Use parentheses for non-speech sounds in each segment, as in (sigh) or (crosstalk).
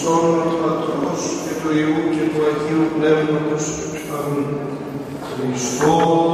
Σ' όνομα του Πατρός και του Υιού και του Αγίου Πνεύματος και του Χριστός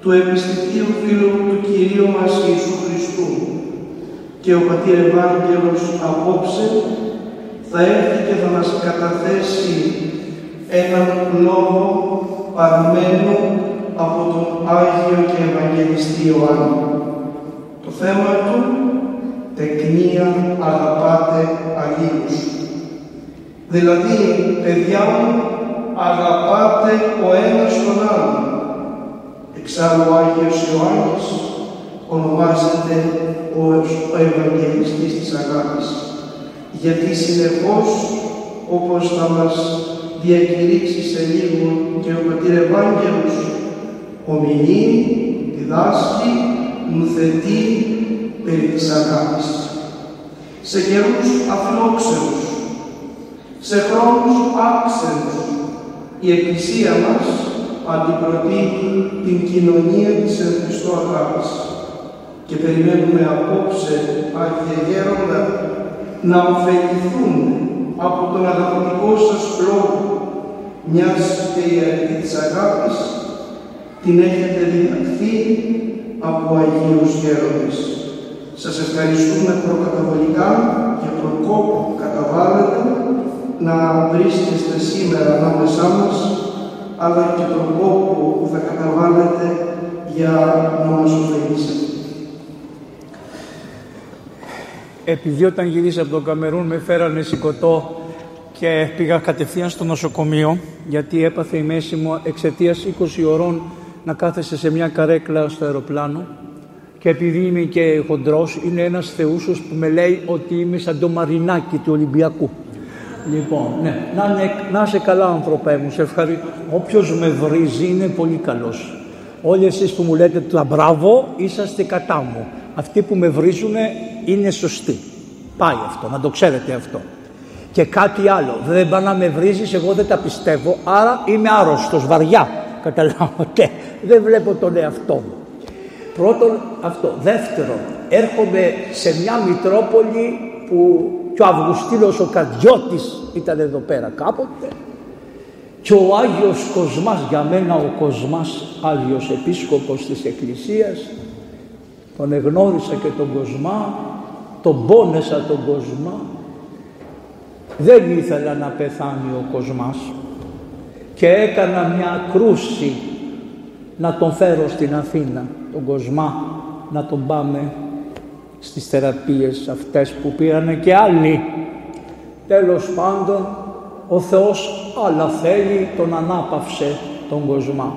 Του επιστημίου φίλου του Κυρίου μας Ιησού Χριστού και ο Πατήρ Ευάγγελος απόψε θα έρθει και θα μας καταθέσει έναν λόγο παρμένο από τον Άγιο και Ευαγγελιστή Ιωάννη. Το θέμα του «Τεκνία αγαπάτε αγίους». Δηλαδή, παιδιά μου, αγαπάτε ο ένας τον άλλον. Εξάλλου ο Άγιος Ιωάννης ονομάζεται ο, ο Ευαγγελιστής της αγάπης, γιατί συνεχώς όπως θα μας διακηρύξει σε λίγο και ο Πατήρ Ευάγγελος, ομιλεί, διδάσκει, νουθετεί περί της αγάπης. Σε καιρούς αφιλόξενους, σε χρόνους άξενους, η Εκκλησία μας αντιπροτείνει την κοινωνία της εν αγάπης και περιμένουμε απόψε, Άγιε Γέροντα, να ωφεληθούν από τον αγαπητικό σας λόγο μιας αρχή της αγάπης την έχετε διδαχθεί από Αγίους Γέροντες. Σας ευχαριστούμε προκαταβολικά για και προκόπο καταβάλλετε να βρίσκεστε σήμερα ανάμεσά μας, αλλά και τον κόπο που θα καταβάλλετε για να μας ωφελήσετε. Επειδή όταν γυρίσα από τον Καμερούν με φέρανε σηκωτό και πήγα κατευθείαν στο νοσοκομείο γιατί έπαθε η μέση μου εξαιτίας 20 ωρών να κάθεσε σε μια καρέκλα στο αεροπλάνο και επειδή είμαι και χοντρός είναι ένας θεούσος που με λέει ότι είμαι σαν το μαρινάκι του Ολυμπιακού. Λοιπόν, ναι, να, να είσαι καλά άνθρωπέ μου, σε ευχαριστώ. Όποιος με βρίζει είναι πολύ καλός. Όλοι εσείς που μου λέτε τα μπράβο είσαστε κατά μου. Αυτοί που με βρίζουν είναι σωστοί. Πάει αυτό, να το ξέρετε αυτό. Και κάτι άλλο, δεν πάει να με βρίζεις, εγώ δεν τα πιστεύω, άρα είμαι άρρωστος, βαριά. Καταλάβατε, (laughs) δεν βλέπω τον εαυτό μου. Πρώτον αυτό. Δεύτερον, έρχομαι σε μια Μητρόπολη που και ο Αυγουστίνος ο Καντιώτης ήταν εδώ πέρα κάποτε και ο Άγιος Κοσμάς, για μένα ο Κοσμάς, Άγιος Επίσκοπος της Εκκλησίας, τον εγνώρισα και τον Κοσμά, τον πόνεσα τον Κοσμά. Δεν ήθελα να πεθάνει ο Κοσμάς και έκανα μια κρούση να τον φέρω στην Αθήνα, τον Κοσμά, να τον πάμε στις θεραπείες αυτές που πήρανε και άλλοι. Τέλος πάντων, ο Θεός άλλα θέλει, τον ανάπαυσε τον Κοσμά.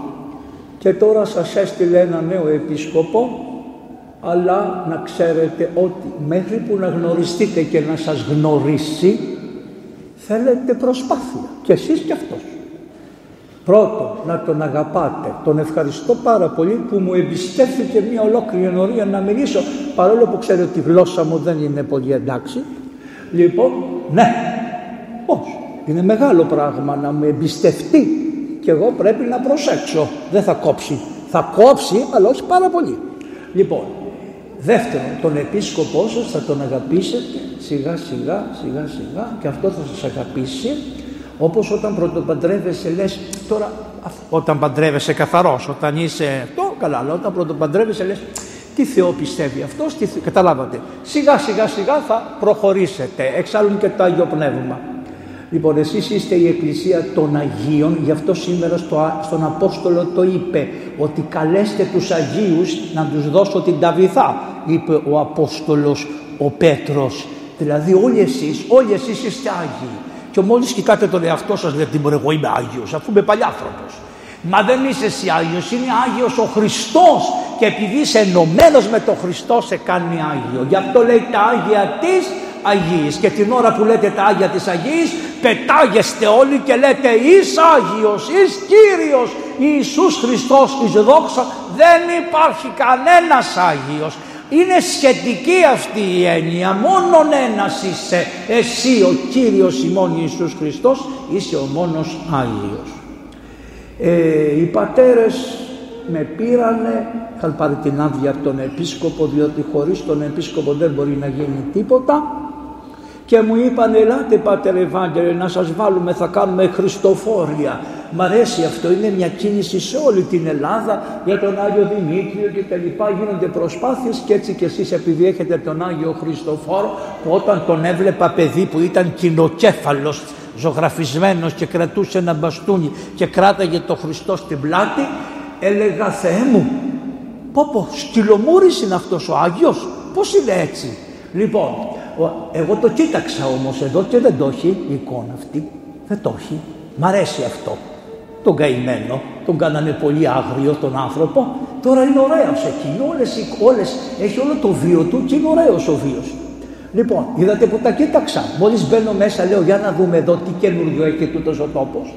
Και τώρα σας έστειλε ένα νέο επίσκοπο, αλλά να ξέρετε ότι μέχρι που να γνωριστείτε και να σας γνωρίσει, θέλετε προσπάθεια. Και εσείς και αυτός. Πρώτον, να τον αγαπάτε. Τον ευχαριστώ πάρα πολύ που μου εμπιστεύθηκε μια ολόκληρη ενορία να μιλήσω, παρόλο που ξέρω ότι η γλώσσα μου δεν είναι πολύ εντάξει. Λοιπόν, ναι, πώς; Είναι μεγάλο πράγμα να με εμπιστευτεί και εγώ πρέπει να προσέξω. Δεν θα κόψει. Θα κόψει, αλλά όχι πάρα πολύ. Λοιπόν, δεύτερον, τον επίσκοπό σας θα τον αγαπήσετε σιγά σιγά, σιγά σιγά και αυτό θα σας αγαπήσει όπως όταν πρωτοπαντρεύεσαι λες, τώρα όταν παντρεύεσαι καθαρός, όταν είσαι αυτό, καλά, αλλά όταν πρωτοπαντρεύεσαι λες, τι Θεό πιστεύει αυτός, τι... καταλάβατε. Σιγά σιγά σιγά θα προχωρήσετε, εξάλλου και το Άγιο Πνεύμα. Λοιπόν, εσείς είστε η Εκκλησία των Αγίων, γι' αυτό σήμερα στο, στον Απόστολο το είπε, ότι καλέστε τους Αγίους να τους δώσω την Ταβιθά, είπε ο Απόστολος ο Πέτρος. Δηλαδή όλοι εσείς, όλοι εσείς είστε Άγιοι. Και μόλις κοιτάτε τον εαυτό σας, λέτε μπορεί εγώ είμαι Άγιος, αφού είμαι παλιάνθρωπο. Μα δεν είσαι εσύ Άγιος, είναι Άγιος ο Χριστός. Και επειδή είσαι ενωμένος με τον Χριστό, σε κάνει Άγιο. Γι' αυτό λέει τα Άγια της Αγίης. Και την ώρα που λέτε τα Άγια της Αγίης, πετάγεστε όλοι και λέτε εις Άγιος, εις Κύριος, Ιησούς Χριστός, εις δόξα. Δεν υπάρχει κανένας Άγιος. Είναι σχετική αυτή η έννοια. Μόνον ένας είσαι. Εσύ ο Κύριος ημών Ιησούς Χριστός είσαι ο μόνος Άγιος. Ε, οι πατέρες με πήρανε, είχαν πάρει την άδεια από τον επίσκοπο διότι χωρίς τον επίσκοπο δεν μπορεί να γίνει τίποτα και μου είπαν ελάτε Πάτερ Ευάγγελε να σας βάλουμε θα κάνουμε Χριστοφόρια Μ' αρέσει αυτό, είναι μια κίνηση σε όλη την Ελλάδα για τον Άγιο Δημήτριο και τα λοιπά. Γίνονται προσπάθειες και έτσι και εσείς επειδή έχετε τον Άγιο Χριστοφόρο που όταν τον έβλεπα παιδί που ήταν κοινοκέφαλος, ζωγραφισμένος και κρατούσε ένα μπαστούνι και κράταγε το Χριστό στην πλάτη, έλεγα Θεέ μου, πω πω, σκυλομούρης είναι αυτός ο Άγιος, πώς είναι έτσι; Λοιπόν, εγώ το κοίταξα όμως εδώ και δεν το έχει η εικόνα αυτή, δεν το έχει. Μ' αρέσει αυτό τον καημένο, τον κάνανε πολύ άγριο τον άνθρωπο, τώρα είναι ωραίος εκεί, όλες, όλες, έχει όλο το βίο του και είναι ωραίος ο βίος. Λοιπόν, είδατε που τα κοίταξα. Μόλις μπαίνω μέσα, λέω για να δούμε εδώ τι καινούριο έχει τούτος ο τόπος.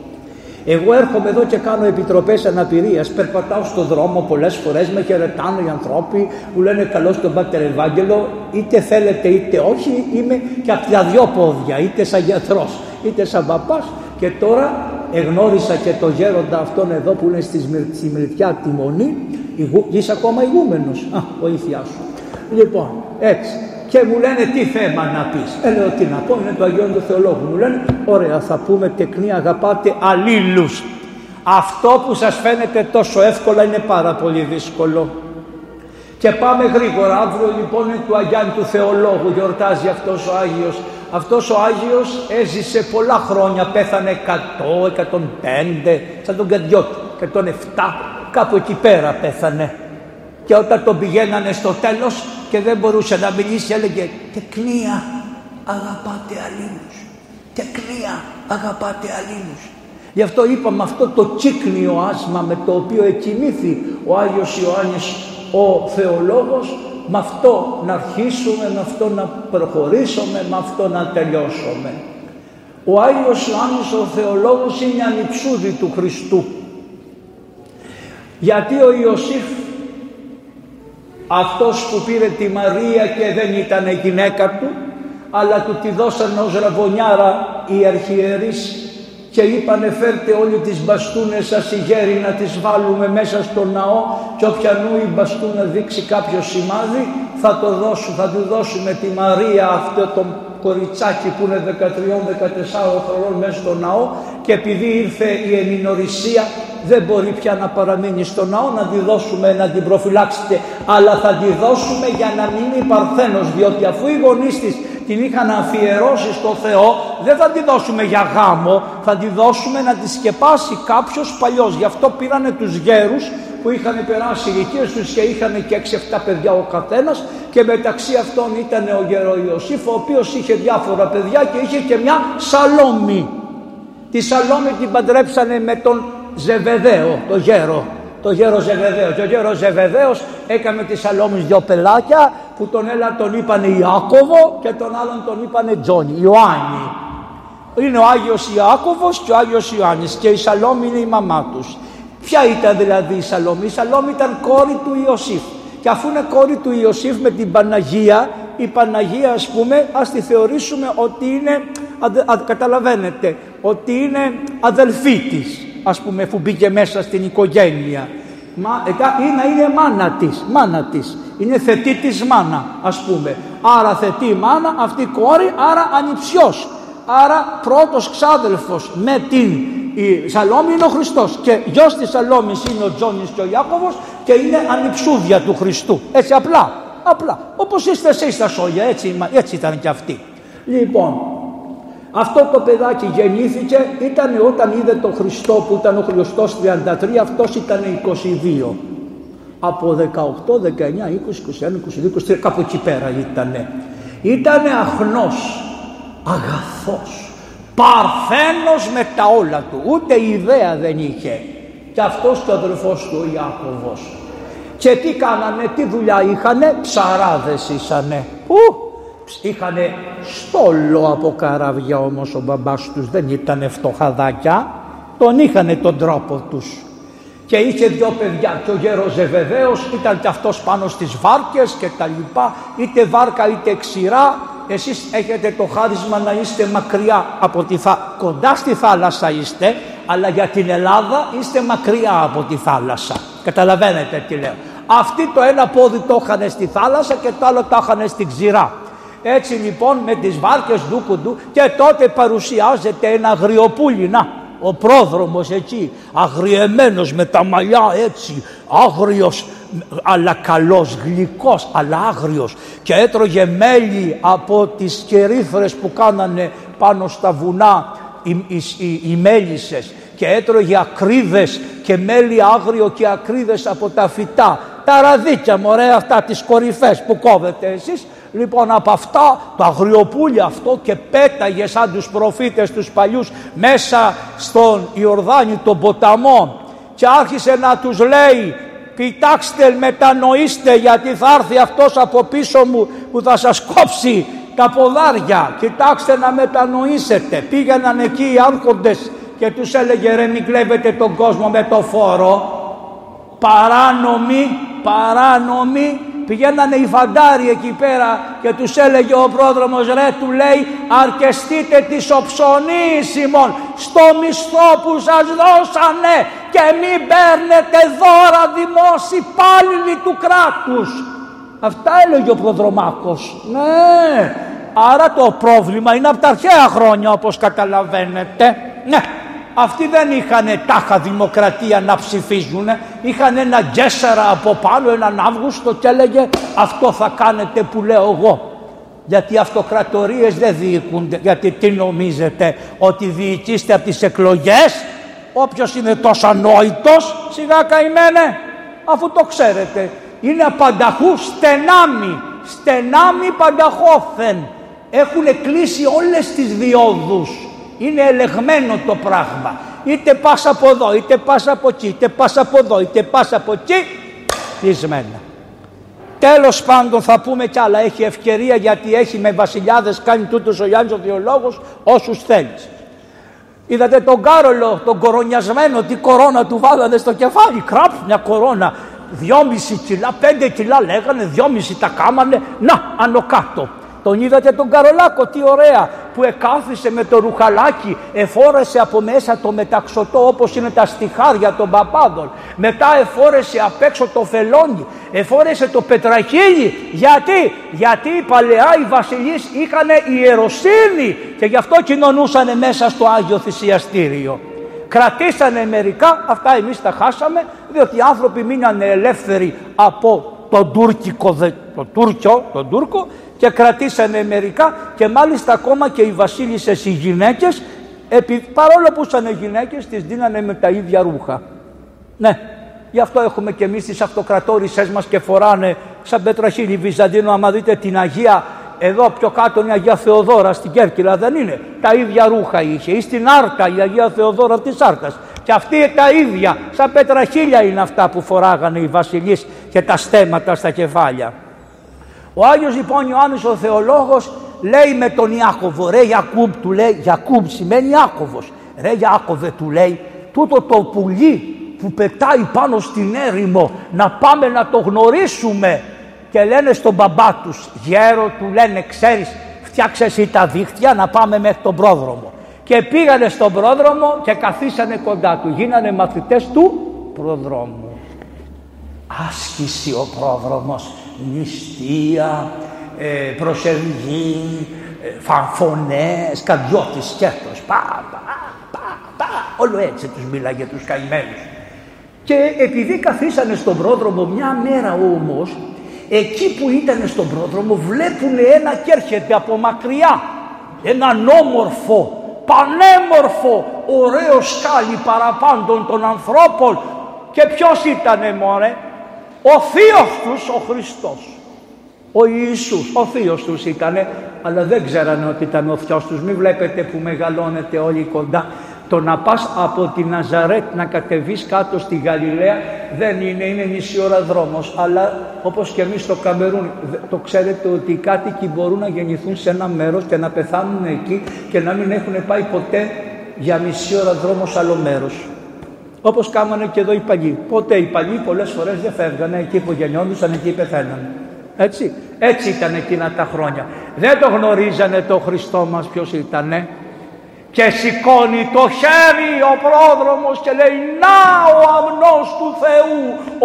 Εγώ έρχομαι εδώ και κάνω επιτροπές αναπηρίας. Περπατάω στον δρόμο πολλές φορές, με χαιρετάνε οι ανθρώποι που λένε καλώς τον Πάτερ Ευάγγελο. Είτε θέλετε είτε όχι, είμαι και από τα δυο πόδια, είτε σαν γιατρός είτε σαν παπάς. Και τώρα εγνώρισα και το γέροντα αυτόν εδώ που είναι στη Σμυρτιά τη Μονή, είσαι ακόμα ηγούμενος. Α, βοήθειά σου. Λοιπόν, έτσι. και μου λένε τι θέμα να πεις; Ε, λέω τι να πω, είναι το Αγιόν του Θεολόγου. Μου λένε, ωραία θα πούμε τεκνή αγαπάτε αλλήλους. Αυτό που σας φαίνεται τόσο εύκολα είναι πάρα πολύ δύσκολο. Και πάμε γρήγορα. Αύριο λοιπόν είναι του Αγιάννη του Θεολόγου, γιορτάζει αυτός ο Άγιος. Αυτός ο Άγιος έζησε πολλά χρόνια, πέθανε 100, 105, σαν τον Καντιώτη, 107, κάπου εκεί πέρα πέθανε. Και όταν τον πηγαίνανε στο τέλος και δεν μπορούσε να μιλήσει έλεγε «Τεκνία αγαπάτε αλλήλους, τεκνία αγαπάτε αλλήλους». Γι' αυτό είπαμε αυτό το κύκνιο άσμα με το οποίο εκοιμήθη ο Άγιος Ιωάννης ο θεολόγος με αυτό να αρχίσουμε, με αυτό να προχωρήσουμε, με αυτό να τελειώσουμε. Ο Άγιος Ιωάννης ο θεολόγος είναι ανυψούδη του Χριστού. Γιατί ο Ιωσήφ αυτός που πήρε τη Μαρία και δεν ήταν γυναίκα του αλλά του τη δώσαν ως ραβωνιάρα οι αρχιερείς και είπανε φέρτε όλοι τις μπαστούνες σας οι γέροι να τις βάλουμε μέσα στο ναό και όποιανού η μπαστούνα δείξει κάποιο σημάδι θα το δώσουμε, θα του δώσουμε τη Μαρία αυτό το κοριτσάκι που είναι 13-14 χρονών μέσα στο ναό και επειδή ήρθε η εμινορησία δεν μπορεί πια να παραμείνει στο ναό να τη δώσουμε να την προφυλάξετε. Αλλά θα τη δώσουμε για να μείνει παρθένος διότι αφού οι γονείς της την είχαν αφιερώσει στο Θεό, δεν θα τη δώσουμε για γάμο, θα τη δώσουμε να τη σκεπάσει κάποιος παλιός. Γι' αυτό πήρανε τους γέρους που είχαν περάσει ηλικίες τους και είχαν και 6-7 παιδιά ο καθένας και μεταξύ αυτών ήταν ο γέρο Ιωσήφ ο οποίος είχε διάφορα παιδιά και είχε και μια Σαλόμη. Τη Σαλόμη την παντρέψανε με τον Ζεβεδαίο, το γέρο το γέρο Ζεβεδαίο. Και ο γέρος Ζεβεδαίος έκανε τη Σαλόμη δυο πελάκια που τον ένα τον είπανε Ιάκωβο και τον άλλον τον είπανε Τζόνι, Ιωάννη. Είναι ο Άγιος Ιάκωβος και ο Άγιος Ιωάννης και η Σαλόμη είναι η μαμά τους. Ποια ήταν δηλαδή η Σαλόμη, η Σαλόμη ήταν κόρη του Ιωσήφ. Και αφού είναι κόρη του Ιωσήφ με την Παναγία, η Παναγία ας πούμε ας τη θεωρήσουμε ότι είναι, καταλαβαίνετε, ότι είναι αδελφή της ας πούμε αφού μπήκε μέσα στην οικογένεια. Μα, είναι, είναι μάνα της, μάνα της. Είναι θετή της μάνα ας πούμε. Άρα θετή μάνα, αυτή κόρη, άρα ανιψιός. Άρα πρώτος ξάδελφος με την η Σαλόμη είναι ο Χριστός και γιος της Σαλόμης είναι ο Τζόνης και ο Ιάκωβος και είναι ανιψούδια του Χριστού. Έτσι απλά, απλά. Όπως είστε εσείς τα σόγια, έτσι, έτσι ήταν και αυτοί. Λοιπόν, αυτό το παιδάκι γεννήθηκε, ήταν όταν είδε τον Χριστό που ήταν ο Χριστός 33, αυτός ήταν 22. Από 18, 19, 20, 21, 22, 23, κάπου εκεί πέρα ήτανε. Ήτανε αχνός, αγαθός, παρθένος με τα όλα του, ούτε ιδέα δεν είχε. Και αυτός και ο αδελφός του ο Ιάκωβος. Και τι κάνανε, τι δουλειά είχανε, ψαράδες ήσανε. Πού, Είχαν στόλο από καράβια όμως ο μπαμπάς τους δεν ήταν φτωχαδάκια. Τον είχαν τον τρόπο τους. Και είχε δυο παιδιά και ο γέρος Ζεβεδαίος ήταν και αυτός πάνω στις βάρκες και τα λοιπά είτε βάρκα είτε ξηρά. Εσείς έχετε το χάρισμα να είστε μακριά από τη θάλασσα κοντά στη θάλασσα είστε αλλά για την Ελλάδα είστε μακριά από τη θάλασσα. Καταλαβαίνετε τι λέω. Αυτοί το ένα πόδι το είχαν στη θάλασσα και το άλλο το είχαν στην ξηρά έτσι λοιπόν με τις βάρκες του κουντού και τότε παρουσιάζεται ένα αγριοπούλι, να, ο πρόδρομος εκεί, αγριεμένος με τα μαλλιά έτσι, άγριος, αλλά καλός, γλυκός, αλλά άγριος. Και έτρωγε μέλι από τις κερίφρες που κάνανε πάνω στα βουνά οι, οι, οι, οι μέλισσες. Και έτρωγε ακρίδες και μέλι άγριο και ακρίδες από τα φυτά. Τα ραδίκια μωρέ αυτά τις κορυφές που κόβετε εσείς Λοιπόν από αυτά το αγριοπούλι αυτό και πέταγε σαν τους προφήτες τους παλιούς μέσα στον Ιορδάνη τον ποταμό και άρχισε να τους λέει κοιτάξτε μετανοήστε γιατί θα έρθει αυτός από πίσω μου που θα σας κόψει τα ποδάρια. Κοιτάξτε να μετανοήσετε πήγαιναν εκεί οι άρχοντες και τους έλεγε ρε μην κλέβετε τον κόσμο με το φόρο. Παράνομοι παράνομοι πηγαίνανε οι φαντάροι εκεί πέρα και τους έλεγε ο πρόδρομος ρε του λέει αρκεστείτε τις οψονής στο μισθό που σας δώσανε και μην παίρνετε δώρα δημόσιοι υπάλληλοι του κράτους. Αυτά έλεγε ο προδρομάκος. Ναι, άρα το πρόβλημα είναι από τα αρχαία χρόνια όπως καταλαβαίνετε. Ναι, αυτοί δεν είχαν τάχα δημοκρατία να ψηφίζουν. Είχαν ένα γκέσσερα από πάνω, έναν Αύγουστο και έλεγε αυτό θα κάνετε που λέω εγώ. Γιατί οι αυτοκρατορίες δεν διοικούνται. Γιατί τι νομίζετε ότι διοικείστε από τις εκλογές; Όποιος είναι τόσο ανόητος σιγά καημένε αφού το ξέρετε. Είναι απανταχού στενάμι. Στενάμι πανταχώθεν. Έχουν κλείσει όλες τις διόδους είναι ελεγμένο το πράγμα. Είτε πας από εδώ, είτε πας από εκεί, είτε πας από εδώ, είτε πας από εκεί, κλεισμένα. Τέλος πάντων θα πούμε κι άλλα, έχει ευκαιρία γιατί έχει με βασιλιάδες κάνει τούτος ο Γιάννης ο Θεολόγος όσους θέλεις. Είδατε τον Κάρολο, τον κορονιασμένο, τι κορώνα του βάλανε στο κεφάλι, κραπ μια κορώνα. Δυόμιση κιλά, πέντε κιλά λέγανε, δυόμιση τα κάμανε, να, άνω κάτω. Τον είδατε τον Καρολάκο, τι ωραία, που εκάθισε με το ρουχαλάκι, εφόρεσε από μέσα το μεταξωτό όπως είναι τα στιχάρια των παπάδων. Μετά εφόρεσε απ' έξω το φελόνι, εφόρεσε το πετραχίλι. Γιατί, γιατί οι παλαιά οι βασιλείς είχαν ιεροσύνη και γι' αυτό κοινωνούσαν μέσα στο Άγιο Θυσιαστήριο. Κρατήσανε μερικά, αυτά εμείς τα χάσαμε, διότι οι άνθρωποι μείνανε ελεύθεροι από τον Τούρκικο, τον Τούρκιο, τον Τούρκο και κρατήσανε μερικά και μάλιστα ακόμα και οι βασίλισσες οι γυναίκες επί, παρόλο που ήταν γυναίκες τις δίνανε με τα ίδια ρούχα. Ναι, γι' αυτό έχουμε και εμείς τις αυτοκρατόρισες μας και φοράνε σαν Πετραχίλη Βυζαντίνο άμα δείτε την Αγία εδώ πιο κάτω είναι η Αγία Θεοδόρα στην Κέρκυρα δεν είναι. Τα ίδια ρούχα είχε ή στην Άρτα η Αγία Θεοδόρα της Άρτας. Και αυτοί τα ίδια, σαν πετραχίλια είναι αυτά που φοράγανε οι βασιλείς και τα στέματα στα κεφάλια. Ο Άγιος λοιπόν Ιωάννης ο Θεολόγος λέει με τον Ιάκωβο, ρε Ιακούμπ του λέει, Ιακούμπ σημαίνει Ιάκωβος, ρε Ιάκωβε του λέει, τούτο το πουλί που πετάει πάνω στην έρημο να πάμε να το γνωρίσουμε και λένε στον μπαμπά τους, γέρο του λένε ξέρεις φτιάξε εσύ τα δίχτυα να πάμε μέχρι τον πρόδρομο. Και πήγανε στον πρόδρομο και καθίσανε κοντά του, γίνανε μαθητές του προδρόμου. Άσκηση ο πρόδρομος νηστεία, ε, προσευχή, ε, φανφωνές, καρδιώτης σκέφτος, πα, πα, πα, πα, όλο έτσι τους μίλαγε τους καημένους. Και επειδή καθίσανε στον πρόδρομο μια μέρα όμως, εκεί που ήταν στον πρόδρομο βλέπουν ένα και έρχεται από μακριά, έναν όμορφο, πανέμορφο, ωραίο σκάλι παραπάντων των ανθρώπων και ποιος ήτανε μωρέ, ο θείος τους ο Χριστός. Ο Ιησούς, ο θείος τους ήτανε, αλλά δεν ξέρανε ότι ήταν ο θείος τους. Μην βλέπετε που μεγαλώνετε όλοι κοντά. Το να πας από τη Ναζαρέτ να κατεβείς κάτω στη Γαλιλαία δεν είναι, είναι μισή ώρα δρόμος. Αλλά όπως και εμείς στο Καμερούν, το ξέρετε ότι οι κάτοικοι μπορούν να γεννηθούν σε ένα μέρος και να πεθάνουν εκεί και να μην έχουν πάει ποτέ για μισή ώρα δρόμος σε άλλο μέρος. Όπως κάμανε και εδώ οι παλιοί. Ποτέ οι παλιοί πολλές φορές δεν φεύγανε εκεί που γεννιόντουσαν, εκεί πεθαίνανε. Έτσι. Έτσι ήταν εκείνα τα χρόνια. Δεν το γνωρίζανε το Χριστό μας ποιος ήτανε και σηκώνει το χέρι ο πρόδρομος και λέει «Να ο αμνός του Θεού,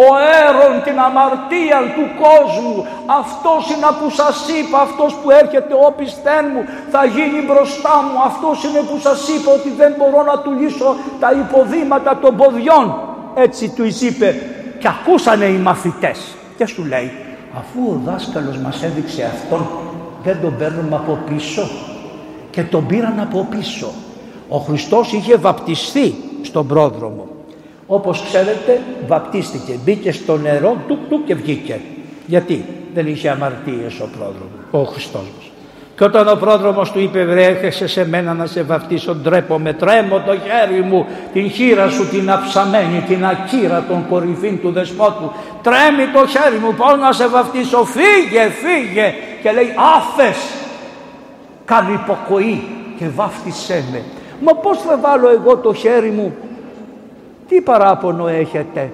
ο έρων την αμαρτία του κόσμου, αυτός είναι που σας είπα, αυτός που έρχεται ο πιστέν μου θα γίνει μπροστά μου, αυτός είναι που σας είπα ότι δεν μπορώ να του λύσω τα υποδήματα των ποδιών». Έτσι τους είπε. Και ακούσανε οι μαθητές και σου λέει αφού ο δάσκαλος μας έδειξε αυτόν δεν τον παίρνουμε από πίσω και τον πήραν από πίσω. Ο Χριστός είχε βαπτιστεί στον πρόδρομο. Όπως ξέρετε βαπτίστηκε, μπήκε στο νερό του του και βγήκε. Γιατί δεν είχε αμαρτίες ο πρόδρομος, ο Χριστός μας. Και όταν ο πρόδρομος του είπε βρέχεσαι σε μένα να σε βαπτίσω ντρέπομαι, τρέμω το χέρι μου, την χείρα σου την αψαμένη, την ακύρα των κορυφήν του δεσπότου. Τρέμει το χέρι μου, πώς να σε βαπτίσω, φύγε, φύγε. Και λέει άφες, κάνει υποκοή και βάφτισέ με. Μα πώς θα βάλω εγώ το χέρι μου; Τι παράπονο έχετε;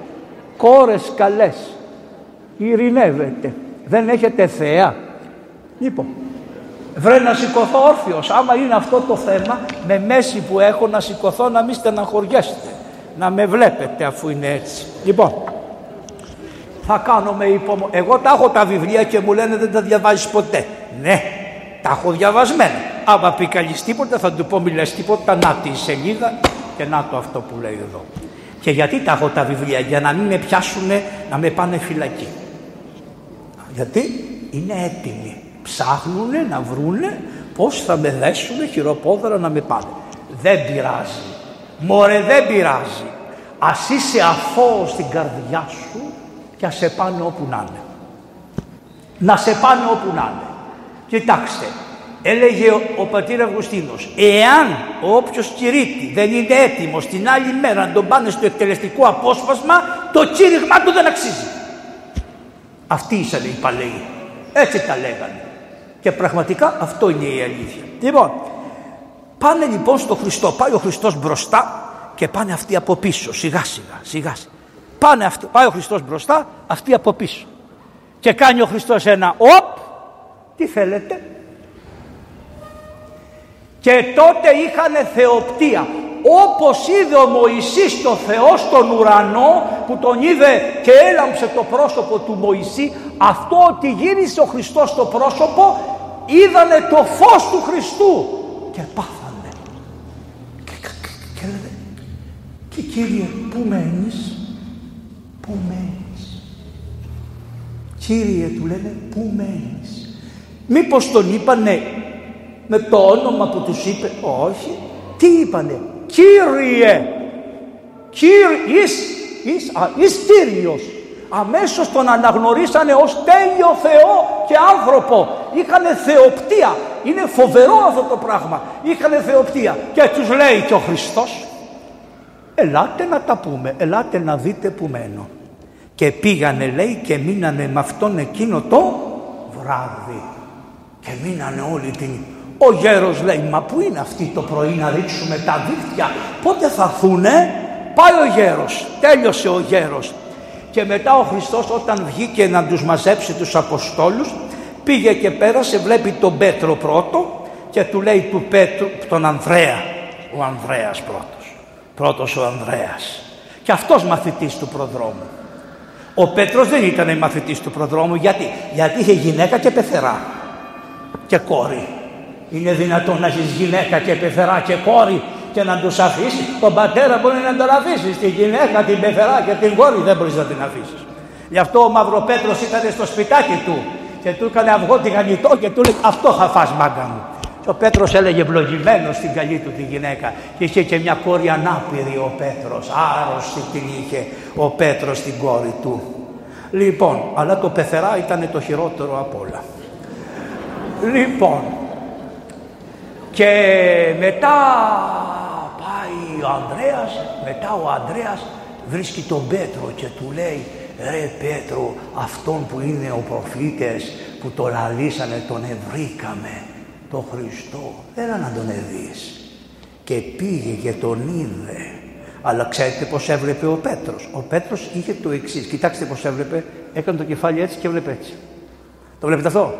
Κόρες καλές. Ειρηνεύετε. Δεν έχετε θέα; Λοιπόν, βρε να σηκωθώ όρθιος. Άμα είναι αυτό το θέμα, με μέση που έχω να σηκωθώ να μην στεναχωριέστε. Να με βλέπετε αφού είναι έτσι. Λοιπόν, θα κάνω με υπομονή. Εγώ τα έχω τα βιβλία και μου λένε δεν τα διαβάζεις ποτέ. Ναι, τα έχω διαβασμένα. Άμα πει καλής τίποτα θα του πω μη λες τίποτα, να τη σελίδα και να το αυτό που λέει εδώ. Και γιατί τα έχω τα βιβλία, για να μην με πιάσουν να με πάνε φυλακή. Γιατί είναι έτοιμοι. Ψάχνουν να βρούνε πώς θα με δέσουν χειροπόδαρα να με πάνε. Δεν πειράζει. Μωρέ δεν πειράζει. Ας είσαι αθώος στην καρδιά σου και ας σε πάνε όπου να είναι. Να σε πάνε όπου να είναι. Κοιτάξτε, έλεγε ο, ο πατήρ Αυγουστίνος, εάν όποιος κηρύττει δεν είναι έτοιμος την άλλη μέρα να τον πάνε στο εκτελεστικό απόσπασμα, το κήρυγμα του δεν αξίζει. Αυτοί ήσαν οι παλαιοί. Έτσι τα λέγανε. Και πραγματικά αυτό είναι η αλήθεια. Λοιπόν, πάνε λοιπόν στο Χριστό. Πάει ο Χριστός μπροστά και πάνε αυτοί από πίσω. Σιγά σιγά, σιγά σιγά. Πάνε αυτοί, πάει ο Χριστός μπροστά, αυτοί από πίσω. Και κάνει ο Χριστός ένα οπ, τι θέλετε; Και τότε είχαν θεοπτία. Όπως είδε ο Μωυσής το Θεό στον ουρανό που τον είδε και έλαμψε το πρόσωπο του Μωυσή αυτό ότι γύρισε ο Χριστός στο πρόσωπο είδανε το φως του Χριστού και πάθανε. Και, και, και, και λένε και Κύριε πού μένεις, πού μένεις. Κύριε του λένε πού μένεις. Μήπως τον είπανε με το όνομα που τους είπε; Όχι. Τι είπανε; Κύριε. Κύριε. Εις, εις, α, εις Κύριος. Αμέσως τον αναγνωρίσανε ως τέλειο Θεό και άνθρωπο. Είχανε θεοπτία. Είναι φοβερό αυτό το πράγμα. Είχανε θεοπτία. Και τους λέει και ο Χριστός. Ελάτε να τα πούμε. Ελάτε να δείτε που μένω. Και πήγανε λέει και μείνανε με αυτόν εκείνο το βράδυ. Και μείνανε όλη την ο γέρος λέει, μα πού είναι αυτή το πρωί να ρίξουμε τα δίχτυα, πότε θα έρθουνε. Πάει ο γέρος, τέλειωσε ο γέρος. Και μετά ο Χριστός όταν βγήκε να τους μαζέψει τους Αποστόλους, πήγε και πέρασε, βλέπει τον Πέτρο πρώτο και του λέει του Πέτρου, τον Ανδρέα, ο Ανδρέας πρώτος, πρώτος ο Ανδρέας. Και αυτός μαθητής του προδρόμου. Ο Πέτρος δεν ήταν μαθητής του προδρόμου, γιατί, γιατί είχε γυναίκα και πεθερά και κόρη. Είναι δυνατόν να έχεις γυναίκα και πεθερά και κόρη και να τους αφήσεις. Τον πατέρα μπορεί να τον αφήσεις. Τη γυναίκα, την πεθερά και την κόρη δεν μπορείς να την αφήσεις. Γι' αυτό ο Μαυροπέτρο ήταν στο σπιτάκι του και του έκανε αυγό τηγανιτό και του λέει Αυτό θα φας μάγκα μου. Και ο Πέτρος έλεγε ευλογημένος στην καλή του τη γυναίκα και είχε και μια κόρη ανάπηρη ο Πέτρος, άρρωστη την είχε ο Πέτρος την κόρη του. Λοιπόν, αλλά το πεθερά ήταν το χειρότερο απ' όλα. Λοιπόν, και μετά πάει ο Ανδρέας, μετά ο Ανδρέας βρίσκει τον Πέτρο και του λέει «Ρε Πέτρο, αυτόν που είναι ο προφήτες που το λαλήσανε τον ευρήκαμε, τον Χριστό, έλα να τον εδείς». Και πήγε και τον είδε. Αλλά ξέρετε πώς έβλεπε ο Πέτρος. Ο Πέτρος είχε το εξής. Κοιτάξτε πώς έβλεπε. Έκανε το κεφάλι έτσι και έβλεπε έτσι. Το βλέπετε αυτό;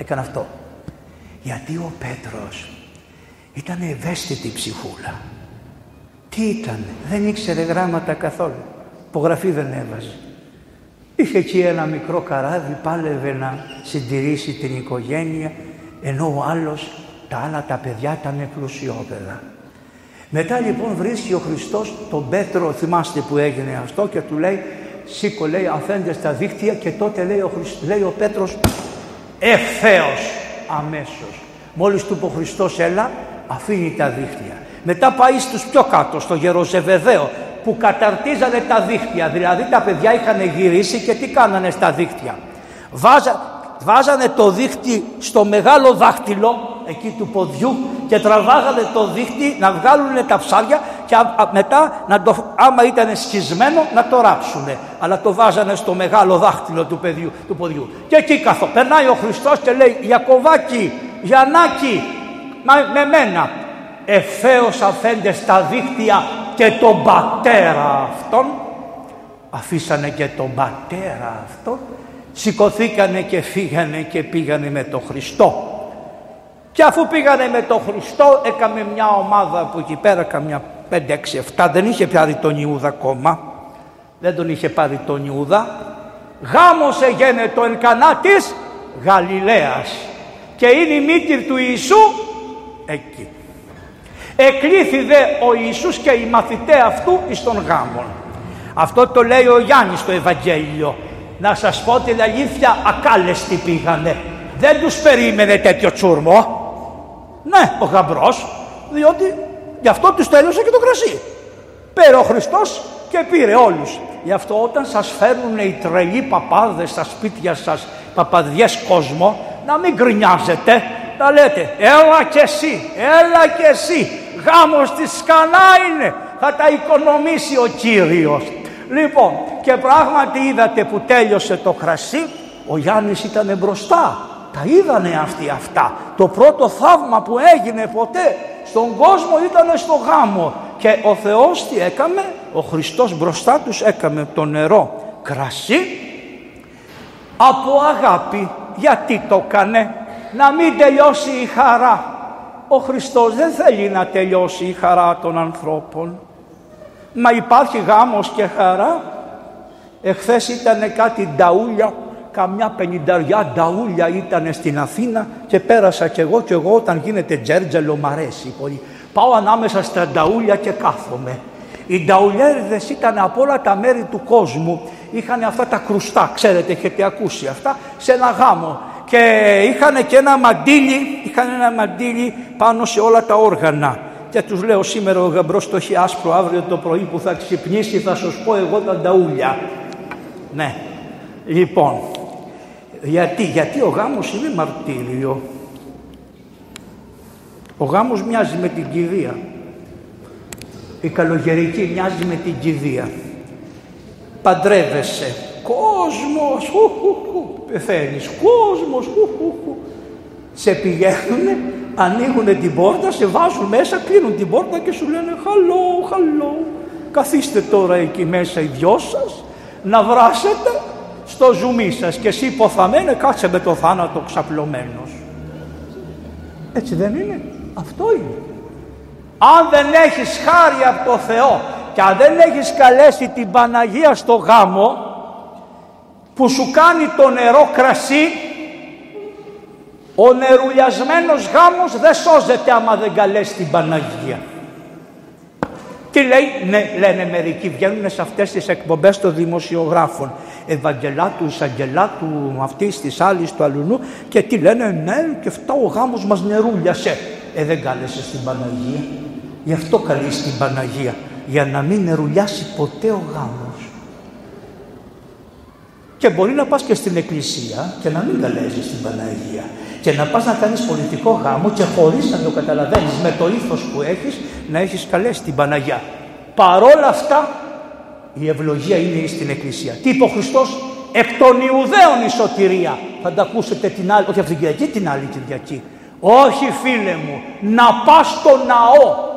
Έκανε αυτό. Γιατί ο Πέτρος ήταν ευαίσθητη ψυχούλα. Τι ήταν, δεν ήξερε γράμματα καθόλου. Υπογραφή δεν έβαζε. Είχε εκεί ένα μικρό καράβι, πάλευε να συντηρήσει την οικογένεια, ενώ ο άλλος, τα άλλα τα παιδιά ήταν πλουσιόπεδα. Μετά λοιπόν βρίσκει ο Χριστός τον Πέτρο, θυμάστε που έγινε αυτό και του λέει σήκω λέει αφέντε στα δίχτυα και τότε λέει ο, λέει ο Πέτρος ευθέως αμέσως. Μόλις του είπε ο Χριστός έλα, αφήνει τα δίχτυα. Μετά πάει στους πιο κάτω, στο Γεροζεβεδαίο, που καταρτίζανε τα δίχτυα. Δηλαδή τα παιδιά είχαν γυρίσει και τι κάνανε στα δίχτυα. Βάζα, βάζανε το δίχτυ στο μεγάλο δάχτυλο εκεί του ποδιού και τραβάγανε το δίχτυ να βγάλουν τα ψάρια και μετά να το, άμα ήταν σκισμένο να το ράψουν. Αλλά το βάζανε στο μεγάλο δάχτυλο του, παιδιού, του ποδιού. Και εκεί καθό. Περνάει ο Χριστός και λέει Ιακωβάκη, Γιαννάκη, με μένα. Ευθέως αφέντες τα δίχτυα και τον πατέρα αυτόν. Αφήσανε και τον πατέρα αυτόν. Σηκωθήκανε και φύγανε και πήγανε με τον Χριστό. Και αφού πήγανε με τον Χριστό, έκαμε μια ομάδα που εκεί πέρα, καμιά 5, 6, 7, δεν είχε πιάρει τον Ιούδα ακόμα. Δεν τον είχε πάρει τον Ιούδα. Γάμος έγινε το Ελκανά της Γαλιλαίας. Και είναι η μύτη του Ιησού εκεί. Εκλήθη δε ο Ιησούς και οι μαθητέ αυτού εις τον γάμον. Αυτό το λέει ο Γιάννης στο Ευαγγέλιο. Να σας πω την αλήθεια ακάλεστοι πήγανε. Δεν τους περίμενε τέτοιο τσούρμο. Ναι, ο γαμπρός, διότι γι' αυτό τους τέλειωσε και το κρασί. Πήρε ο Χριστός και πήρε όλους. Γι' αυτό όταν σας φέρνουν οι τρελοί παπάδες στα σπίτια σας, παπαδιές κόσμο, να μην γκρινιάζετε, να λέτε έλα και εσύ, έλα και εσύ, γάμος της σκανά είναι, θα τα οικονομήσει ο Κύριος. Λοιπόν, και πράγματι είδατε που τέλειωσε το κρασί, ο Γιάννης ήταν μπροστά. Τα είδανε αυτοί αυτά. Το πρώτο θαύμα που έγινε ποτέ στον κόσμο ήταν στο γάμο. Και ο Θεός τι έκαμε, ο Χριστός μπροστά τους έκαμε το νερό κρασί από αγάπη. Γιατί το έκανε, να μην τελειώσει η χαρά. Ο Χριστός δεν θέλει να τελειώσει η χαρά των ανθρώπων. Μα υπάρχει γάμος και χαρά. Εχθές ήταν κάτι νταούλια, καμιά πενινταριά νταούλια ήταν στην Αθήνα και πέρασα κι εγώ και εγώ όταν γίνεται τζέρτζελο μ' αρέσει πολύ. Πάω ανάμεσα στα νταούλια και κάθομαι. Οι νταουλιέριδες ήταν από όλα τα μέρη του κόσμου. Είχαν αυτά τα κρουστά, ξέρετε, έχετε ακούσει αυτά, σε ένα γάμο. Και είχαν και ένα μαντίλι, είχαν ένα μαντίλι πάνω σε όλα τα όργανα. Και τους λέω σήμερα ο γαμπρός το έχει άσπρο αύριο το πρωί που θα ξυπνήσει θα σου πω εγώ τα νταούλια. Ναι. Λοιπόν, γιατί, γιατί ο γάμος είναι μαρτύριο. Ο γάμος μοιάζει με την κηδεία. Η καλογερική μοιάζει με την κηδεία. Παντρεύεσαι. Κόσμος, χου, χου, χου. πεθαίνεις. Κόσμος, χου, χου, χου. Σε πηγαίνουνε, ανοίγουν την πόρτα, σε βάζουν μέσα, κλείνουν την πόρτα και σου λένε χαλό, χαλό. Καθίστε τώρα εκεί μέσα οι δυο σας, να βράσετε στο ζουμί σας και εσύ ποθαμένε κάτσε με το θάνατο ξαπλωμένος. Έτσι δεν είναι. Αυτό είναι. Αν δεν έχεις χάρη από το Θεό και αν δεν έχεις καλέσει την Παναγία στο γάμο που σου κάνει το νερό κρασί ο νερουλιασμένος γάμος δεν σώζεται άμα δεν καλέσει την Παναγία. Τι λέει, ναι, λένε μερικοί, βγαίνουν σε αυτές τις εκπομπές των δημοσιογράφων. Ευαγγελάτους, εισαγγελάτου, αυτής της άλλης, του αλουνού και τι λένε, ναι, και αυτό ο γάμος μας νερούλιασε. Ε, δεν κάλεσε την Παναγία. Γι' αυτό καλείς την Παναγία. Για να μην νερουλιάσει ποτέ ο γάμος. Και μπορεί να πας και στην εκκλησία και να μην καλέζεις την Παναγία. Και να πας να κάνεις πολιτικό γάμο και χωρίς να το καταλαβαίνεις με το ήθος που έχεις να έχεις καλέσει την Παναγία. Παρόλα αυτά η ευλογία είναι στην εκκλησία. Τι είπε ο Χριστός, εκ των Ιουδαίων η σωτηρία. Θα τα ακούσετε την άλλη, όχι αυτήν την Κυριακή, την άλλη Κυριακή. Όχι φίλε μου, να πας στο ναό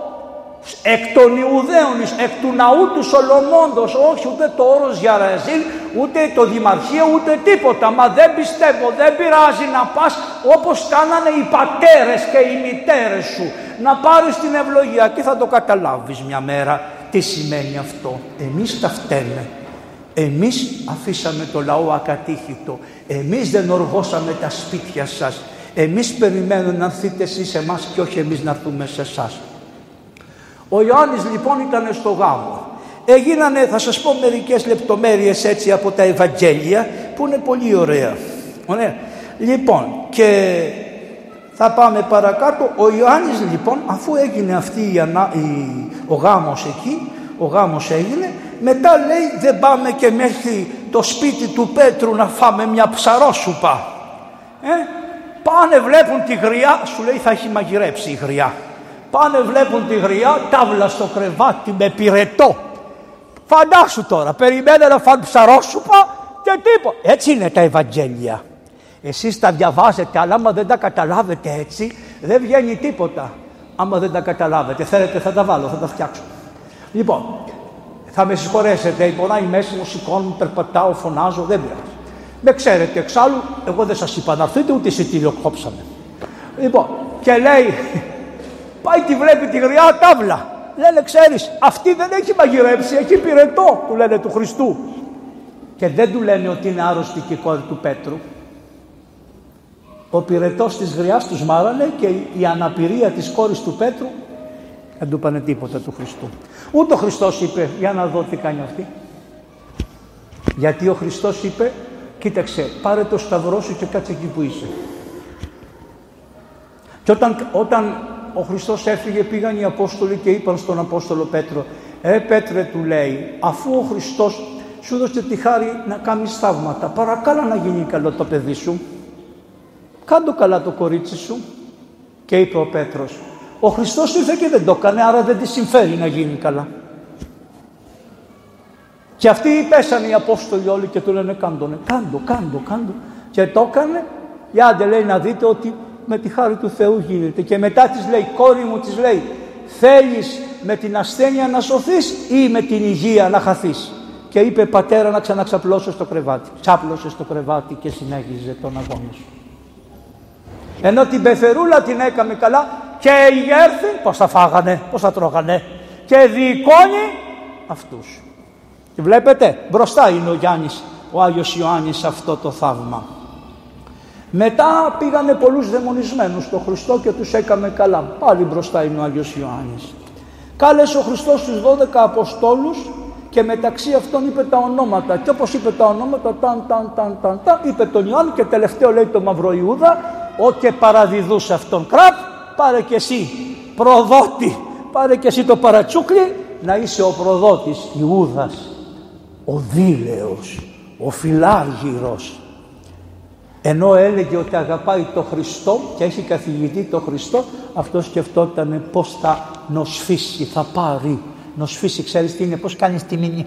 εκ των Ιουδαίων, εκ του ναού του Σολομώντος, όχι ούτε το όρος για Ραζίλ, ούτε το Δημαρχείο, ούτε τίποτα. Μα δεν πιστεύω, δεν πειράζει να πας όπως κάνανε οι πατέρες και οι μητέρες σου. Να πάρεις την ευλογία και θα το καταλάβεις μια μέρα τι σημαίνει αυτό. Εμείς τα φταίμε. Εμείς αφήσαμε το λαό ακατήχητο. Εμείς δεν οργώσαμε τα σπίτια σας. Εμείς περιμένουμε να έρθείτε εσείς σε εμάς και όχι εμείς να έρθουμε σε εσάς. Ο Ιωάννης λοιπόν ήταν στο γάμο. Έγινανε, θα σας πω μερικές λεπτομέρειες έτσι από τα Ευαγγέλια που είναι πολύ ωραία. ωραία. Λοιπόν και θα πάμε παρακάτω. Ο Ιωάννης λοιπόν αφού έγινε αυτή η, η... ο γάμος εκεί, ο γάμος έγινε, μετά λέει δεν πάμε και μέχρι το σπίτι του Πέτρου να φάμε μια ψαρόσουπα. Ε, πάνε βλέπουν τη γριά, σου λέει θα έχει μαγειρέψει η γριά. Πάνε βλέπουν τη γριά, τάβλα στο κρεβάτι με πυρετό. Φαντάσου τώρα, περιμένε να φάνε ψαρόσουπα και τίποτα. Έτσι είναι τα Ευαγγέλια. Εσείς τα διαβάζετε, αλλά άμα δεν τα καταλάβετε έτσι, δεν βγαίνει τίποτα. Άμα δεν τα καταλάβετε, θέλετε θα τα βάλω, θα τα φτιάξω. Λοιπόν, θα με συγχωρέσετε, η η μέση μου, σηκώνω, περπατάω, φωνάζω, δεν πειράζει. Με ξέρετε εξάλλου, εγώ δεν σας είπα να έρθετε, ούτε εισιτήριο κόψαμε. Λοιπόν, και λέει, Πάει τη βλέπει τη γριά τάβλα. Λένε, ξέρεις, αυτή δεν έχει μαγειρέψει, έχει πυρετό, του λένε του Χριστού. Και δεν του λένε ότι είναι άρρωστη και η κόρη του Πέτρου. Ο πυρετός της γριάς τους μάρανε και η αναπηρία της κόρης του Πέτρου δεν του πάνε τίποτα του Χριστού. Ούτε ο Χριστός είπε, για να δω τι κάνει αυτή. Γιατί ο Χριστός είπε, κοίταξε, πάρε το σταυρό σου και κάτσε εκεί που είσαι. Και όταν, όταν ο Χριστός έφυγε πήγαν οι Απόστολοι και είπαν στον Απόστολο Πέτρο «Ε Πέτρε» του λέει «αφού ο Χριστός σου δώσε τη χάρη να κάνεις θαύματα παρακάλα να γίνει καλό το παιδί σου κάντο καλά το κορίτσι σου» και είπε ο Πέτρος «Ο Χριστός ήρθε και δεν το έκανε άρα δεν της συμφέρει να γίνει καλά». Και αυτοί πέσανε οι Απόστολοι όλοι και του λένε «Κάντο, κάντο, κάντο, κάντο». Και το έκανε, για άντε λέει να δείτε ότι με τη χάρη του Θεού γίνεται. Και μετά της λέει, κόρη μου της λέει, θέλεις με την ασθένεια να σωθείς ή με την υγεία να χαθείς; Και είπε πατέρα να ξαναξαπλώσω στο κρεβάτι. Τσάπλωσε στο κρεβάτι και συνέχιζε τον αγώνα σου. Ενώ την πεθερούλα την έκαμε καλά και η γέρθη, πώς θα φάγανε, πώς θα τρώγανε. Και διοικώνει αυτούς. Και βλέπετε, μπροστά είναι ο Γιάννης, ο Άγιος Ιωάννης αυτό το θαύμα. Μετά πήγανε πολλούς δαιμονισμένους στο Χριστό και τους έκαμε καλά. Πάλι μπροστά είναι ο Άγιος Ιωάννης. Κάλεσε ο Χριστός τους 12 Αποστόλους και μεταξύ αυτών είπε τα ονόματα. Και όπως είπε τα ονόματα, ταν, ταν, ταν, ταν, ταν, είπε τον Ιωάννη και τελευταίο λέει το Μαύρο Ιούδα, ο και παραδιδούς αυτόν. Κραπ, πάρε και εσύ προδότη, πάρε και εσύ το παρατσούκλι, να είσαι ο προδότης Ιούδας, ο δίλεος, ο φιλάργυρος, ενώ έλεγε ότι αγαπάει το Χριστό και έχει καθηγητή το Χριστό, αυτός σκεφτόταν πώς θα νοσφίσει, θα πάρει. Νοσφίσει, ξέρεις τι είναι, πώς κάνεις τη μήνυ.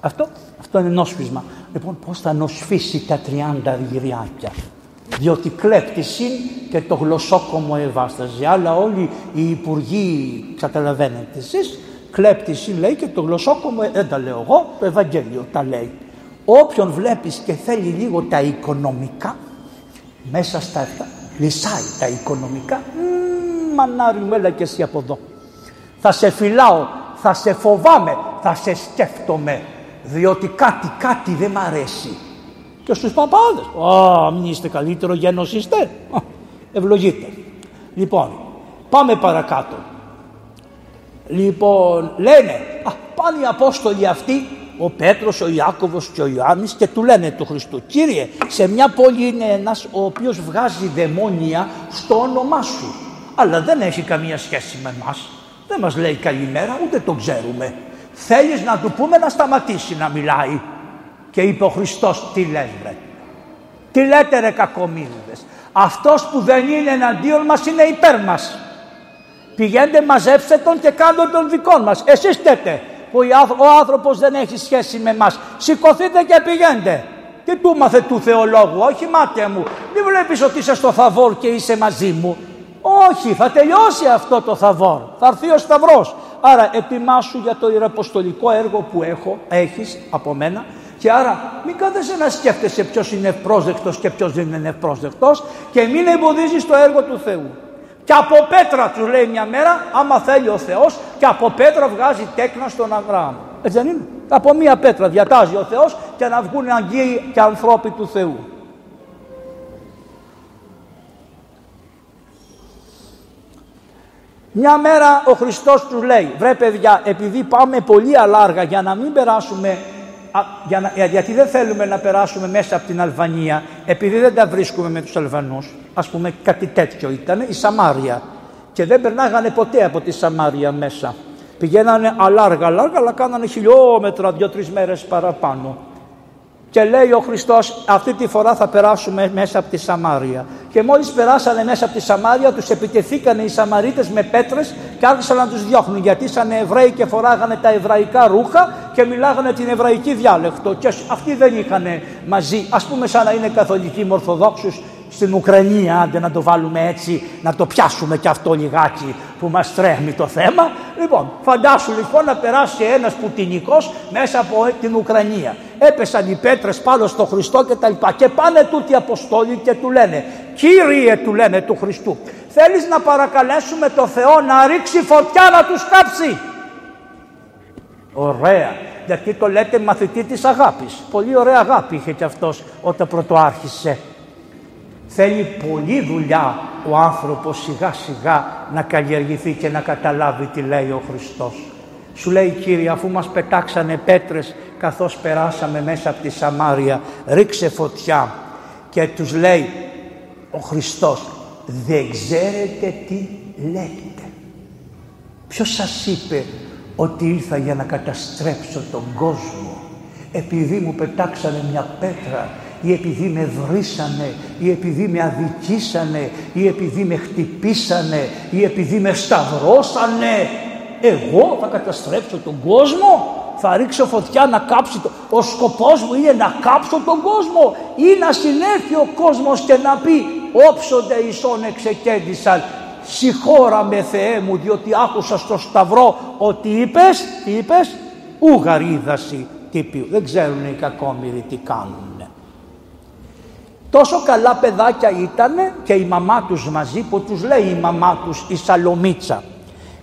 Αυτό, αυτό είναι νόσφισμα. Λοιπόν, πώς θα νοσφίσει τα 30 γυριάκια. Διότι κλέπτης είναι και το γλωσσόκομο ευάσταζε. Αλλά όλοι οι υπουργοί, καταλαβαίνετε εσείς, κλέπτης είναι λέει και το γλωσσόκομο, δεν τα λέω εγώ, το Ευαγγέλιο τα λέει. Όποιον βλέπεις και θέλει λίγο τα οικονομικά, μέσα στα αυτά, λυσάει τα οικονομικά, μανάρι μου έλα και εσύ από εδώ. Θα σε φυλάω, θα σε φοβάμαι, θα σε σκέφτομαι, διότι κάτι, κάτι δεν μ' αρέσει. Και στους παπάδες, α, μην είστε καλύτερο γένος είστε, ευλογείτε. Λοιπόν, πάμε παρακάτω. Λοιπόν, λένε, α, πάνε οι Απόστολοι αυτοί ο Πέτρος, ο Ιάκωβος και ο Ιωάννης και του λένε του Χριστού «Κύριε, σε μια πόλη είναι ένας ο οποίος βγάζει δαιμόνια στο όνομά σου, αλλά δεν έχει καμία σχέση με μας. Δεν μας λέει καλημέρα, ούτε το ξέρουμε. Θέλεις να του πούμε να σταματήσει να μιλάει». Και είπε ο Χριστός «Τι λες βρε, τι λέτε ρε κακομύριδες, αυτός που δεν είναι εναντίον μας είναι υπέρ μας. Πηγαίνετε μαζέψτε τον και κάντε τον δικό μας. Εσείς φταίτε που ο άνθρωπος δεν έχει σχέση με μας. Σηκωθείτε και πηγαίνετε. Τι του μάθε του θεολόγου, όχι μάτια μου. Μην βλέπεις ότι είσαι στο θαβόρ και είσαι μαζί μου. Όχι, θα τελειώσει αυτό το θαβόρ. Θα έρθει ο Σταυρός. Άρα ετοιμάσου για το ιεραποστολικό έργο που έχω, έχεις από μένα και άρα μην κάθεσαι να σκέφτεσαι ποιος είναι ευπρόσδεκτος και ποιος δεν είναι ευπρόσδεκτος και μην εμποδίζεις το έργο του Θεού. Και από πέτρα τους λέει μια μέρα, άμα θέλει ο Θεός, και από πέτρα βγάζει τέκνα στον Αβραάμ. Έτσι δεν είναι; Από μία πέτρα διατάζει ο Θεός και να βγουν αγγείοι και ανθρώποι του Θεού. Μια μέρα ο Χριστός τους λέει, βρε παιδιά, επειδή πάμε πολύ αλάργα για να μην περάσουμε για να, γιατί δεν θέλουμε να περάσουμε μέσα από την Αλβανία, επειδή δεν τα βρίσκουμε με τους Αλβανούς, ας πούμε κάτι τέτοιο ήταν, η Σαμάρια. Και δεν περνάγανε ποτέ από τη Σαμάρια μέσα. Πηγαίνανε αλάργα, αλάργα, αλλά κάνανε χιλιόμετρα, δύο-τρεις μέρες παραπάνω. Και λέει ο Χριστός αυτή τη φορά θα περάσουμε μέσα από τη Σαμάρια. Και μόλις περάσανε μέσα από τη Σαμάρια τους επιτεθήκανε οι Σαμαρίτες με πέτρες και άρχισαν να τους διώχνουν γιατί ήσαν Εβραίοι και φοράγανε τα εβραϊκά ρούχα και μιλάγανε την εβραϊκή διάλεκτο και αυτοί δεν είχαν μαζί, ας πούμε σαν να είναι καθολικοί μορθοδόξους στην Ουκρανία, άντε να το βάλουμε έτσι, να το πιάσουμε και αυτό λιγάκι που μας τρέχει το θέμα. Λοιπόν, φαντάσου λοιπόν να περάσει ένας πουτινικός μέσα από την Ουκρανία. Έπεσαν οι πέτρες πάνω στο Χριστό και τα λοιπά. Και πάνε τούτοι Αποστόλοι και του λένε, Κύριε του λένε του Χριστού, Θέλεις να παρακαλέσουμε το Θεό να ρίξει φωτιά να τους κάψει; Ωραία. Γιατί το λέτε μαθητή της αγάπης. Πολύ ωραία αγάπη είχε και αυτός όταν πρωτοάρχισε. Θέλει πολλή δουλειά ο άνθρωπος σιγά σιγά να καλλιεργηθεί και να καταλάβει τι λέει ο Χριστός. Σου λέει Κύριε αφού μας πετάξανε πέτρες καθώς περάσαμε μέσα από τη Σαμάρια ρίξε φωτιά και τους λέει ο Χριστός δεν ξέρετε τι λέτε. Ποιος σας είπε ότι ήρθα για να καταστρέψω τον κόσμο επειδή μου πετάξανε μια πέτρα ή επειδή με βρίσανε ή επειδή με αδικήσανε ή επειδή με χτυπήσανε ή επειδή με σταυρώσανε εγώ θα καταστρέψω τον κόσμο θα ρίξω φωτιά να κάψει το... Ο σκοπός μου είναι να κάψω τον κόσμο ή να συνέρθει ο κόσμος και να πει όψονται ισόν εξεκέντησαν συγχώρα με Θεέ μου διότι άκουσα στο σταυρό ότι είπες, τι είπες, ουγαρίδαση τύπιου. Δεν ξέρουν οι κακόμοιροι τι κάνουν. Τόσο καλά παιδάκια ήταν και η μαμά τους μαζί που τους λέει η μαμά τους η Σαλομίτσα.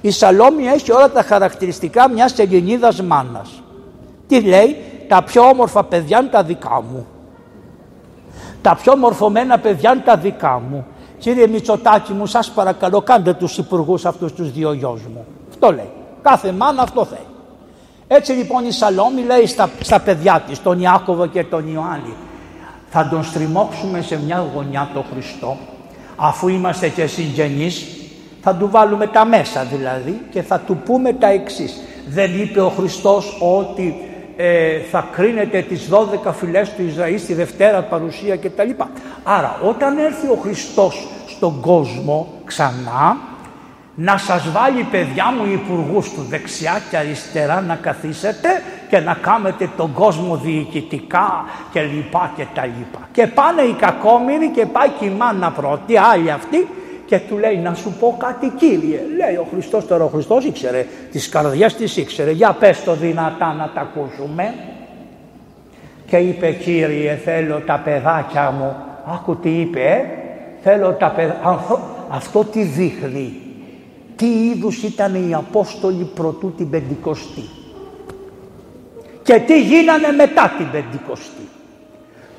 Η Σαλόμη έχει όλα τα χαρακτηριστικά μιας Ελληνίδας μάνας. Τι λέει, τα πιο όμορφα παιδιά είναι τα δικά μου. Τα πιο μορφωμένα παιδιά είναι τα δικά μου. Κύριε Μητσοτάκη μου, σας παρακαλώ κάντε τους υπουργούς αυτούς τους δύο γιος μου. Αυτό λέει. Κάθε μάνα αυτό θέλει. Έτσι λοιπόν η Σαλόμη λέει στα, στα παιδιά της, τον Ιάκωβο και τον Ιωάννη, θα τον στριμώξουμε σε μια γωνιά το Χριστό, αφού είμαστε και συγγενείς, θα του βάλουμε τα μέσα δηλαδή και θα του πούμε τα εξής. Δεν είπε ο Χριστός ότι ε, θα κρίνετε τις 12 φυλές του Ισραήλ στη Δευτέρα παρουσία κτλ. Άρα όταν έρθει ο Χριστός στον κόσμο ξανά να σας βάλει παιδιά μου υπουργούς του δεξιά και αριστερά να καθίσετε και να κάνετε τον κόσμο διοικητικά και λοιπά και τα λοιπά. Και πάνε οι κακόμοιροι και πάει και η μάνα πρώτη, άλλη αυτή και του λέει να σου πω κάτι κύριε. Λέει ο Χριστός τώρα ο Χριστός ήξερε, τις καρδιές της ήξερε. Για πες το δυνατά να τα ακούσουμε. Και είπε κύριε θέλω τα παιδάκια μου. Άκου τι είπε ε; Θέλω τα παιδάκια. Αυτό τι δείχνει. Τι είδους ήταν οι Απόστολοι προτού την Πεντηκοστή. Και τι γίνανε μετά την Πεντηκοστή.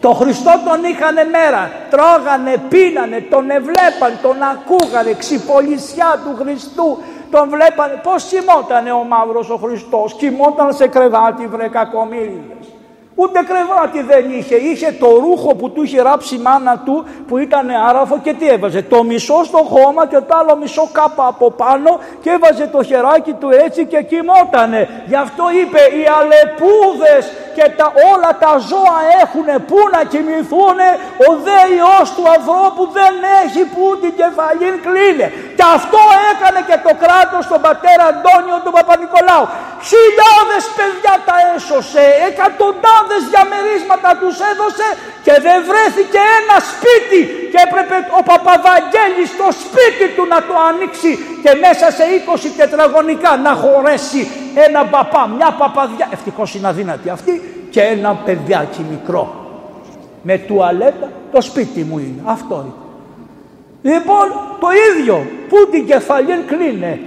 Το Χριστό τον είχανε μέρα, τρώγανε, πίνανε, τον εβλέπαν, τον ακούγανε, ξυπολισιά του Χριστού, τον βλέπανε. Πώς κοιμότανε ο μαύρος ο Χριστός, κοιμόταν σε κρεβάτι βρε κακομύριδες. Ούτε κρεβάτι δεν είχε. Είχε το ρούχο που του είχε ράψει η μάνα του που ήταν άραφο και τι έβαζε; Το μισό στο χώμα και το άλλο μισό κάπα από πάνω και έβαζε το χεράκι του έτσι και κοιμότανε. Γι' αυτό είπε οι αλεπούδες και τα, όλα τα ζώα έχουν που να κοιμηθούν ο δε Υιός του ανθρώπου δεν έχει που την κεφαλήν κλείνε. Και αυτό έκανε και το κράτος τον πατέρα Αντώνιο του Παπα-Νικολάου. Χιλιάδες παιδιά τα έσωσε, εκατοντάδες διαμερίσματα τους έδωσε και δεν βρέθηκε ένα σπίτι και έπρεπε ο Παπαβαγγέλης το σπίτι του να το ανοίξει και μέσα σε 20 τετραγωνικά να χωρέσει ένα παπά, μια παπαδιά, ευτυχώς είναι αδύνατη αυτή και ένα παιδιάκι μικρό. Με τουαλέτα το σπίτι μου είναι, αυτό είναι. Λοιπόν το ίδιο που την κεφαλή κλείνε;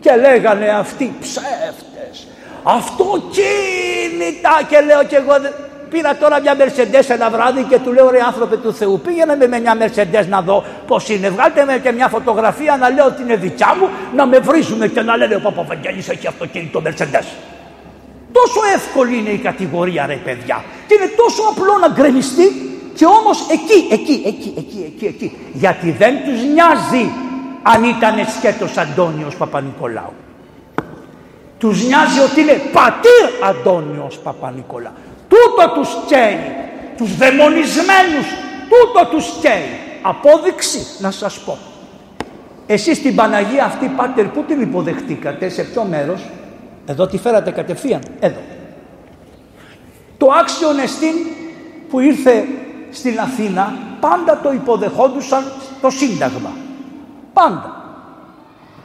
Και λέγανε αυτοί ψεύτες αυτοκίνητα και λέω και εγώ πήρα τώρα μια Mercedes ένα βράδυ και του λέω ρε άνθρωπε του Θεού πήγαινε με μια Mercedes να δω πως είναι βγάλτε με και μια φωτογραφία να λέω ότι είναι δικιά μου να με βρίζουμε και να λένε ο Παπαβαγγέλης έχει αυτοκίνητο Mercedes τόσο εύκολη είναι η κατηγορία ρε παιδιά και είναι τόσο απλό να γκρεμιστεί και όμως εκεί, εκεί, εκεί, εκεί, εκεί, εκεί γιατί δεν τους νοιάζει αν ήταν σκέτος Αντώνιος Παπα-Νικολάου. Τους νοιάζει ότι είναι πατήρ Αντώνιος Παπα-Νικολάου. Τούτο τους καίει. Τους δαιμονισμένους τούτο τους καίει. Απόδειξη να σας πω. Εσείς την Παναγία αυτή πάτερ πού την υποδεχτήκατε, σε ποιο μέρος; Εδώ τη φέρατε κατευθείαν. Εδώ. Το άξιον εστίν που ήρθε στην Αθήνα πάντα το υποδεχόντουσαν το Σύνταγμα. Πάντα.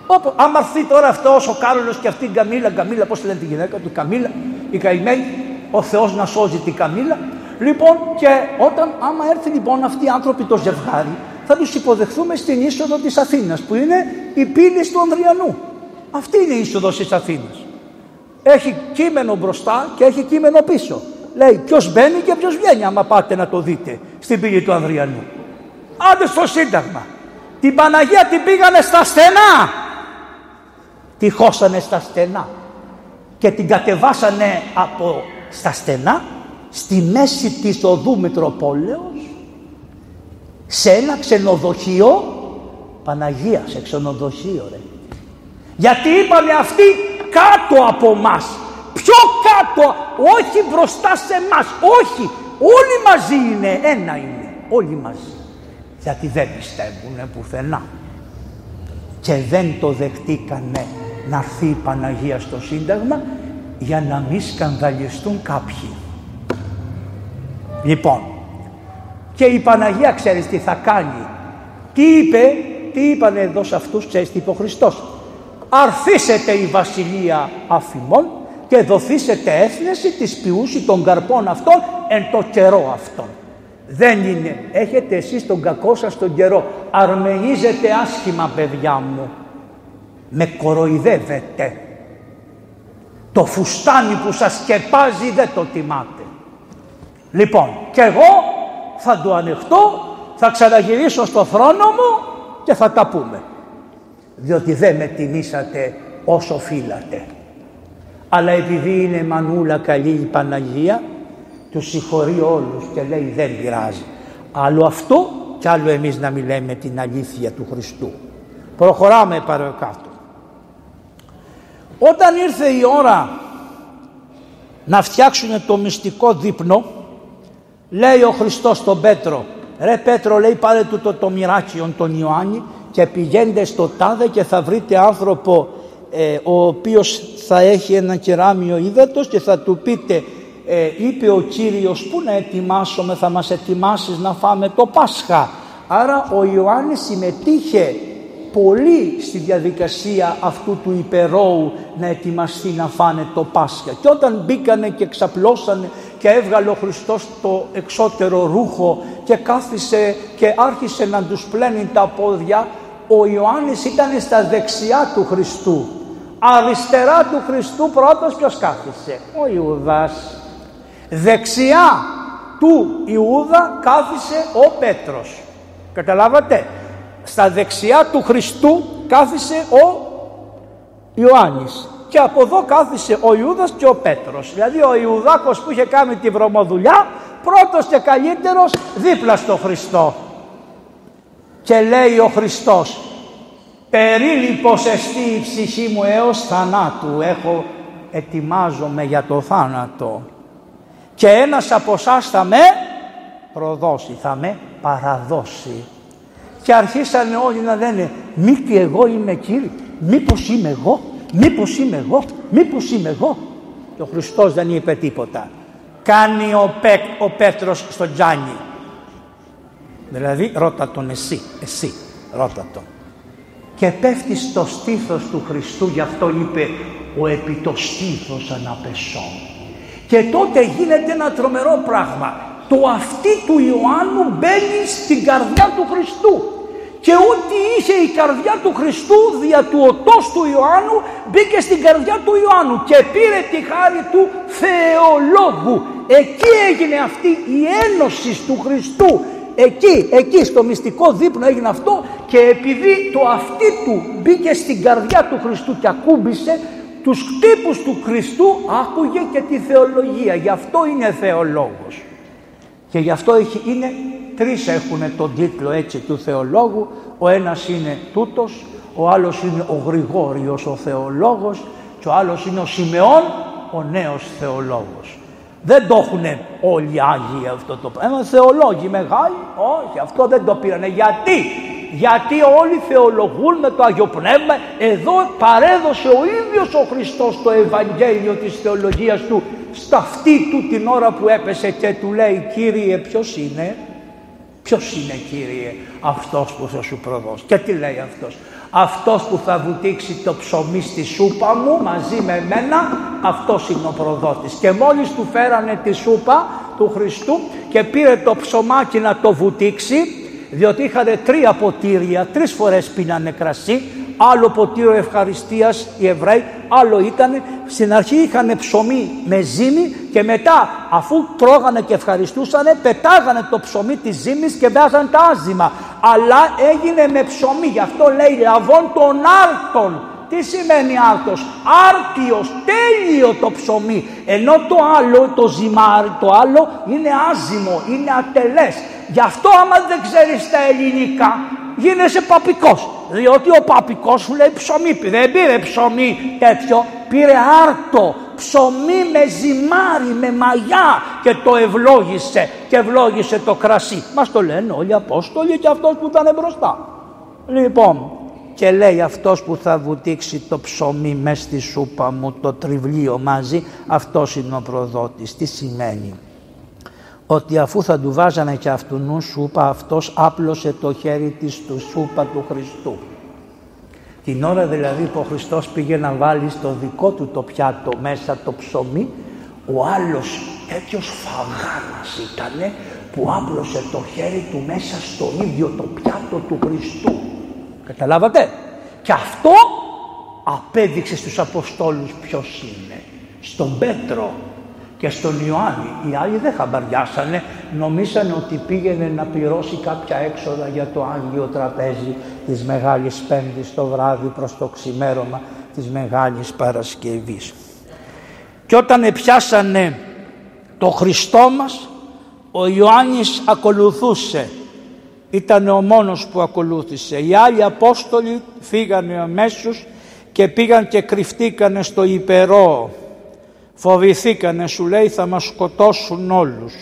Όπου, άμα έρθει τώρα αυτός ο Κάρολος και αυτή η Καμίλα, Καμίλα, πώς λένε τη γυναίκα του, Καμίλα, η καημένη, ο Θεός να σώζει την Καμίλα. Λοιπόν, και όταν, άμα έρθει λοιπόν αυτοί οι άνθρωποι το ζευγάρι, θα τους υποδεχθούμε στην είσοδο της Αθήνας που είναι η πύλη του Ανδριανού. Αυτή είναι η είσοδος της Αθήνας. Έχει κείμενο μπροστά και έχει κείμενο πίσω. Λέει ποιος μπαίνει και ποιος βγαίνει άμα πάτε να το δείτε στην πύλη του Ανδριανού. Άντε στο Σύνταγμα. Την Παναγία την πήγανε στα στενά. Τη χώσανε στα στενά. Και την κατεβάσανε από στα στενά στη μέση της οδού Μητροπόλεως σε ένα ξενοδοχείο Παναγίας σε ξενοδοχείο ρε. Γιατί είπαμε αυτοί κάτω από μας πιο κάτω όχι μπροστά σε μας όχι. Όλοι μαζί είναι ένα είναι όλοι μαζί. Γιατί δεν πιστεύουν πουθενά. Και δεν το δεχτήκανε να έρθει η Παναγία στο Σύνταγμα για να μην σκανδαλιστούν κάποιοι. Λοιπόν, και η Παναγία ξέρεις τι θα κάνει. Τι είπε, τι είπαν εδώ σε αυτούς, ξέρεις τι είπε ο Χριστός. Αρθίσετε η βασιλεία αφημών και δοθήσετε έθνεση της ποιούση των καρπών αυτών εν το καιρό αυτών. Δεν είναι. Έχετε εσείς τον κακό σας τον καιρό. Αρμενίζετε άσχημα παιδιά μου. Με κοροϊδεύετε. Το φουστάνι που σας σκεπάζει δεν το τιμάτε. Λοιπόν, και εγώ θα το ανοιχτώ, θα ξαναγυρίσω στο θρόνο μου και θα τα πούμε. Διότι δεν με τιμήσατε όσο φύλατε. Αλλά επειδή είναι μανούλα καλή η Παναγία, του συγχωρεί όλους και λέει δεν πειράζει. Άλλο αυτό και άλλο εμείς να μιλάμε την αλήθεια του Χριστού. Προχωράμε παρακάτω. Όταν ήρθε η ώρα να φτιάξουν το μυστικό δείπνο, λέει ο Χριστός στον Πέτρο, ρε Πέτρο λέει πάρε του το, το μοιράξιον τον Ιωάννη και πηγαίνετε στο τάδε και θα βρείτε άνθρωπο ε, ο οποίος θα έχει ένα κεράμιο ύδατος και θα του πείτε ε, είπε ο Κύριος πού να ετοιμάσουμε θα μας ετοιμάσεις να φάμε το Πάσχα άρα ο Ιωάννης συμμετείχε πολύ στη διαδικασία αυτού του υπερώου να ετοιμαστεί να φάνε το Πάσχα. Και όταν μπήκανε και ξαπλώσανε και έβγαλε ο Χριστός το εξώτερο ρούχο και κάθισε και άρχισε να τους πλένει τα πόδια, ο Ιωάννης ήταν στα δεξιά του Χριστού. Αριστερά του Χριστού πρώτος ποιος κάθισε, ο Ιουδάς. Δεξιά του Ιούδα κάθισε ο Πέτρος. Καταλάβατε, στα δεξιά του Χριστού κάθισε ο Ιωάννης και από εδώ κάθισε ο Ιούδας και ο Πέτρος. Δηλαδή ο Ιουδάκος που είχε κάνει τη βρωμοδουλειά πρώτος και καλύτερος δίπλα στο Χριστό. Και λέει ο Χριστός περίλυπος εστί η ψυχή μου έως θανάτου έχω ετοιμάζομαι για το θάνατο και ένας από εσάς θα με προδώσει, θα με παραδώσει και αρχίσανε όλοι να λένε μη εγώ είμαι Κύριε, μήπως είμαι εγώ, μήπως είμαι εγώ, μήπως είμαι εγώ. Και ο Χριστός δεν είπε τίποτα. Κάνει ο, Πέ, ο Πέτρος στο τζάνι. Δηλαδή ρώτα τον εσύ, εσύ, ρώτα τον. Και πέφτει στο στήθος του Χριστού, γι' αυτό είπε ο επί το στήθος αναπεσών. Και τότε γίνεται ένα τρομερό πράγμα. Το αυτί του Ιωάννου μπαίνει στην καρδιά του Χριστού και ό,τι είχε η καρδιά του Χριστού δια του οτός του Ιωάννου μπήκε στην καρδιά του Ιωάννου και πήρε τη χάρη του θεολόγου. Εκεί έγινε αυτή η ένωση του Χριστού. Εκεί, εκεί στο μυστικό δείπνο έγινε αυτό και επειδή το αυτί του μπήκε στην καρδιά του Χριστού και ακούμπησε τους χτύπους του Χριστού άκουγε και τη θεολογία. Γι' αυτό είναι θεολόγος. Και γι' αυτό έχει, είναι τρεις έχουν τον τίτλο έτσι του θεολόγου, ο ένας είναι τούτος, ο άλλος είναι ο Γρηγόριος ο θεολόγος και ο άλλος είναι ο Σιμεών ο νέος θεολόγος. Δεν το έχουν όλοι οι Άγιοι αυτό το πράγμα. Θεολόγοι μεγάλοι, όχι αυτό δεν το πήρανε. Γιατί, γιατί όλοι θεολογούν με το Άγιο Πνεύμα. Εδώ παρέδωσε ο ίδιος ο Χριστός το Ευαγγέλιο της θεολογίας του στα αυτή του την ώρα που έπεσε και του λέει Κύριε ποιος είναι; Ποιος είναι Κύριε αυτός που θα σου προδώσει; Και τι λέει αυτός; Αυτός που θα βουτήξει το ψωμί στη σούπα μου μαζί με μένα, αυτός είναι ο προδότης. Και μόλις του φέρανε τη σούπα του Χριστού και πήρε το ψωμάκι να το βουτήξει, διότι είχαν τρία ποτήρια, τρεις φορές πίνανε κρασί, άλλο ποτήριο ευχαριστίας οι Εβραίοι, άλλο ήταν, στην αρχή είχαν ψωμί με ζύμη και μετά αφού τρώγανε και ευχαριστούσαν πετάγανε το ψωμί της ζύμης και βάζαν τα άζημα. Αλλά έγινε με ψωμί, γι' αυτό λέει λαβών των άρτων. Τι σημαίνει άρτος, άρτιος, τέλειο το ψωμί. Ενώ το άλλο, το ζυμάρι, το άλλο είναι άζυμο, είναι ατελές. Γι' αυτό άμα δεν ξέρεις τα ελληνικά γίνεσαι παπικός. Διότι ο παπικός σου λέει ψωμί, δεν πήρε ψωμί τέτοιο, πήρε άρτο, ψωμί με ζυμάρι, με μαγιά και το ευλόγησε και ευλόγησε το κρασί. Μας το λένε όλοι οι Απόστολοι και αυτός που ήταν μπροστά. Λοιπόν, και λέει αυτός που θα βουτήξει το ψωμί μέσα στη σούπα μου, το τριβλίο μαζί, αυτός είναι ο προδότης. Τι σημαίνει; Ότι αφού θα του βάζανε και αυτού σούπα, αυτός άπλωσε το χέρι της του σούπα του Χριστού. Την ώρα δηλαδή που ο Χριστός πήγε να βάλει στο δικό του το πιάτο μέσα το ψωμί, ο άλλος τέτοιος φαγάνας ήτανε που άπλωσε το χέρι του μέσα στο ίδιο το πιάτο του Χριστού. Καταλάβατε; Και αυτό απέδειξε στους Αποστόλους ποιος είναι. Στον Πέτρο και στον Ιωάννη. Οι άλλοι δεν χαμπαριάσανε, νομίσανε ότι πήγαινε να πληρώσει κάποια έξοδα για το Άγιο Τραπέζι της Μεγάλης Πέμπτης το βράδυ προς το ξημέρωμα της Μεγάλης Παρασκευής. Και όταν πιάσανε το Χριστό μας, ο Ιωάννης ακολουθούσε. Ήταν ο μόνος που ακολούθησε. Οι άλλοι Απόστολοι φύγανε αμέσως και πήγαν και κρυφτήκανε στο υπερό Φοβηθήκανε σου λέει θα μας σκοτώσουν όλους.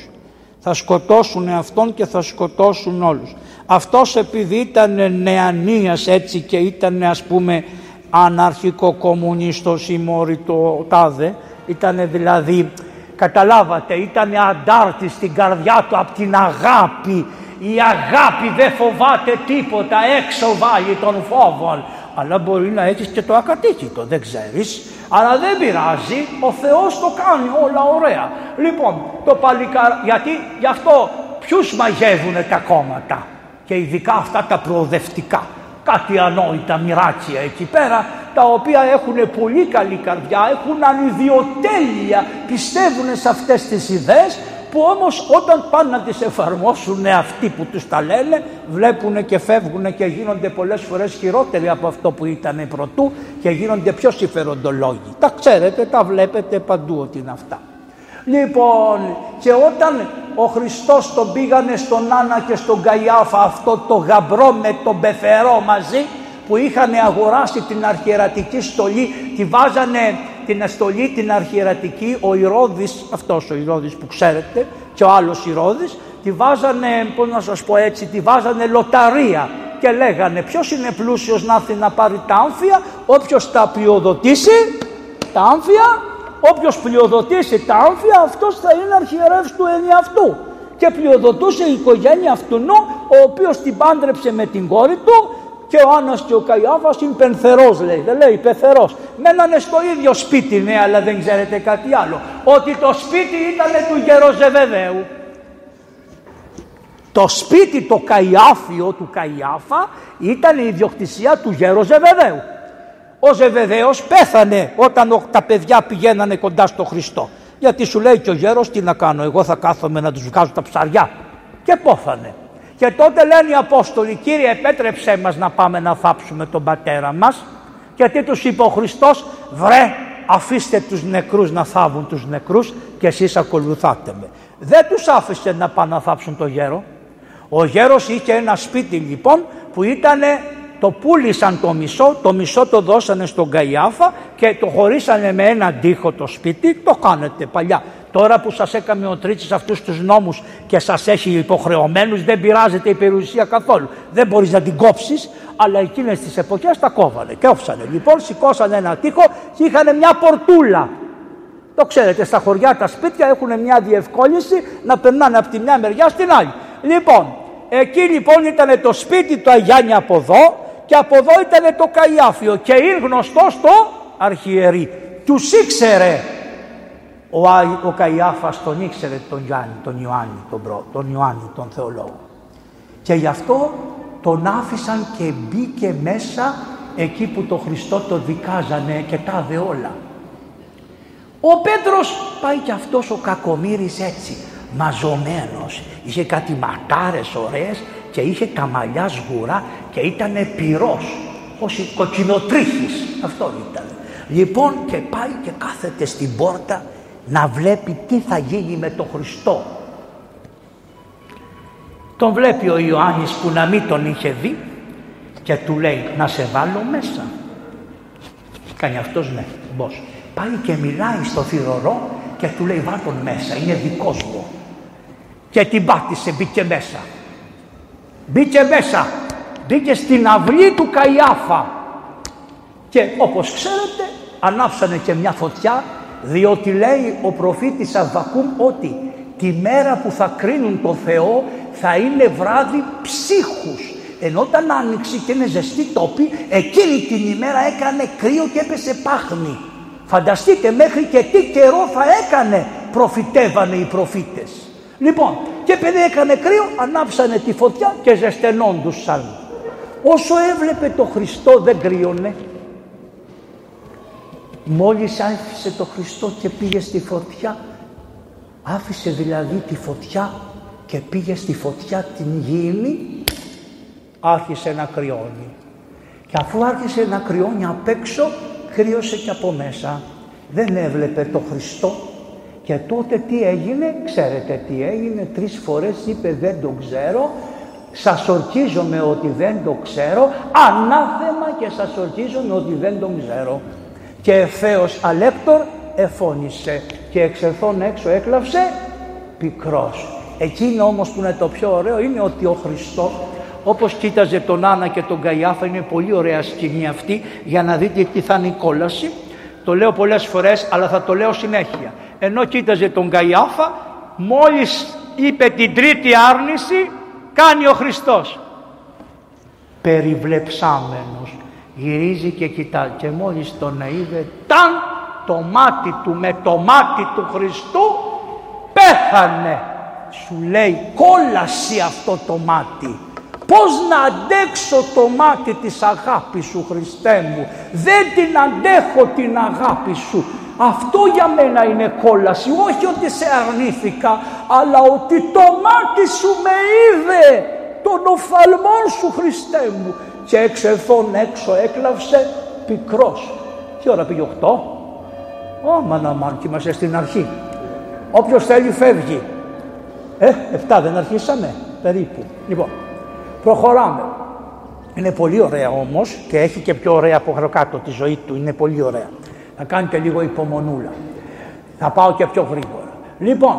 Θα σκοτώσουν αυτόν και θα σκοτώσουν όλους. Αυτός επειδή ήταν νεανίας έτσι και ήταν ας πούμε αναρχικό κομμουνίστος ή το τάδε, ήταν δηλαδή καταλάβατε ήταν αντάρτης στην καρδιά του από την αγάπη. Η αγάπη δεν φοβάται τίποτα έξω βάλει των φόβων. Αλλά μπορεί να έχεις και το ακατοίκητο, δεν ξέρεις. Αλλά δεν πειράζει, ο Θεός το κάνει όλα ωραία. Λοιπόν, το παλικάρι, γιατί γι' αυτό ποιους μαγεύουν τα κόμματα και ειδικά αυτά τα προοδευτικά. Κάτι ανόητα μοιράτσια εκεί πέρα, τα οποία έχουν πολύ καλή καρδιά, έχουν ανιδιοτέλεια, πιστεύουν σε αυτές τις ιδέες που όμως όταν πάνε να τις εφαρμόσουν αυτοί που τους τα λένε βλέπουν και φεύγουν και γίνονται πολλές φορές χειρότεροι από αυτό που ήταν πρωτού και γίνονται πιο συμφεροντολόγοι. Τα ξέρετε, τα βλέπετε παντού ότι είναι αυτά. Λοιπόν, και όταν ο Χριστός τον πήγανε στον Άννα και στον Καϊάφα αυτό το γαμπρό με τον πεθερό μαζί που είχαν αγοράσει την αρχιερατική στολή, τη βάζανε την αστολή την αρχιερατική, ο Ηρώδης, αυτός ο Ηρώδης που ξέρετε και ο άλλος Ηρώδης, τη βάζανε, πώς να σας πω έτσι, τη βάζανε λοταρία και λέγανε ποιος είναι πλούσιος να έρθει να πάρει τα άμφια, όποιος τα πλειοδοτήσει, τα άμφια, όποιος πλειοδοτήσει τα άμφια αυτός θα είναι αρχιερεύς του ενιαυτού. Και πλειοδοτούσε η οικογένεια αυτού ο οποίος την πάντρεψε με την κόρη του και ο Άννας και ο Καϊάφας είναι πενθερός λέει, δεν λέει πεθερός. Μένανε στο ίδιο σπίτι ναι, αλλά δεν ξέρετε κάτι άλλο. Ότι το σπίτι ήταν του Γεροζεβεδαίου. Το σπίτι το Καϊάφιο του Καϊάφα ήταν η ιδιοκτησία του Γεροζεβεδαίου. Ο Ζεβεδαίος πέθανε όταν τα παιδιά πηγαίνανε κοντά στο Χριστό. Γιατί σου λέει και ο γέρος τι να κάνω, εγώ θα κάθομαι να τους βγάζω τα ψαριά. Και πόθανε. Και τότε λένε οι Απόστολοι, Κύριε επέτρεψέ μας να πάμε να θάψουμε τον πατέρα μας. Και τι τους είπε ο Χριστός, βρε αφήστε τους νεκρούς να θάβουν τους νεκρούς και εσείς ακολουθάτε με. Δεν τους άφησε να πάνε να θάψουν το γέρο. Ο γέρος είχε ένα σπίτι λοιπόν που ήταν το πούλησαν το μισό, το μισό το δώσανε στον Καϊάφα και το χωρίσανε με ένα τοίχο το σπίτι, το κάνετε παλιά. Τώρα που σας έκαμε ο Τρίτσης αυτούς τους νόμους και σας έχει υποχρεωμένους δεν πειράζεται η περιουσία καθόλου. Δεν μπορείς να την κόψεις, αλλά εκείνες τις εποχές τα κόβανε και όφσανε. Λοιπόν σηκώσανε ένα τοίχο και είχαν μια πορτούλα. Το ξέρετε, στα χωριά τα σπίτια έχουν μια διευκόλυνση να περνάνε από τη μια μεριά στην άλλη. Λοιπόν, εκεί λοιπόν ήταν το σπίτι του Αγιάννη από εδώ και από εδώ ήταν το Καϊάφιο και είναι γνωστός στο αρχιερή. Τους ήξερε ο, ο Καϊάφας τον ήξερε τον Γιάννη, τον Ιωάννη, τον, προ, τον Ιωάννη, τον θεολόγο. Και γι' αυτό τον άφησαν και μπήκε μέσα εκεί που το Χριστό το δικάζανε και τα δε όλα. Ο Πέτρος πάει κι αυτός ο κακομύρης έτσι, μαζωμένος. Είχε κάτι ματάρες ωραίες και είχε τα μαλλιά σγουρά και ήταν πυρός, ως κοκκινοτρίχης, αυτό ήταν. Λοιπόν και πάει και κάθεται στην πόρτα να βλέπει τι θα γίνει με τον Χριστό. Τον βλέπει ο Ιωάννης που να μην τον είχε δει και του λέει να σε βάλω μέσα. Κάνει αυτός ναι, μπος. Πάει και μιλάει στο θηρορό και του λέει βάλ τον μέσα, είναι δικός μου. Και την πάτησε, μπήκε μέσα. Μπήκε μέσα, μπήκε στην αυλή του Καϊάφα. Και όπως ξέρετε ανάψανε και μια φωτιά διότι λέει ο προφήτης Αββακούμ ότι τη μέρα που θα κρίνουν το Θεό θα είναι βράδυ ψύχους. Ενώ όταν άνοιξε και είναι ζεστή τόπη, εκείνη την ημέρα έκανε κρύο και έπεσε πάχνη. Φανταστείτε μέχρι και τι καιρό θα έκανε προφητεύανε οι προφήτες. Λοιπόν, και επειδή έκανε κρύο, ανάψανε τη φωτιά και ζεσθενόντουσαν. Όσο έβλεπε το Χριστό δεν κρύωνε. Μόλις άφησε το Χριστό και πήγε στη φωτιά, άφησε δηλαδή τη φωτιά και πήγε στη φωτιά την γήινη, άρχισε να κρυώνει. Και αφού άρχισε να κρυώνει απ' έξω, κρύωσε και από μέσα. Δεν έβλεπε το Χριστό και τότε τι έγινε, ξέρετε τι έγινε, τρεις φορές είπε δεν το ξέρω, σας ορκίζομαι ότι δεν το ξέρω, ανάθεμα και σας ορκίζομαι ότι δεν το ξέρω. Και ευθέως αλέπτορ εφώνησε και εξερθών έξω έκλαψε πικρός. Εκείνο όμως που είναι το πιο ωραίο είναι ότι ο Χριστός όπως κοίταζε τον Άννα και τον Καϊάφα είναι πολύ ωραία σκηνή αυτή για να δείτε τι θα είναι η κόλαση. Το λέω πολλές φορές αλλά θα το λέω συνέχεια. Ενώ κοίταζε τον Καϊάφα μόλις είπε την τρίτη άρνηση κάνει ο Χριστός. Περιβλεψάμενος γυρίζει και κοιτάει και μόλις τον είδε ταν το μάτι του με το μάτι του Χριστού πέθανε. Σου λέει κόλαση αυτό το μάτι. Πώς να αντέξω το μάτι της αγάπης σου Χριστέ μου; Δεν την αντέχω την αγάπη σου. Αυτό για μένα είναι κόλαση. Όχι ότι σε αρνήθηκα, αλλά ότι το μάτι σου με είδε. Τον οφθαλμό σου Χριστέ μου. Και εξελθόν έξω έκλαυσε πικρός. Τι ώρα πήγε 8. Ω μάνα και είμαστε στην αρχή. Όποιος θέλει φεύγει. Ε, 7 δεν αρχίσαμε περίπου. Λοιπόν, Προχωράμε. Είναι πολύ ωραία όμως και έχει και πιο ωραία από κάτω τη ζωή του. Είναι πολύ ωραία. Θα κάνετε λίγο υπομονούλα. Θα πάω και πιο γρήγορα. Λοιπόν,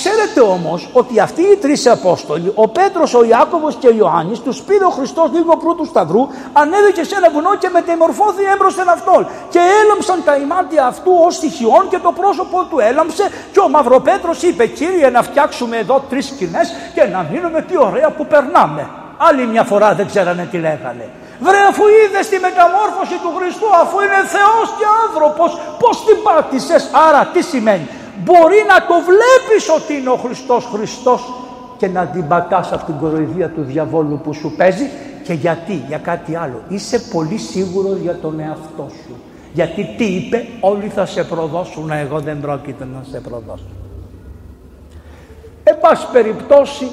ξέρετε όμως ότι αυτοί οι τρεις Απόστολοι, ο Πέτρος, ο Ιάκωβος και ο Ιωάννης, τους πήρε ο Χριστός λίγο πρώτου σταυρού, ανέβηκε σε ένα βουνό και μετεμορφώθη έμπροσθεν αυτόν. Και έλαμψαν τα ημάτια αυτού ως στοιχειών και το πρόσωπο του έλαμψε και ο Μαυροπέτρος είπε «Κύριε να φτιάξουμε εδώ τρεις σκηνές και να μείνουμε τι ωραία που περνάμε». Άλλη μια φορά δεν ξέρανε τι λέγανε. Βρε αφού είδες τη μεταμόρφωση του Χριστού, αφού είναι Θεός και άνθρωπος, πώς την πάτησες. Άρα τι σημαίνει. Μπορεί να το βλέπεις ότι είναι ο Χριστός Χριστός και να την πατάς από την κοροϊδία του διαβόλου που σου παίζει και γιατί, για κάτι άλλο. Είσαι πολύ σίγουρος για τον εαυτό σου. Γιατί τι είπε, όλοι θα σε προδώσουν, εγώ δεν πρόκειται να σε προδώσω. Εν πάση περιπτώσει,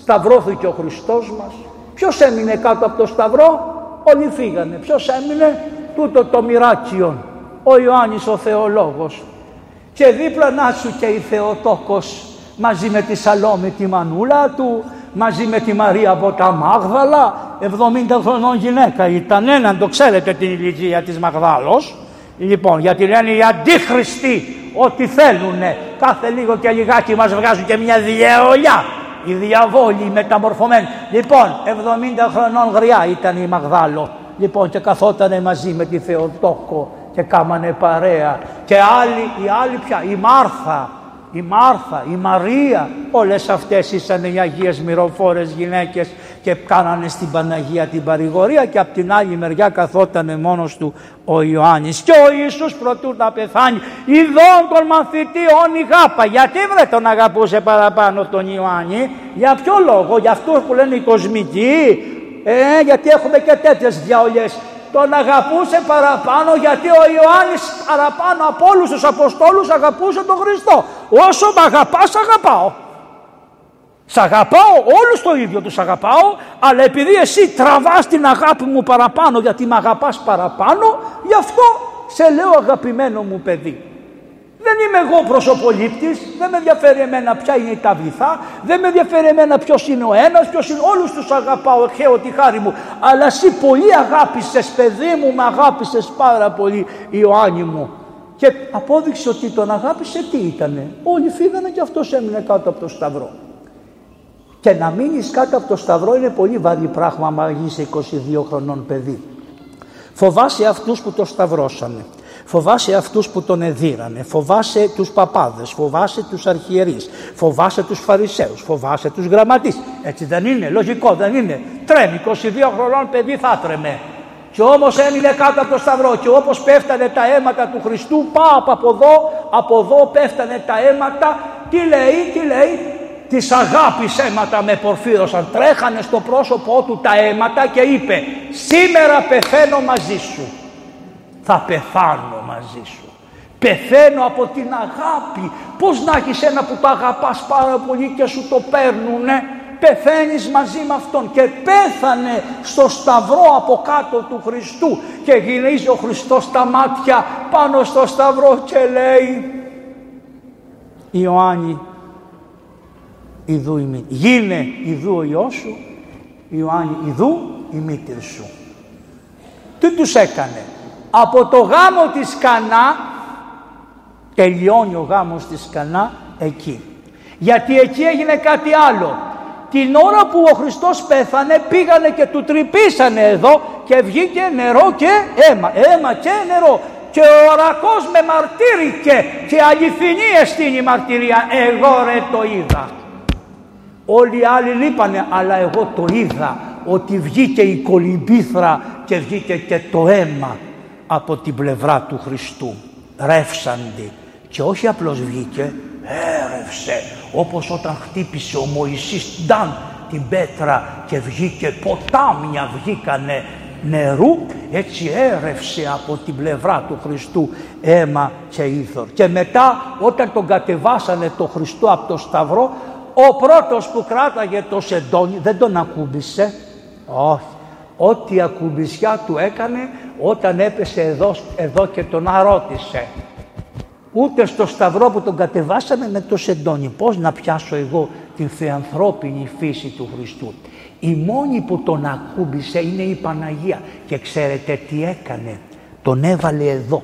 σταυρώθηκε ο Χριστός μας. Ποιος έμεινε κάτω από το σταυρό, όλοι φύγανε. Ποιος έμεινε, τούτο το μοιράκιον, ο Ιωάννης ο θεολόγος. Και δίπλα να σου και η Θεοτόκος μαζί με τη Σαλόμη τη μανούλα του, μαζί με τη Μαρία από τα Μάγδαλα, 70 χρονών γυναίκα ήταν, έναν το ξέρετε την ηλικία της Μαγδάλος. Λοιπόν, γιατί λένε οι αντίχριστοι ό,τι θέλουνε. Κάθε λίγο και λιγάκι μας βγάζουν και μια διαιολιά οι διαβόλοι μεταμορφωμένοι. Λοιπόν, 70 χρονών γριά ήταν η Μαγδάλο. Λοιπόν, και καθότανε μαζί με τη Θεοτόκο και κάμανε παρέα. Και άλλοι, οι άλλοι πια, η Μάρθα, η Μάρθα, η Μαρία, όλες αυτές ήσαν οι Αγίες Μυροφόρες γυναίκες και κάνανε στην Παναγία την παρηγορία και από την άλλη μεριά καθόταν μόνος του ο Ιωάννης. Και ο Ιησούς προτού να πεθάνει ειδών τον μαθητή όνει γάπα. Γιατί βρε τον αγαπούσε παραπάνω τον Ιωάννη; Για ποιο λόγο; Για αυτό που λένε οι κοσμικοί; Ε, γιατί έχουμε και τέτοιες διαολιές τον αγαπούσε παραπάνω γιατί ο Ιωάννης παραπάνω από όλους τους Αποστόλους αγαπούσε τον Χριστό. Όσο με αγαπάς αγαπάω. Σ' αγαπάω, όλους το ίδιο τους αγαπάω, αλλά επειδή εσύ τραβάς την αγάπη μου παραπάνω γιατί με αγαπάς παραπάνω, γι' αυτό σε λέω αγαπημένο μου παιδί. Δεν είμαι εγώ προσωπολήπτης, δεν με ενδιαφέρει εμένα ποια είναι η ταβληθά, δεν με ενδιαφέρει εμένα ποιος είναι ο ένας, ποιος είναι, όλους τους αγαπάω, χαίω τη χάρη μου. Αλλά εσύ πολύ αγάπησες παιδί μου, με αγάπησες πάρα πολύ Ιωάννη μου. Και απόδειξε ότι τον αγάπησε τι ήτανε. Όλοι φύγανε και αυτός έμεινε κάτω από το σταυρό. Και να μείνεις κάτω από το σταυρό είναι πολύ βαρύ πράγμα άμα είσαι 22 χρονών παιδί. Φοβάσαι αυτούς που το σταυρώσανε. Φοβάσαι αυτούς που τον εδίρανε, φοβάσαι τους παπάδες, φοβάσαι τους αρχιερείς, φοβάσαι τους φαρισαίους, φοβάσαι τους γραμματείς. Έτσι δεν είναι, λογικό δεν είναι. Τρέμει, 22 χρονών παιδί θα τρέμε. Και όμως έμεινε κάτω από το σταυρό και όπως πέφτανε τα αίματα του Χριστού, πάω από εδώ, από εδώ πέφτανε τα αίματα, τι λέει, τι λέει, της αγάπης αίματα με πορφύρωσαν. Τρέχανε στο πρόσωπό του τα αίματα και είπε «Σήμερα πεθαίνω μαζί σου» θα πεθάνω μαζί σου. Πεθαίνω από την αγάπη. Πώς να έχεις ένα που το αγαπάς πάρα πολύ και σου το παίρνουνε; Πεθαίνεις μαζί με Αυτόν και πέθανε στο σταυρό από κάτω του Χριστού και γυρίζει ο Χριστός τα μάτια πάνω στο σταυρό και λέει Ιωάννη Ιδού η μήτρη. Γίνε Ιδού ο Υιός σου, Ιωάννη Ιδού η μήτρη σου. Τι τους έκανε; Από το γάμο της Κανά τελειώνει ο γάμος της Κανά εκεί. Γιατί εκεί έγινε κάτι άλλο. Την ώρα που ο Χριστός πέθανε πήγανε και του τρυπήσανε εδώ και βγήκε νερό και αίμα. Αίμα και νερό. Και ο ορακός με μαρτύρηκε και αληθινή εστίνη η μαρτυρία. Εγώ ρε το είδα. Όλοι οι άλλοι λείπανε αλλά εγώ το είδα ότι βγήκε η κολυμπήθρα και βγήκε και το αίμα από την πλευρά του Χριστού. Ρεύσαντη. Και όχι απλώς βγήκε, έρευσε. Όπως όταν χτύπησε ο Μωυσής Νταν την πέτρα και βγήκε ποτάμια βγήκανε νερού, έτσι έρευσε από την πλευρά του Χριστού αίμα και ήθορ. Και μετά όταν τον κατεβάσανε το Χριστό από το Σταυρό, ο πρώτος που κράταγε το σεντόνι δεν τον ακούμπησε, όχι, ό,τι ακουμπησιά του έκανε όταν έπεσε εδώ, εδώ και τον αρώτησε. Ούτε στο σταυρό που τον κατεβάσαμε με το σεντόνι. Πώς να πιάσω εγώ την θεανθρώπινη φύση του Χριστού. Η μόνη που τον ακούμπησε είναι η Παναγία. Και ξέρετε τι έκανε. Τον έβαλε εδώ.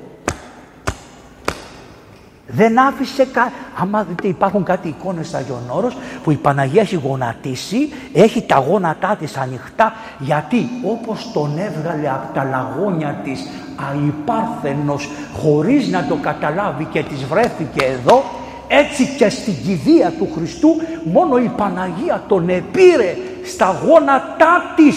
Δεν άφησε κα... Άμα δείτε υπάρχουν κάτι εικόνες στα Όρος που η Παναγία έχει γονατίσει, έχει τα γόνατά της ανοιχτά γιατί όπως τον έβγαλε από τα λαγόνια της αϊπάρθενος χωρίς να το καταλάβει και της βρέθηκε εδώ έτσι και στην κηδεία του Χριστού μόνο η Παναγία τον επήρε στα γόνατά της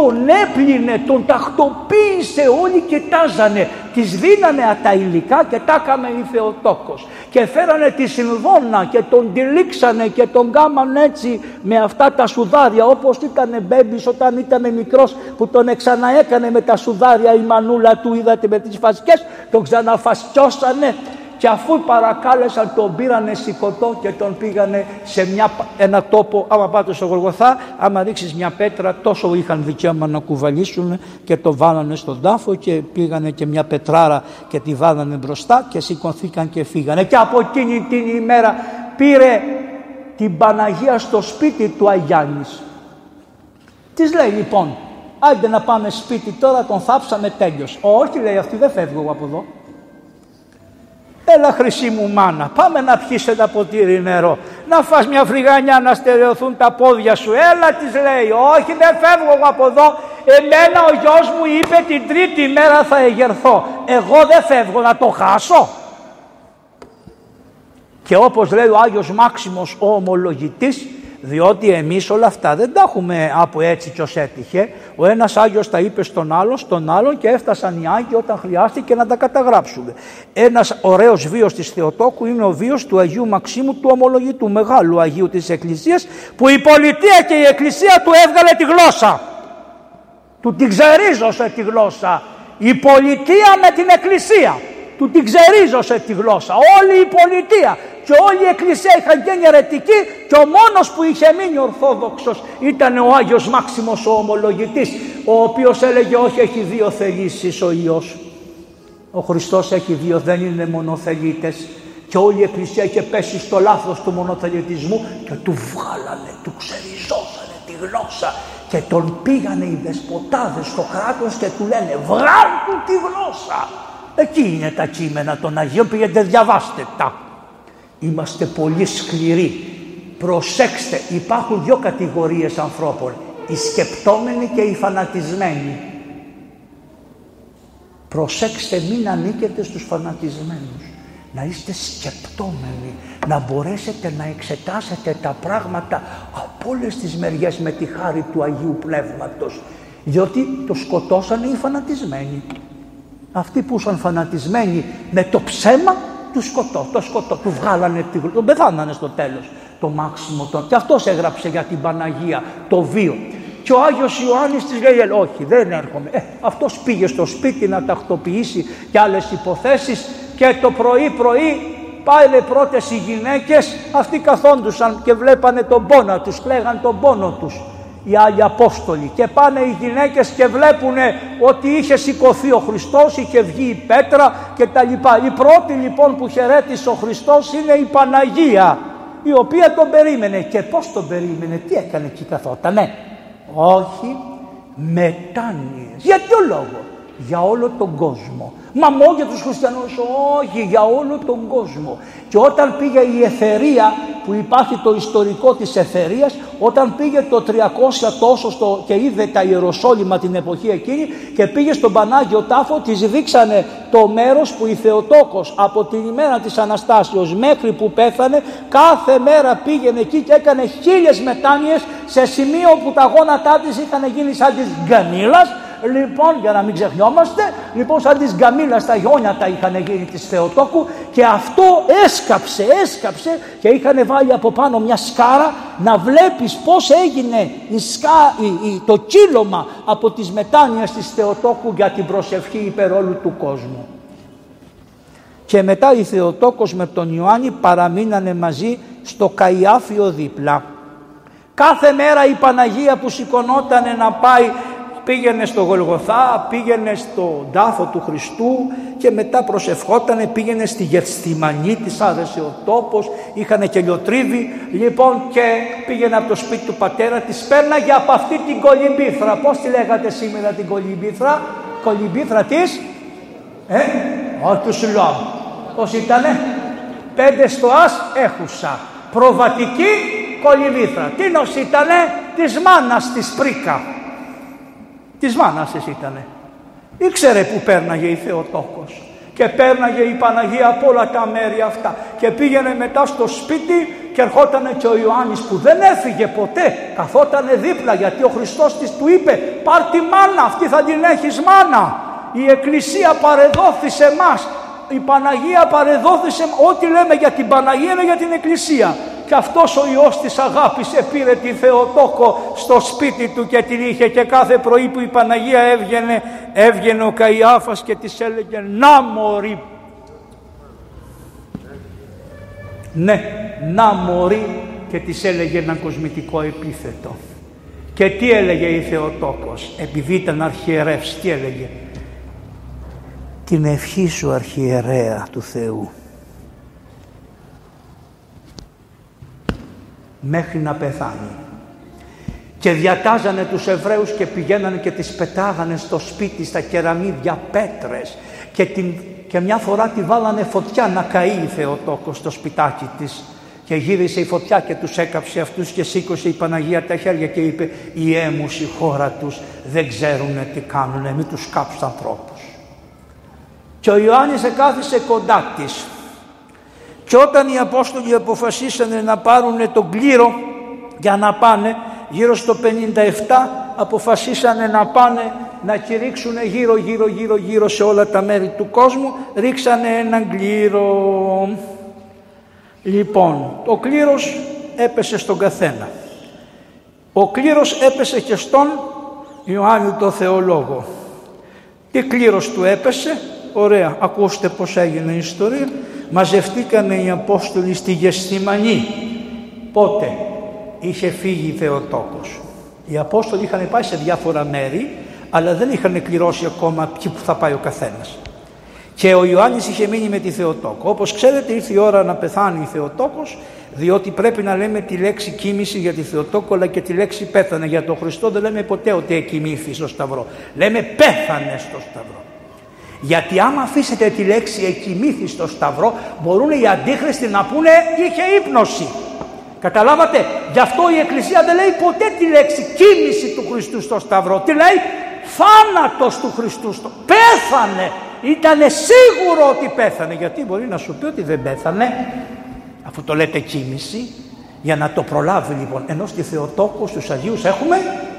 τον έπλυνε, τον τακτοποίησε, όλοι κοιτάζανε, τις δίνανε τα υλικά και τα έκαμε η Θεοτόκος. Και φέρανε τη Συνδόνα και τον τυλίξανε και τον κάμαν έτσι με αυτά τα σουδάρια όπως ήταν μπέμπης όταν ήταν μικρός που τον εξαναέκανε με τα σουδάρια. Η μανούλα του είδατε με τις φασκές τον ξαναφασκιώσανε και αφού παρακάλεσαν τον πήρανε σηκωτό και τον πήγανε σε μια, ένα τόπο, άμα πάτε στο Γολγοθά, άμα ρίξεις μια πέτρα τόσο είχαν δικαίωμα να κουβαλήσουν και το βάλανε στον τάφο και πήγανε και μια πετράρα και τη βάλανε μπροστά και σηκωθήκαν και φύγανε. Και από εκείνη την ημέρα πήρε την Παναγία στο σπίτι του Αγιάννης. Της λέει λοιπόν, άντε να πάμε σπίτι τώρα, τον θάψαμε τέλειος. Όχι λέει αυτή δεν φεύγω από εδώ. Έλα χρυσή μου μάνα, πάμε να πιεις ένα ποτήρι νερό. Να φας μια φρυγανιά να στερεωθούν τα πόδια σου. Έλα της λέει, όχι δεν φεύγω εγώ από εδώ. Εμένα ο γιος μου είπε την τρίτη μέρα θα εγερθώ. Εγώ δεν φεύγω να το χάσω. Και όπως λέει ο Άγιος Μάξιμος ο ομολογητής, διότι εμείς όλα αυτά δεν τα έχουμε από έτσι κι ως έτυχε. Ο ένας Άγιος τα είπε στον άλλον, στον άλλον και έφτασαν οι Άγιοι όταν χρειάστηκε να τα καταγράψουμε. Ένας ωραίος βίος της Θεοτόκου είναι ο βίος του Αγίου Μαξίμου του Ομολογητού, μεγάλου Αγίου της Εκκλησίας, που η πολιτεία και η Εκκλησία του έβγαλε τη γλώσσα. Του την ξερίζωσε τη γλώσσα. Η πολιτεία με την Εκκλησία. Του την ξερίζωσε τη γλώσσα. Όλη η πολιτεία και όλη η εκκλησία είχαν γίνει αιρετικοί και ο μόνος που είχε μείνει ορθόδοξος ήταν ο Άγιος Μάξιμος ο ομολογητής ο οποίος έλεγε όχι έχει δύο θελήσεις ο Υιός. Ο Χριστός έχει δύο δεν είναι μονοθελήτες και όλη η εκκλησία είχε πέσει στο λάθος του μονοθελητισμού και του βγάλανε, του ξεριζώσανε τη γλώσσα και τον πήγανε οι δεσποτάδες στο κράτος και του λένε βγάλ του τη γλώσσα. Εκεί είναι τα κείμενα των Αγίων, πήγαινε διαβάστε τα. Είμαστε πολύ σκληροί. Προσέξτε, υπάρχουν δύο κατηγορίες ανθρώπων. Οι σκεπτόμενοι και οι φανατισμένοι. Προσέξτε μην ανήκετε στους φανατισμένους. Να είστε σκεπτόμενοι, να μπορέσετε να εξετάσετε τα πράγματα από όλες τις μεριές με τη χάρη του Αγίου Πνεύματος. Διότι το σκοτώσανε οι φανατισμένοι. Αυτοί που ήσαν φανατισμένοι με το ψέμα του σκοτώ, το σκοτώ, του βγάλανε τη τον πεθάνανε στο τέλος το μάξιμο τον. Και αυτός έγραψε για την Παναγία το βίο. Και ο Άγιος Ιωάννης της λέει όχι δεν έρχομαι. Ε, αυτός πήγε στο σπίτι να τακτοποιήσει και άλλες υποθέσεις και το πρωί πρωί πάνε πρώτες οι γυναίκες αυτοί καθόντουσαν και βλέπανε τον πόνο τους, κλαίγαν τον πόνο τους οι άλλοι Απόστολοι και πάνε οι γυναίκες και βλέπουν ότι είχε σηκωθεί ο Χριστός, είχε βγει η πέτρα και τα λοιπά. Η πρώτη λοιπόν που χαιρέτησε ο Χριστός είναι η Παναγία η οποία τον περίμενε. Και πώς τον περίμενε, τι έκανε εκεί καθότανε. Όχι, μετάνοιες. Για ποιο λόγο, για όλο τον κόσμο. Μα μόνο για τους χριστιανούς, όχι, για όλο τον κόσμο. Και όταν πήγε η Εθερία, που υπάρχει το ιστορικό της Εθερίας, όταν πήγε το 300 τόσο στο, και είδε τα Ιεροσόλυμα την εποχή εκείνη και πήγε στον Πανάγιο Τάφο, της δείξανε το μέρος που η Θεοτόκος από την ημέρα της Αναστάσεως μέχρι που πέθανε, κάθε μέρα πήγαινε εκεί και έκανε χίλιες μετάνοιες σε σημείο που τα γόνατά της είχαν γίνει σαν της γκανίλας Λοιπόν, για να μην ξεχνιόμαστε, λοιπόν σαν τις γκαμίλα στα γιόνια τα είχαν γίνει της Θεοτόκου και αυτό έσκαψε, έσκαψε και είχαν βάλει από πάνω μια σκάρα να βλέπεις πώς έγινε η σκά, η, το κύλωμα από τις μετάνοιες της Θεοτόκου για την προσευχή υπερόλου του κόσμου. Και μετά η Θεοτόκος με τον Ιωάννη παραμείνανε μαζί στο Καϊάφιο δίπλα. Κάθε μέρα η Παναγία που σηκωνόταν να πάει πήγαινε στο Γολγοθά, πήγαινε στο τάφο του Χριστού και μετά προσευχότανε, πήγαινε στη Γερστημανή, της άρεσε ο τόπος, είχαν και λιοτρίβι, λοιπόν και πήγαινε από το σπίτι του πατέρα, της πέρναγε από αυτή την κολυμπήθρα. Πώς τη λέγατε σήμερα την κολυμπήθρα, κολυμπήθρα της, ε, ο του Σιλόμ. Πώς ήτανε, πέντε στο άς έχουσα, προβατική κολυμπήθρα. Τι νος ήτανε, της μάνας της πρίκα. Της μάνας ήτανε. Ήξερε που πέρναγε η Θεοτόκος και πέρναγε η Παναγία από όλα τα μέρη αυτά και πήγαινε μετά στο σπίτι και ερχόταν και ο Ιωάννης που δεν έφυγε ποτέ καθότανε δίπλα γιατί ο Χριστός της του είπε πάρ τη μάνα αυτή θα την έχεις μάνα η Εκκλησία παρεδόθησε μας η Παναγία παρεδόθησε ό,τι λέμε για την Παναγία είναι για την Εκκλησία και αυτός ο Υιός της αγάπης επήρε τη Θεοτόκο στο σπίτι του και την είχε και κάθε πρωί που η Παναγία έβγαινε, έβγαινε ο Καϊάφας και της έλεγε «Να μωρή». Ναι, «Να μωρή» και της έλεγε ένα κοσμητικό επίθετο. Και τι έλεγε η Θεοτόκος, επειδή ήταν αρχιερεύς, τι έλεγε; Την ευχή σου αρχιερέα του Θεού. Μέχρι να πεθάνει. Και διατάζανε τους Εβραίους και πηγαίνανε και τις πετάγανε στο σπίτι, στα κεραμίδια πέτρες και, την, και μια φορά τη βάλανε φωτιά να καεί η Θεοτόκος στο σπιτάκι της και γύρισε η φωτιά και τους έκαψε αυτούς και σήκωσε η Παναγία τα χέρια και είπε «Η έμους η χώρα τους δεν ξέρουν τι κάνουν, μην τους κάψουν ανθρώπους». Και ο Ιωάννης εκάθισε κοντά της και όταν οι Απόστολοι αποφασίσανε να πάρουν τον κλήρο για να πάνε γύρω στο 57 αποφασίσανε να πάνε να κηρύξουν γύρω γύρω γύρω γύρω σε όλα τα μέρη του κόσμου ρίξανε έναν κλήρο. Λοιπόν ο κλήρος έπεσε στον καθένα. Ο κλήρος έπεσε και στον Ιωάννη το Θεολόγο. Τι κλήρος του έπεσε; Ωραία ακούστε πως έγινε η ιστορία μαζευτήκανε οι Απόστολοι στη Γεστημανή πότε είχε φύγει Θεοτόκος οι Απόστολοι είχαν πάει σε διάφορα μέρη αλλά δεν είχαν κληρώσει ακόμα ποιοι που θα πάει ο καθένας. Και ο Ιωάννης είχε μείνει με τη Θεοτόκο. Όπως ξέρετε ήρθε η ώρα να πεθάνει η Θεοτόκος διότι πρέπει να λέμε τη λέξη κοίμηση για τη Θεοτόκο αλλά και τη λέξη πέθανε. Για τον Χριστό δεν λέμε ποτέ ότι εκοιμήθη στο Σταυρό. Λέμε πέθανε στο Σταυρό. Γιατί άμα αφήσετε τη λέξη εκοιμήθη στο Σταυρό μπορούν οι αντίχρηστοι να πούνε είχε ύπνωση. Καταλάβατε, γι' αυτό η Εκκλησία δεν λέει ποτέ τη λέξη κίνηση του Χριστού στο Σταυρό. Τι λέει, θάνατος του Χριστού στο... Πέθανε, ήταν σίγουρο ότι πέθανε. Γιατί μπορεί να σου πει ότι δεν πέθανε, αφού το λέτε κίνηση, για να το προλάβει λοιπόν. Ενώ στη Θεοτόκος στους Αγίους έχουμε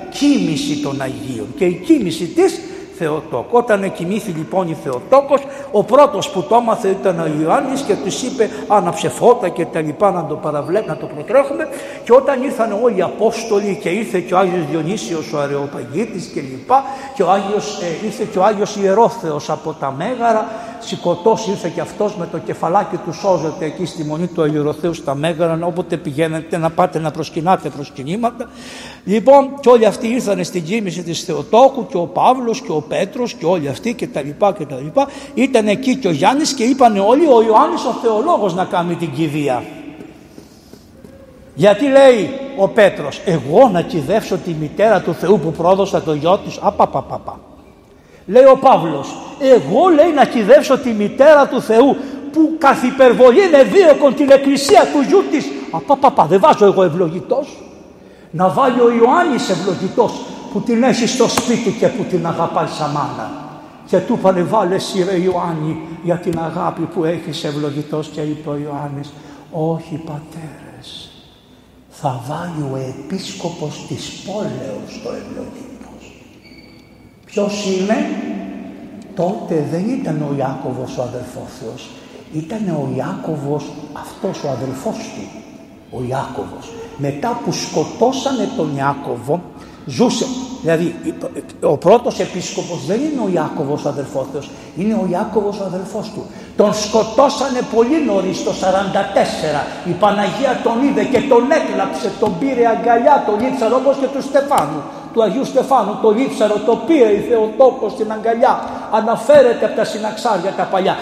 κίνηση των Αγίων και η κίνηση της Θεοτόκο. Όταν κοιμήθη λοιπόν η Θεοτόκος, ο πρώτος που το έμαθε ήταν ο Ιωάννης και τους είπε άναψε φώτα και τα λοιπά να το παραβλέπουμε, να το προτρέχουμε και όταν ήρθαν όλοι οι Απόστολοι και ήρθε και ο Άγιος Διονύσιος ο Αρεοπαγίτης και λοιπά και ο Άγιος, ε, ήρθε και ο Άγιος Ιερόθεος από τα Μέγαρα σηκωτός ήρθε και αυτός με το κεφαλάκι του σώζεται εκεί στη μονή του Αγιοροθέου στα Μέγαρα όποτε πηγαίνετε να πάτε να προσκυνάτε προσκυνήματα. Λοιπόν και όλοι αυτοί ήρθαν στην κίνηση της Θεοτόκου και ο Παύλος και ο Πέτρος και όλοι αυτοί και τα λοιπά και τα λοιπά. Ήταν εκεί και ο Γιάννης και είπαν όλοι ο Ιωάννης ο θεολόγος να κάνει την κηδεία γιατί λέει ο Πέτρος εγώ να κυδεύσω τη μητέρα του Θεού που πρόδωσα το γιο της απαπαπαπα Λέει ο Παύλος, εγώ λέει να κυδεύσω τη μητέρα του Θεού που καθ' υπερβολή είναι δίωκον την εκκλησία του γιού της. Απαπαπα, δεν βάζω εγώ ευλογητός. Να βάλει ο Ιωάννης ευλογητός που την έχει στο σπίτι και που την αγαπάει σαν μάνα. Και του είπανε βάλε εσύ ρε Ιωάννη για την αγάπη που έχεις ευλογητός και είπε ο Ιωάννης όχι πατέρες θα βάλει ο επίσκοπος της πόλεως το ευλογητός. Ποιος είναι, τότε δεν ήταν ο Ιάκωβος ο αδελφός Θεός, ήταν ο Ιάκωβος αυτός ο αδελφός του, ο Ιάκωβος. Μετά που σκοτώσανε τον Ιάκωβο, ζούσε, δηλαδή ο πρώτος επίσκοπος δεν είναι ο Ιάκωβος ο αδελφός Θεός, είναι ο Ιάκωβος ο αδελφός του. Τον σκοτώσανε πολύ νωρίς το 44, η Παναγία τον είδε και τον έκλαψε, τον πήρε αγκαλιά, τον λείψαν όπως και του Στεφάνου του Αγίου Στεφάνου, το λείψαρο, το πήρε η Θεοτόκος στην αγκαλιά. Αναφέρεται από τα συναξάρια τα παλιά.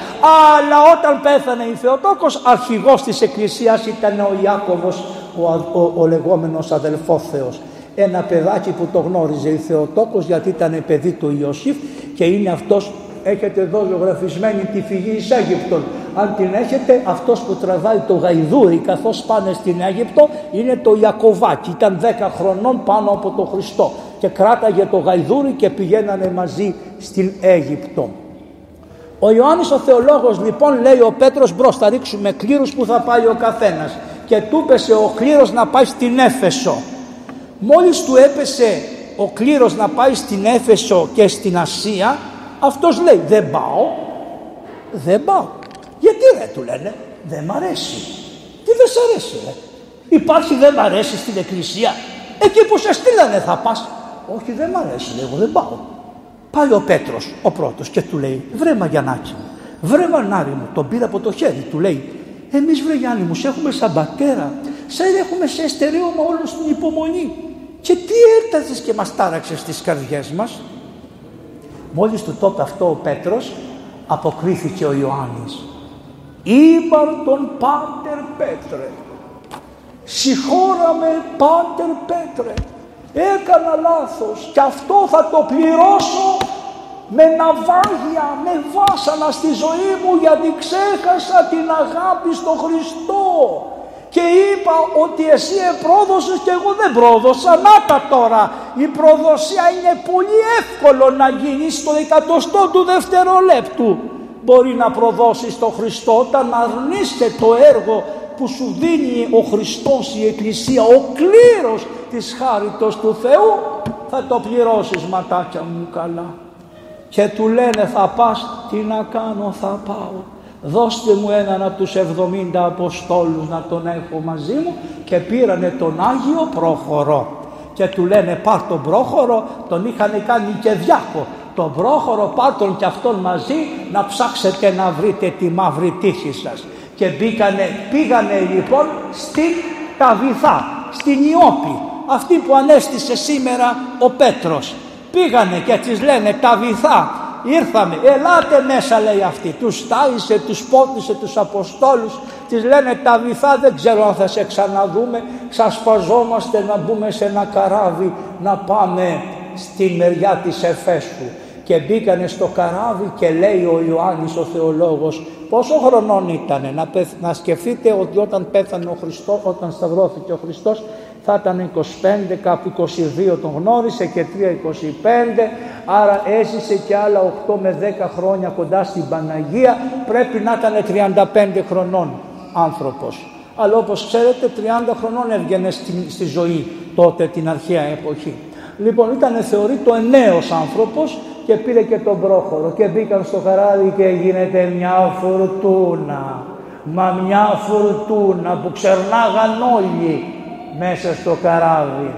Αλλά όταν πέθανε η Θεοτόκος, αρχηγός της Εκκλησίας ήταν ο Ιάκωβος, ο, ο, ο λεγόμενος αδελφός Θεός. Ένα παιδάκι που το γνώριζε η Θεοτόκος γιατί ήταν παιδί του Ιωσήφ και είναι αυτός έχετε εδώ ζωγραφισμένη τη φυγή εις Αίγυπτον. Αν την έχετε, αυτός που τραβάει το γαϊδούρι καθώς πάνε στην Αίγυπτο είναι το Ιακωβάκι. Ήταν 10 χρονών πάνω από τον Χριστό και κράταγε το γαϊδούρι και πηγαίνανε μαζί στην Αίγυπτο. Ο Ιωάννης ο θεολόγος λοιπόν λέει ο Πέτρος μπρος θα ρίξουμε κλήρους που θα πάει ο καθένας και του έπεσε ο κλήρος να πάει στην Έφεσο. Μόλις του έπεσε ο κλήρος να πάει στην Έφεσο και στην Ασία αυτός λέει δεν πάω, δεν πάω. Γιατί ρε του λένε, δεν μ' αρέσει. Τι δεν σ' αρέσει ρε. Υπάρχει δεν μ' αρέσει στην εκκλησία. Εκεί που σε στείλανε θα πας. Όχι δεν μ' αρέσει, λέει, εγώ δεν πάω. Πάει ο Πέτρος, ο πρώτος και του λέει, βρε Μαγιανάκη μου, βρε Μανάρι μου, τον πήρε από το χέρι, του λέει, εμείς βρε Γιάννη μου, σε έχουμε σαν πατέρα, σε έχουμε σε εστερίωμα όλο στην υπομονή. Και τι έρτασες και μας τάραξες στις καρδιές μας; Μόλις του τότε αυτό ο Πέτρος αποκρίθηκε ο Ιωάννης. Ήπαρ τον Πάτερ Πέτρε. Συγχώραμε Πάτερ Πέτρε. Έκανα λάθος και αυτό θα το πληρώσω με ναυάγια, με βάσανα στη ζωή μου γιατί ξέχασα την αγάπη στο Χριστό και είπα ότι εσύ επρόδωσες και εγώ δεν πρόδωσα. Να τα τώρα. Η προδοσία είναι πολύ εύκολο να γίνεις στο εκατοστό του δευτερολέπτου. μπορεί να προδώσεις τον Χριστό όταν αρνείστε το έργο που σου δίνει ο Χριστός η Εκκλησία, ο κλήρος της χάριτος του Θεού, θα το πληρώσεις ματάκια μου καλά. Και του λένε θα πας, τι να κάνω θα πάω. Δώστε μου έναν από τους 70 Αποστόλους να τον έχω μαζί μου και πήρανε τον Άγιο Πρόχωρο. Και του λένε πάρ τον Πρόχωρο, τον είχαν κάνει και διάκο. Τον Πρόχωρο πάρ τον και αυτόν μαζί να ψάξετε να βρείτε τη μαύρη τύχη σας και μπήκανε, πήγανε λοιπόν στην Ταβιθά, στην Ιώπη, αυτή που ανέστησε σήμερα ο Πέτρος. Πήγανε και τις λένε Ταβιθά, ήρθαμε, ελάτε μέσα λέει αυτή. Τους τάισε, τους πότισε τους Αποστόλους, τις λένε Ταβιθά δεν ξέρω αν θα σε ξαναδούμε, ξασπαζόμαστε να μπούμε σε ένα καράβι να πάμε στη μεριά της Εφέσου και μπήκανε στο καράβι και λέει ο Ιωάννης ο θεολόγος πόσο χρονών ήταν να, να σκεφτείτε ότι όταν πέθανε ο Χριστός, όταν σταυρώθηκε ο Χριστός θα ήταν 25, κάπου 22 τον γνώρισε και 3 25, άρα έζησε και άλλα 8 με 10 χρόνια κοντά στην Παναγία, πρέπει να ήταν 35 χρονών άνθρωπος. Αλλά όπως ξέρετε 30 χρονών έβγαινε στη, στη ζωή τότε την αρχαία εποχή. Λοιπόν ήταν θεωρείται ο νέος άνθρωπος και πήρε και τον πρόχωρο και μπήκαν στο καράβι και γίνεται μια φουρτούνα. Μα μια φουρτούνα που ξερνάγαν όλοι μέσα στο καράβι.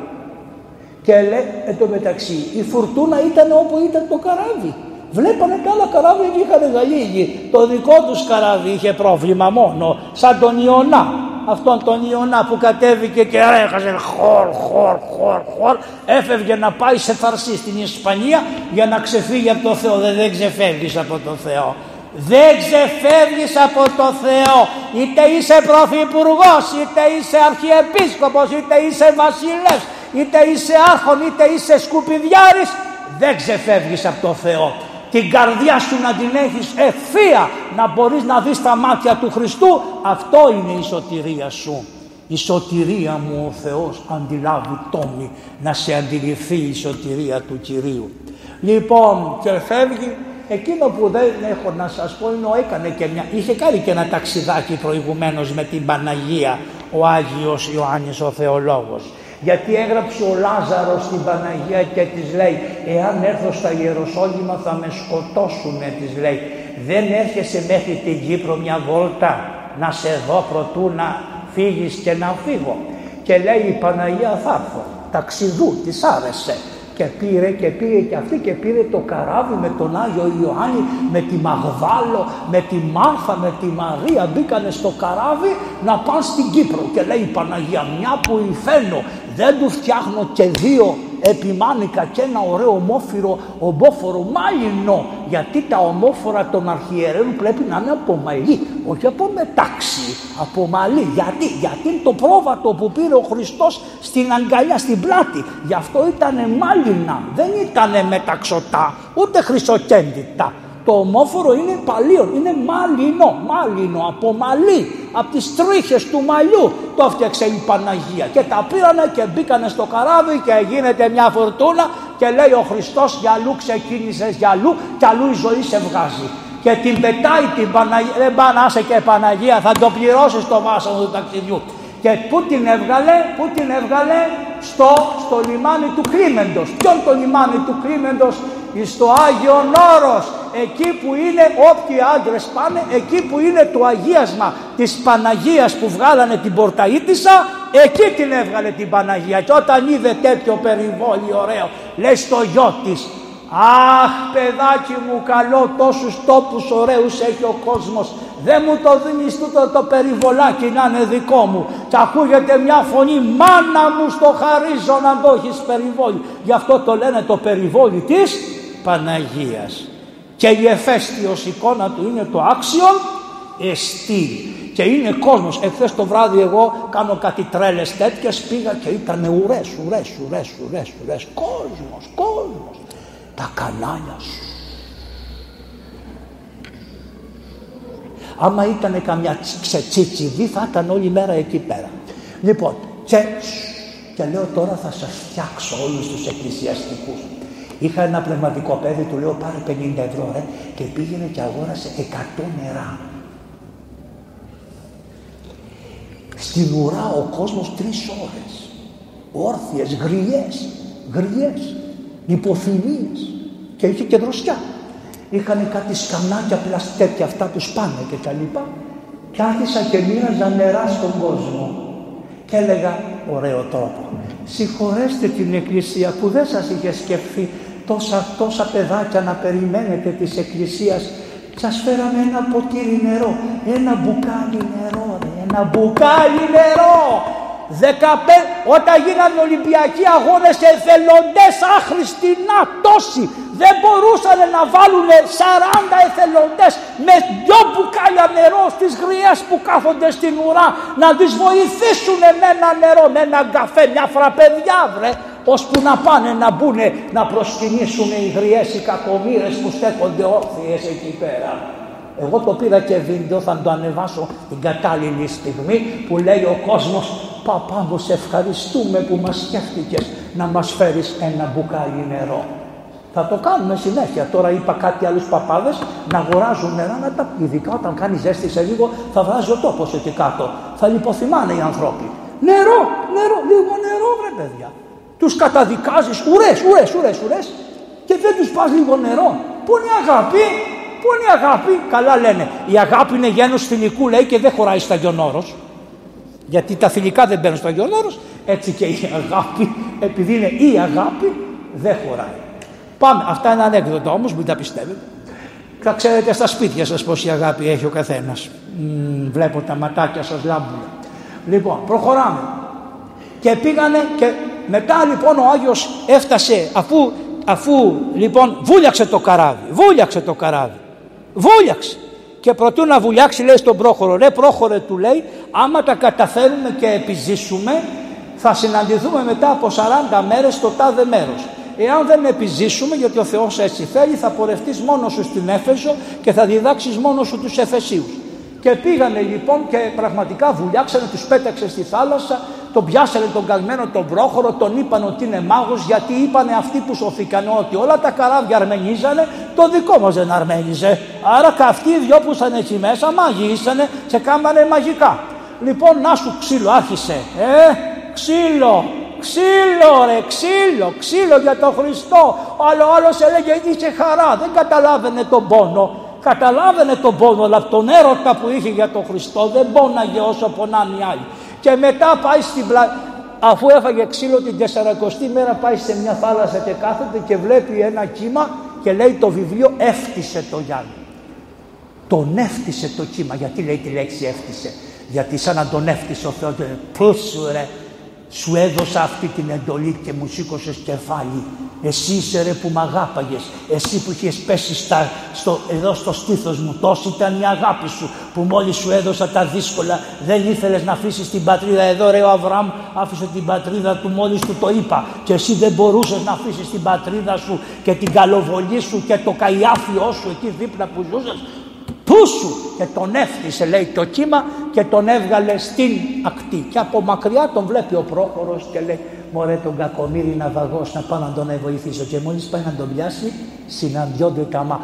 Και λέει, εν τω μεταξύ, η φουρτούνα ήταν όπου ήταν το καράβι. Βλέπανε τα άλλα καράβια και είχαν γαλίγει. Το δικό τους καράβι είχε πρόβλημα μόνο, σαν τον Ιωνά αυτόν τον Ιωνά που κατέβηκε και έχασε χορ, χορ, χορ, χορ, έφευγε να πάει σε φαρσί στην Ισπανία για να ξεφύγει από το Θεό. Δεν, δεν ξεφεύγεις από το Θεό. Δεν ξεφεύγεις από το Θεό. Είτε είσαι πρωθυπουργός, είτε είσαι αρχιεπίσκοπος, είτε είσαι βασιλεύς, είτε είσαι άρχον, είτε είσαι σκουπιδιάρης. Δεν ξεφεύγεις από το Θεό την καρδιά σου να την έχεις ευθεία, να μπορείς να δεις τα μάτια του Χριστού, αυτό είναι η σωτηρία σου. Η σωτηρία μου ο Θεός αντιλάβει τόμη να σε αντιληφθεί η σωτηρία του Κυρίου. Λοιπόν και φεύγει, εκείνο που δεν έχω να σας πω είναι ο έκανε και μια, είχε κάνει και ένα ταξιδάκι προηγουμένως με την Παναγία ο Άγιος Ιωάννης ο Θεολόγος. Γιατί έγραψε ο Λάζαρος στην Παναγία και της λέει εάν έρθω στα Ιεροσόλυμα θα με σκοτώσουνε της λέει. Δεν έρχεσαι μέχρι την Κύπρο μια βόλτα να σε δω προτού να φύγεις και να φύγω και λέει η Παναγία θα έρθω ταξιδού της άρεσε και πήρε και πήρε και αυτή και πήρε το καράβι με τον Άγιο Ιωάννη, με τη Μαγδάλο, με τη Μάρθα, με τη Μαρία. Μπήκανε στο καράβι να πάνε στην Κύπρο. Και λέει η Παναγία μια που υφαίνω δεν τους φτιάχνω και δύο επιμάνικα και ένα ωραίο ομόφυρο, ομπόφορο μάλινο γιατί τα ομόφορα των αρχιερέων πρέπει να είναι από μαλλί όχι από μετάξι, από μαλλί. Γιατί, γιατί είναι το πρόβατο που πήρε ο Χριστός στην αγκαλιά, στην πλάτη. Γι' αυτό ήταν μάλινα, δεν ήταν μεταξωτά ούτε χρυσοκέντητα το ομόφορο είναι παλίον, είναι μάλινο, μάλινο, από μαλλί, από τις τρίχες του μαλλιού. Το έφτιαξε η Παναγία και τα πήρανε και μπήκανε στο καράβι και γίνεται μια φορτούνα και λέει ο Χριστός για αλλού ξεκίνησες για αλλού και αλλού η ζωή σε βγάζει και την πετάει την Παναγία, δεν πάει να είσαι και Παναγία θα το πληρώσεις το βάσανο του ταξιδιού και πού την έβγαλε, πού την έβγαλε; Στο, στο λιμάνι του Κρίμεντος. Ποιον το λιμάνι του Κρίμεντος, στο Άγιον Όρος, εκεί που είναι όποιοι άντρες πάνε, εκεί που είναι το αγίασμα της Παναγίας που βγάλανε την πορταΐτισσα, εκεί την έβγαλε την Παναγία. Και όταν είδε τέτοιο περιβόλι ωραίο, λέει στο γιο της, Αχ παιδάκι μου καλό τόσους τόπους ωραίους έχει ο κόσμος. Δεν μου το δίνεις τούτο το περιβολάκι να είναι δικό μου. Και ακούγεται μια φωνή μάνα μου στο χαρίζω να το έχεις περιβόλι γι' αυτό το λένε το περιβόλι της Παναγίας και η εφέστιος εικόνα του είναι το άξιον εστί και είναι κόσμος. Εχθές το βράδυ εγώ κάνω κάτι τρέλες τέτοιες πήγα και ήταν ουρές, ουρές, ουρές, ουρές, ουρές. Κόσμος, κόσμος. Τα κανάλια σου. Άμα ήταν καμιά ξετσίτσιδη θα ήταν όλη μέρα εκεί πέρα. Λοιπόν, και, και λέω τώρα θα σας φτιάξω όλους τους εκκλησιαστικούς. Είχα ένα πνευματικό παιδί, του λέω πάρε 50 ευρώ ρε και πήγαινε και αγόρασε 100 νερά. Στην ουρά ο κόσμος τρεις ώρες. Όρθιες, γριές, γριές, υποθυμίες και είχε και δροσιά. Είχαν κάτι σκαμνάκια πλαστέτια αυτά που σπάνε και τα λοιπά και άρχισα και μοίραζα νερά στον κόσμο και έλεγα ωραίο τρόπο συγχωρέστε την εκκλησία που δεν σας είχε σκεφτεί τόσα, τόσα παιδάκια να περιμένετε της εκκλησίας. Σας φέραμε ένα ποτήρι νερό, ένα μπουκάλι νερό, ένα μπουκάλι νερό. 15, όταν γίνανε Ολυμπιακοί αγώνες εθελοντές άχρηστοι, να τόσοι, δεν μπορούσαν να βάλουν 40 εθελοντές με δυο μπουκάλια νερό στις γριές που κάθονται στην ουρά να τις βοηθήσουν με ένα νερό, με ένα καφέ, μια φραπεδιά βρε ώσπου να πάνε να μπουν να προσκυνήσουν οι γριές οι κακομύρες που στέκονται όρθιες εκεί πέρα. Εγώ το πήρα και βίντεο, θα το ανεβάσω την κατάλληλη στιγμή που λέει ο κόσμος «Παπά μου σε ευχαριστούμε που μας σκέφτηκες να μας φέρεις ένα μπουκάλι νερό». Θα το κάνουμε συνέχεια. Τώρα είπα κάτι άλλους παπάδες να αγοράζουν νερά, να τα ειδικά όταν κάνει ζέστη σε λίγο θα βράζει ο τόπος εκεί κάτω. Θα λιποθυμάνε οι ανθρώποι. Νερό, νερό, λίγο νερό βρε παιδιά. Τους καταδικάζεις ουρές, ουρές, ουρές, ουρές και δεν τους πας λίγο νερό. Πού είναι η αγάπη, πού είναι η αγάπη; Καλά λένε, η αγάπη είναι γένος φιλικού λέει και δεν χωράει στα γιονόρος. Γιατί τα φιλικά δεν μπαίνουν στο γιονόρος, έτσι και η αγάπη, επειδή είναι η αγάπη, δεν χωράει. Πάμε. Αυτά είναι ανέκδοτα όμως, μην τα πιστεύετε. Θα ξέρετε στα σπίτια σας πόση αγάπη έχει ο καθένας. βλέπω τα ματάκια σας λάμπουν. Λοιπόν, προχωράμε. Και πήγανε και μετά λοιπόν ο Άγιος έφτασε αφού, αφού λοιπόν βούλιαξε το καράβι. Βούλιαξε το καράβι. Βούλιαξε. Και προτού να βουλιάξει λέει στον πρόχωρο, ρε πρόχωρε του λέει, άμα τα καταφέρουμε και επιζήσουμε, θα συναντηθούμε μετά από 40 μέρες στο τάδε μέρος. Εάν δεν επιζήσουμε, γιατί ο Θεός έτσι θέλει, θα πορευτείς μόνος σου στην Έφεσο και θα διδάξεις μόνος σου τους Εφεσίους. Και πήγανε λοιπόν και πραγματικά βουλιάξανε, τους πέταξε στη θάλασσα, τον πιάσανε τον καλμένο τον πρόχωρο, τον είπαν ότι είναι μάγος γιατί είπανε αυτοί που σωθήκαν ότι όλα τα καράβια αρμενίζανε, το δικό μας δεν αρμένιζε. Άρα και αυτοί οι δυο που ήταν εκεί μέσα μάγοι ήσανε και κάμανε μαγικά. Λοιπόν να σου ξύλο άρχισε, ε, ξύλο, Ξύλο ρε, ξύλο, ξύλο για τον Χριστό. Αλλά ο άλλος έλεγε είχε χαρά, δεν καταλάβαινε τον πόνο. Καταλάβαινε τον πόνο, αλλά τον έρωτα που είχε για τον Χριστό δεν πόναγε όσο πονάνε οι άλλοι. Και μετά πάει στην πλα... αφού έφαγε ξύλο την 40η μέρα πάει σε μια θάλασσα και κάθεται και βλέπει ένα κύμα και λέει το βιβλίο έφτισε το Γιάννη. Τον έφτισε το κύμα. Γιατί λέει τη λέξη έφτισε; Γιατί σαν να τον έφτισε ο Θεός. Πού σου ρε, σου έδωσα αυτή την εντολή και μου σήκωσες κεφάλι. Εσύ είσαι ρε που μ' αγάπαγες. Εσύ που είχες πέσει στα, στο, εδώ στο στήθος μου. Τόση ήταν η αγάπη σου που μόλις σου έδωσα τα δύσκολα δεν ήθελες να αφήσεις την πατρίδα. Εδώ ρε ο Αβραάμ άφησε την πατρίδα του μόλις του το είπα. Και εσύ δεν μπορούσες να αφήσεις την πατρίδα σου και την καλοβολή σου και το καϊάφιό σου εκεί δίπλα που ζούσες σου και τον έφτισε λέει το κύμα και τον έβγαλε στην ακτή. Και από μακριά τον βλέπει ο πρόχωρος και λέει μωρέ τον κακομύρι ναυαγός να πάω να τον βοηθήσω και μόλις πάει να τον πιάσει συναντιόνται τα μα.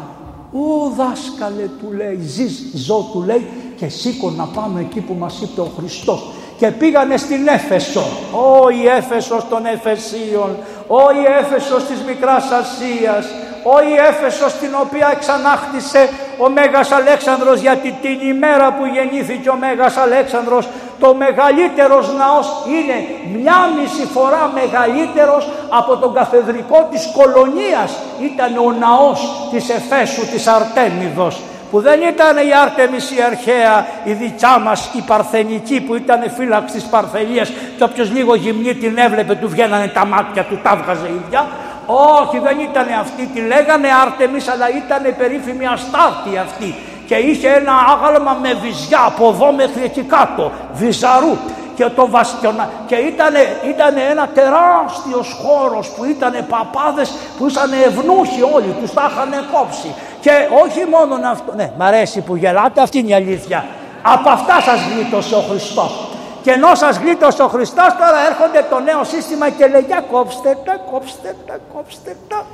Ω δάσκαλε του λέει ζεις ζω του λέει και σήκω να πάμε εκεί που μας είπε ο Χριστός και πήγανε στην Έφεσο. Ω η Έφεσος των Εφεσίων, ω η Έφεσος της Μικράς Ασίας, ω η Έφεσος την οποία εξανάχτησε ο Μέγας Αλέξανδρος γιατί την ημέρα που γεννήθηκε ο Μέγας Αλέξανδρος το μεγαλύτερος ναός είναι μια μισή φορά μεγαλύτερος από τον καθεδρικό της κολονίας ήταν ο ναός της Εφέσου της Αρτέμιδος που δεν ήταν η Άρτεμις η αρχαία, η δικιά μας η Παρθενική που ήταν φύλαξη της Παρθενίας και όποιος λίγο γυμνή την έβλεπε του βγαίνανε τα μάτια του, τα βγάζε ίδια. Όχι δεν ήταν αυτή, τη λέγανε Άρτεμις αλλά ήταν περίφημη Αστάρτη αυτή. Και είχε ένα άγαλμα με βυζιά από εδώ μέχρι εκεί κάτω, βυζαρού. Και το βαστιωνα... και ήταν ήτανε ένα τεράστιος χώρος που ήταν παπάδες που ήσαν ευνούχοι όλοι, τους τα είχαν κόψει. Και όχι μόνο αυτό, ναι μ' αρέσει που γελάτε, αυτή είναι η αλήθεια. Από αυτά σας γλίτωσε ο Χριστός και ενώ σας γλίτωσε ο Χριστός τώρα έρχονται το νέο σύστημα και λέει για κόψτε τα, κόψτε τα, κόψτε τα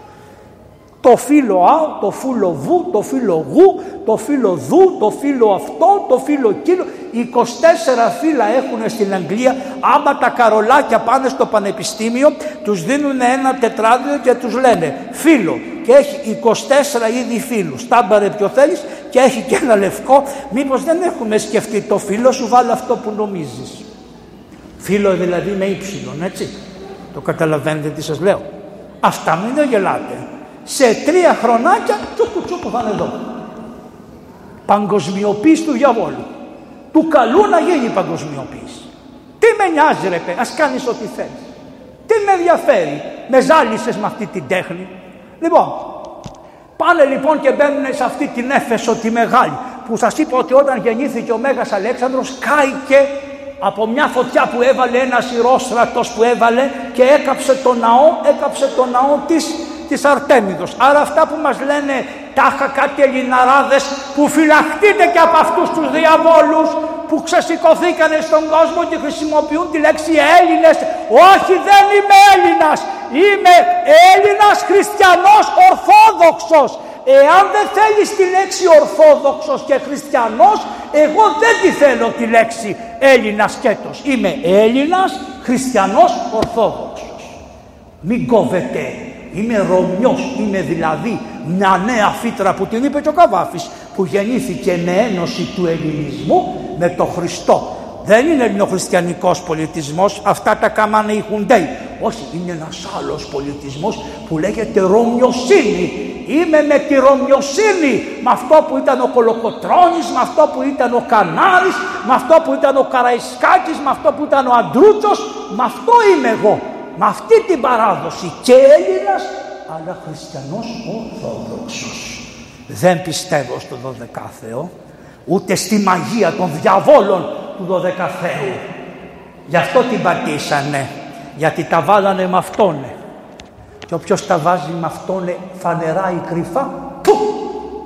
Το φύλλο Α, το φύλλο Β, το φύλλο Γ, το φύλλο Δ, το φύλλο αυτό, το φύλλο εκείνο. 24 φύλλα έχουν στην Αγγλία. Άμα τα καρολάκια πάνε στο πανεπιστήμιο, τους δίνουν ένα τετράδιο και τους λένε φύλλο. Και έχει 24 είδη φύλλου. Στάμπαρε ποιο θέλεις και έχει και ένα λευκό. Μήπως δεν έχουμε σκεφτεί το φύλλο σου, βάλει αυτό που νομίζεις. Φύλλο δηλαδή με ύψιλον, έτσι. Το καταλαβαίνετε τι σας λέω. Αυτά μην το γελάτε. Σε τρία χρονάκια τσούκου τσούκου θα είναι εδώ. Παγκοσμιοποίηση του διαβόλου. Του καλού να γίνει η παγκοσμιοποίηση. Τι με νοιάζει ρε παιδί, ας κάνεις ό,τι θέλεις. Τι με ενδιαφέρει, με ζάλισες με αυτή την τέχνη. Λοιπόν, πάνε λοιπόν και μπαίνουν σε αυτή την Έφεσο τη μεγάλη που σας είπα ότι όταν γεννήθηκε ο Μέγας Αλέξανδρος κάηκε από μια φωτιά που έβαλε ένας ηρόστρατος που έβαλε και έκαψε το ναό, έκαψε το ναό της, της Αρτέμιδος. Άρα αυτά που μας λένε τάχα κάτι ελληναράδες που φυλαχτείτε και από αυτούς τους διαβόλους που ξεσηκωθήκανε στον κόσμο και χρησιμοποιούν τη λέξη Έλληνες. Όχι δεν είμαι Έλληνας, είμαι Έλληνας χριστιανός ορθόδοξος. Εάν δεν θέλεις τη λέξη Ορθόδοξος και Χριστιανός, εγώ δεν τη θέλω τη λέξη Έλληνας σκέτος. Είμαι Έλληνας, Χριστιανός, Ορθόδοξος. Μην κόβετε. Είμαι Ρωμιός, είμαι δηλαδή μια νέα φύτρα που την είπε και ο Καβάφης, που γεννήθηκε με ένωση του ελληνισμού με το Χριστό. Δεν είναι ελληνοχριστιανικός πολιτισμός, αυτά τα κάμανε οι Χουντέοι. Όχι, είναι ένας άλλος πολιτισμός που λέγεται Ρωμιοσύνη. Είμαι με τη Ρωμιοσύνη, με αυτό που ήταν ο Κολοκοτρώνης, με αυτό που ήταν ο Κανάρης, με αυτό που ήταν ο Καραϊσκάκης, με αυτό που ήταν ο Αντρούτσος, με αυτό είμαι εγώ. Με αυτή την παράδοση και Έλληνας, αλλά χριστιανός Ορθόδοξος. Δεν πιστεύω στο 12 Θεό, ούτε στη μαγεία των διαβόλων του 12 Θεού. Γι' αυτό την πατήσανε, γιατί τα βάλανε με αυτόνε. Και όποιος τα βάζει με αυτόνε φανερά ή κρυφά, που,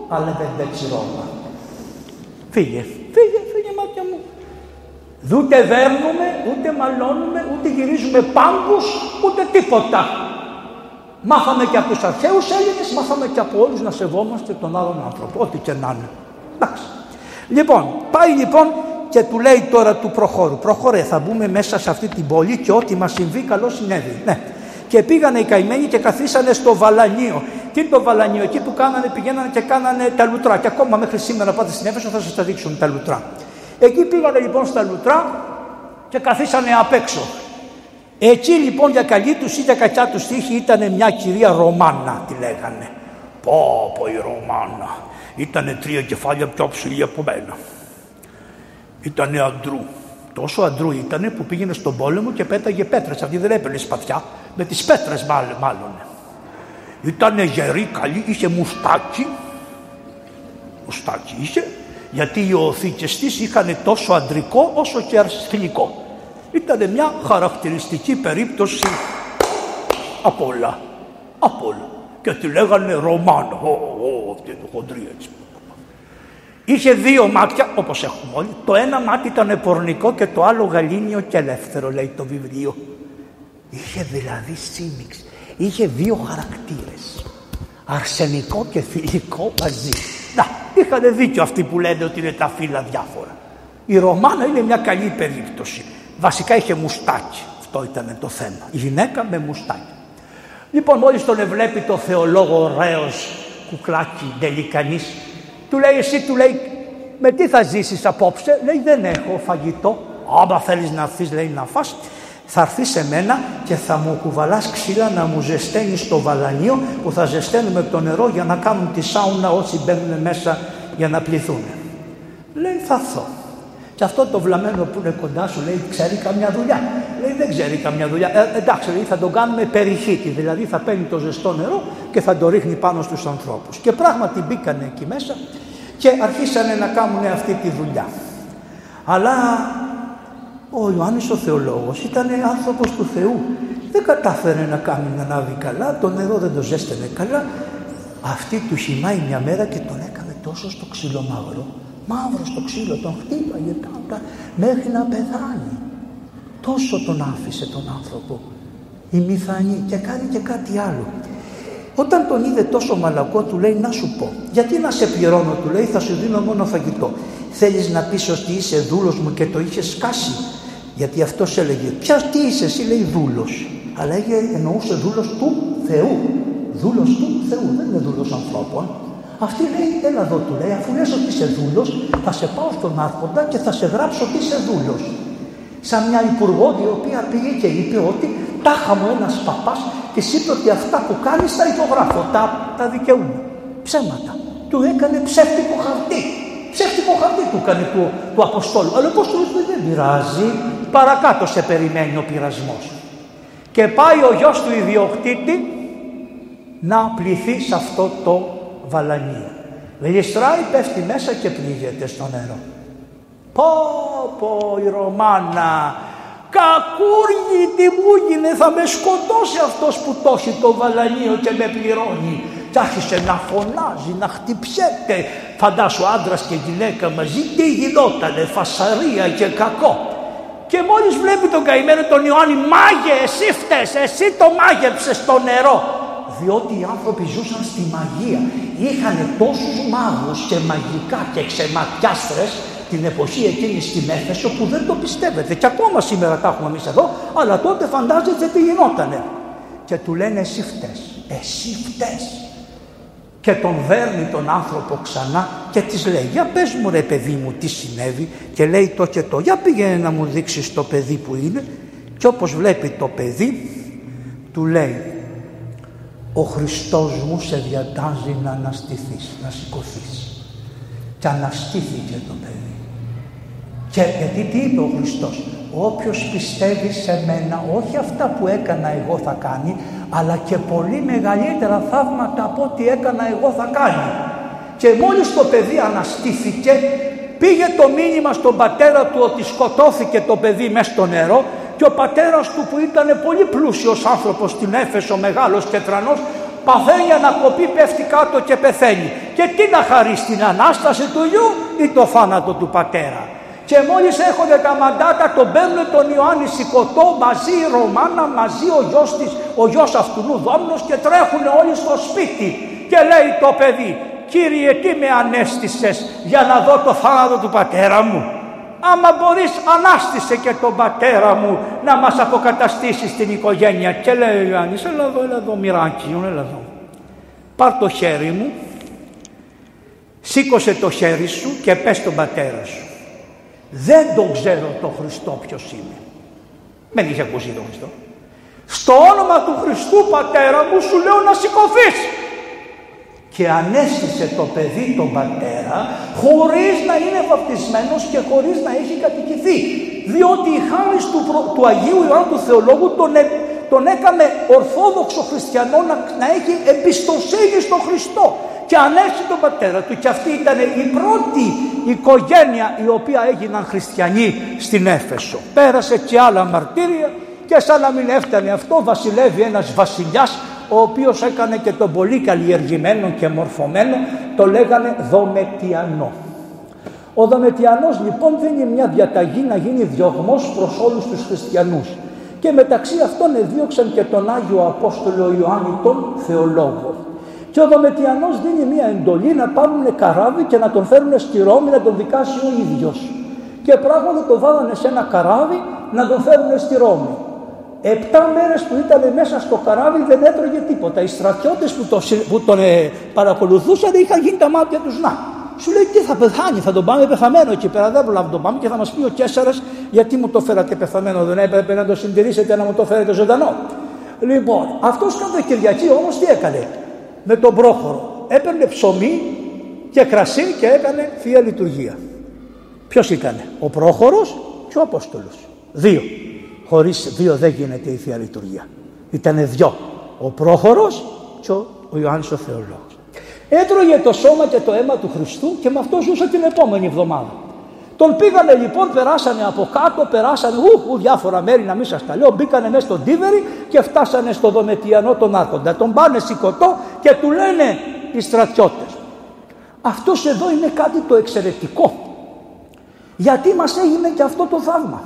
αλλά δεν Ρώμα. Φύγε, φύγε, φύγε μάτια μου. Ούτε δέρνουμε, ούτε μαλώνουμε, ούτε γυρίζουμε πάγκους, ούτε τίποτα. Μάθαμε και από τους αρχαίους Έλληνες, μάθαμε και από όλους να σεβόμαστε τον άλλον άνθρωπο, ό,τι και να είναι. Εντάξει. Λοιπόν, πάει λοιπόν και του λέει τώρα του προχώρου. Προχωρέ, θα μπούμε μέσα σε αυτή την πόλη και ό,τι μας συμβεί καλό συνέβη. Ναι. Και πήγανε οι καημένοι και καθίσανε στο Βαλανίο. Τι είναι το Βαλανίο, εκεί που κάνανε, πηγαίνανε και κάνανε τα λουτρά. Και ακόμα μέχρι σήμερα πάτε στην Έφεσο θα σας τα δείξουν τα λουτρά. Εκεί πήγανε λοιπόν στα λουτρά και καθίσανε απ' έξω. Εκεί λοιπόν για καλή τους ή για κακιά τους τύχη ήταν μια κυρία Ρωμάνα, τη λέγανε. Πω, πω η Ρωμάνα. Ήτανε τρία κεφάλια πιο ψηλή από μένα ήταν αντρού. Τόσο αντρού ήταν που πήγαινε στον πόλεμο και πέταγε πέτρες. Αυτή δεν έπαιρνε σπαθιά, με τις πέτρες μάλλον. Ήταν γερή, καλή, είχε μουστάκι. Μουστάκι είχε, γιατί οι οθήκες της είχαν τόσο αντρικό όσο και αρσθηλικό. Ήταν μια χαρακτηριστική περίπτωση από όλα. Από όλα. Και τη λέγανε Ρωμάνο. Ω, αυτή είναι χοντρή έτσι. Είχε δύο μάτια, όπως έχουμε όλοι. Το ένα μάτι ήταν πορνικό και το άλλο γαλήνιο και ελεύθερο, λέει το βιβλίο. Είχε δηλαδή σύμμιξη. Είχε δύο χαρακτήρες. Αρσενικό και φιλικό μαζί. Να, είχαν δίκιο αυτοί που λένε ότι είναι τα φύλλα διάφορα. Η Ρωμάνα είναι μια καλή περίπτωση. Βασικά είχε μουστάκι. Αυτό ήταν το θέμα. Η γυναίκα με μουστάκι. Λοιπόν, μόλις τον ευλέπει το θεολόγο ωραίος κουκλάκι τελικανής του λέει εσύ, του λέει με τι θα ζήσεις απόψε; Λέει δεν έχω φαγητό. Άμα θέλεις να έρθεις λέει να φας θα έρθει σε μένα και θα μου κουβαλάς ξύλα να μου ζεσταίνεις το βαλανίο που θα ζεσταίνουμε το νερό για να κάνουν τη σάουνα όσοι μπαίνουν μέσα για να πληθούν. Λέει θα έρθω. Και αυτό το βλαμμένο που είναι κοντά σου λέει ξέρει καμιά δουλειά. Λέει δεν ξέρει καμιά δουλειά. Ε, εντάξει λέει θα τον κάνουμε περιχύτη. Δηλαδή θα παίρνει το ζεστό νερό και θα το ρίχνει πάνω στους ανθρώπους. Και πράγματι μπήκανε εκεί μέσα και αρχίσανε να κάνουν αυτή τη δουλειά. Αλλά ο Ιωάννης ο Θεολόγος ήταν άνθρωπος του Θεού. Δεν κατάφερε να κάνει να ανάβει καλά, το νερό δεν το ζέστανε καλά. Αυτή του χυμάει μια μέρα και τον έκανε τόσο στο ξυλομαύρο μαύρο στο ξύλο, τον χτύπαγε πάντα μέχρι να πεθάνει. Τόσο τον άφησε τον άνθρωπο η μηθανή και κάνει και κάτι άλλο. Όταν τον είδε τόσο μαλακό του λέει να σου πω γιατί να σε πληρώνω του λέει θα σου δίνω μόνο φαγητό. Θέλεις να πεις ότι είσαι δούλος μου και το είχες σκάσει. Γιατί αυτό έλεγε ποια τι είσαι εσύ λέει δούλος. Αλλά εννοούσε δούλος του Θεού. Δούλος του Θεού δεν είναι δούλος ανθρώπων. Αυτή λέει, έλα εδώ του λέει, αφού λες ότι είσαι δούλος, θα σε πάω στον άρχοντα και θα σε γράψω ότι είσαι δούλος. Σαν μια υπουργό η οποία πήγε και είπε ότι τάχα μου ένας παπάς και είπε ότι αυτά που κάνεις τα υπογράφω, τα, τα δικαιούμαι. Ψέματα. Του έκανε ψεύτικο χαρτί. Ψεύτικο χαρτί του έκανε του, του Αποστόλου. Αλλά πώς του είπε δεν πειράζει. Παρακάτω σε περιμένει ο πειρασμός. Και πάει ο γιος του ιδιοκτήτη να πληθεί σε αυτό το βαλανίο. Γλιστράει, πέφτει μέσα και πνίγεται στο νερό. Πω πω η Ρωμάνα, κακούργη τι μου έγινε, θα με σκοτώσει αυτός που το έχει το βαλανίο και με πληρώνει. Και άρχισε να φωνάζει, να χτυπιέται. Φαντάσου άντρας και γυναίκα μαζί, τι γινότανε, φασαρία και κακό. Και μόλις βλέπει τον καημένο τον Ιωάννη, μάγε εσύ φταίς, εσύ το μάγεψες στο νερό διότι οι άνθρωποι ζούσαν στη μαγεία. Είχαν τόσους μάγους και μαγικά και ξεματιάστρες την εποχή εκείνης στην Έφεσο που δεν το πιστεύετε. Και ακόμα σήμερα τα έχουμε εμείς εδώ, αλλά τότε φαντάζεστε τι γινότανε. Και του λένε εσύ φταίς, εσύ φταίς. Και τον δέρνει τον άνθρωπο ξανά και της λέει για πες μου ρε παιδί μου τι συνέβη και λέει το και το για πήγαινε να μου δείξεις το παιδί που είναι και όπως βλέπει το παιδί του λέει ο Χριστός μου σε διατάζει να αναστηθείς, να σηκωθείς. Και αναστήθηκε το παιδί. Και γιατί τι είπε ο Χριστός, όποιος πιστεύει σε μένα, όχι αυτά που έκανα εγώ θα κάνει, αλλά και πολύ μεγαλύτερα θαύματα από ό,τι έκανα εγώ θα κάνει. Και μόλις το παιδί αναστήθηκε, πήγε το μήνυμα στον πατέρα του ότι σκοτώθηκε το παιδί μέσα στο νερό και ο πατέρας του που ήταν πολύ πλούσιος άνθρωπος στην Έφεσο, μεγάλος και τρανός, παθαίνει ανακοπή, πέφτει κάτω και πεθαίνει. Και τι να χαρεί στην Ανάσταση του γιου ή το θάνατο του πατέρα; Και μόλις έρχονται τα μαντάτα τον παίρνουν τον Ιωάννη Σικωτό μαζί η Ρωμάνα, μαζί ο γιος της, ο γιος αυτού Δόμνος και τρέχουν όλοι στο σπίτι. Και λέει το παιδί, Κύριε τι με ανέστησες για να δω το θάνατο του πατέρα μου; Άμα μπορείς ανάστησε και τον πατέρα μου να μας αποκαταστήσει στην οικογένεια. Και λέει ο Ιωάννης, έλα εδώ, έλα εδώ μοιράκι, έλα εδώ. Πάρ το χέρι μου, σήκωσε το χέρι σου και πες τον πατέρα σου. Δεν τον ξέρω τον Χριστό ποιος είμαι. Δεν είχε ακούσει τον Χριστό. Στο όνομα του Χριστού πατέρα μου σου λέω να σηκωθείς και ανέστησε το παιδί τον πατέρα χωρίς να είναι βαπτισμένος και χωρίς να έχει κατοικηθεί. Διότι η χάρη του, του Αγίου Ιωάννου του Θεολόγου τον, ε, τον έκανε ορθόδοξο χριστιανό να, να έχει εμπιστοσύνη στον Χριστό και ανέστησε τον πατέρα του και αυτή ήταν η πρώτη οικογένεια η οποία έγιναν χριστιανοί στην Έφεσο. Πέρασε και άλλα μαρτύρια και σαν να μην έφτανε αυτό βασιλεύει ένας βασιλιάς ο οποίος έκανε και τον πολύ καλλιεργημένο και μορφωμένο, το λέγανε Δομετιανό. Ο Δομετιανός λοιπόν δίνει μια διαταγή να γίνει διωγμός προς όλους τους χριστιανούς. Και μεταξύ αυτών εδίωξαν και τον Άγιο Απόστολο Ιωάννη τον Θεολόγο. Και ο Δομετιανός δίνει μια εντολή να πάρουν καράβι και να τον φέρουν στη Ρώμη να τον δικάσει ο ίδιος. Και πράγματι το βάλανε σε ένα καράβι να τον φέρουν στη Ρώμη. Επτά μέρες που ήταν μέσα στο καράβι δεν έτρωγε τίποτα. Οι στρατιώτες που, το, που τον ε, παρακολουθούσαν είχαν γίνει τα μάτια τους να. Σου λέει τι θα πεθάνει, θα τον πάμε πεθαμένο εκεί πέρα. Δεν προλάβει να τον πάμε και θα μας πει ο Κέσσαρας γιατί μου το φέρατε πεθαμένο. Δεν έπρεπε να το συντηρήσετε να μου το φέρετε ζωντανό. Λοιπόν, αυτός κάθε Κυριακή όμως τι έκανε; Με τον πρόχωρο. Έπαιρνε ψωμί και κρασί και έκανε θεία λειτουργία. Ποιος ήταν, ο πρόχωρος και ο Απόστολος. Δύο. Χωρίς δύο δεν γίνεται η Θεία Λειτουργία. Ήτανε δυο. Ο πρόχωρος και ο, ο Ιωάννης ο Θεολόγος. Έτρωγε το σώμα και το αίμα του Χριστού και με αυτό ζούσε την επόμενη εβδομάδα. Τον πήγανε λοιπόν, περάσανε από κάτω, περάσανε ου, ου διάφορα μέρη να μην σας τα λέω, μπήκανε μέσα στον Τίβερη και φτάσανε στο Δομετιανό τον Άρχοντα. Τον πάνε σηκωτό και του λένε οι στρατιώτες. Αυτός εδώ είναι κάτι το εξαιρετικό. Γιατί μας έγινε και αυτό το θαύμα;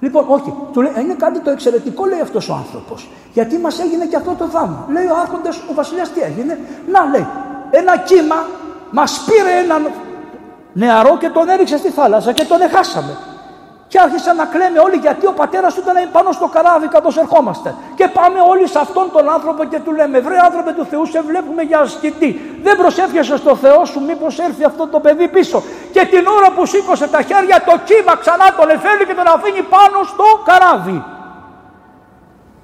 Λοιπόν, όχι, του λέει, είναι κάτι το εξαιρετικό, λέει αυτός ο άνθρωπος. Γιατί μας έγινε και αυτό το θαύμα; Λέει ο Άρχοντας, ο Βασιλιάς τι έγινε; Να, λέει, ένα κύμα μας πήρε έναν νεαρό και τον έριξε στη θάλασσα και τον εχάσαμε. Και άρχισαν να κλαίμε όλοι γιατί ο πατέρας του ήταν πάνω στο καράβι καθώς ερχόμαστε. Και πάμε όλοι σε αυτόν τον άνθρωπο και του λέμε: Βρε άνθρωπε του Θεού, σε βλέπουμε για ασκητή. Δεν προσεύχεσαι στο Θεό σου, μήπως έρθει αυτό το παιδί πίσω. Και την ώρα που σήκωσε τα χέρια, το κύμα ξανά τον εφέλει και τον αφήνει πάνω στο καράβι.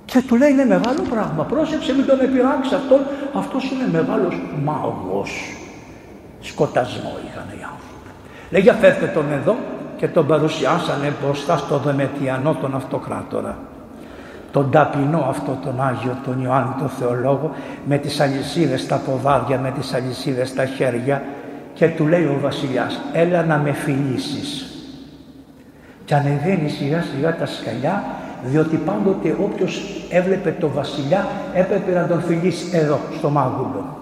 Και του λέει: Είναι μεγάλο πράγμα. Πρόσεξε, μην τον επιράξεις αυτόν. Αυτό είναι μεγάλος μάγος. Σκοτασμό είχαν οι άνθρωποι. Λέει: Για φέρτε τον εδώ και τον παρουσιάσανε μπροστά στο Δεμετιανό τον Αυτοκράτορα. Τον ταπεινό αυτό τον Άγιο τον Ιωάννη τον Θεολόγο με τις αλυσίδες στα ποδάδια, με τις αλυσίδες στα χέρια και του λέει ο βασιλιάς έλα να με φιλήσεις. Και ανεβαίνει σιγά σιγά τα σκαλιά διότι πάντοτε όποιος έβλεπε τον βασιλιά έπρεπε να τον φιλήσει εδώ στο μάγουλο.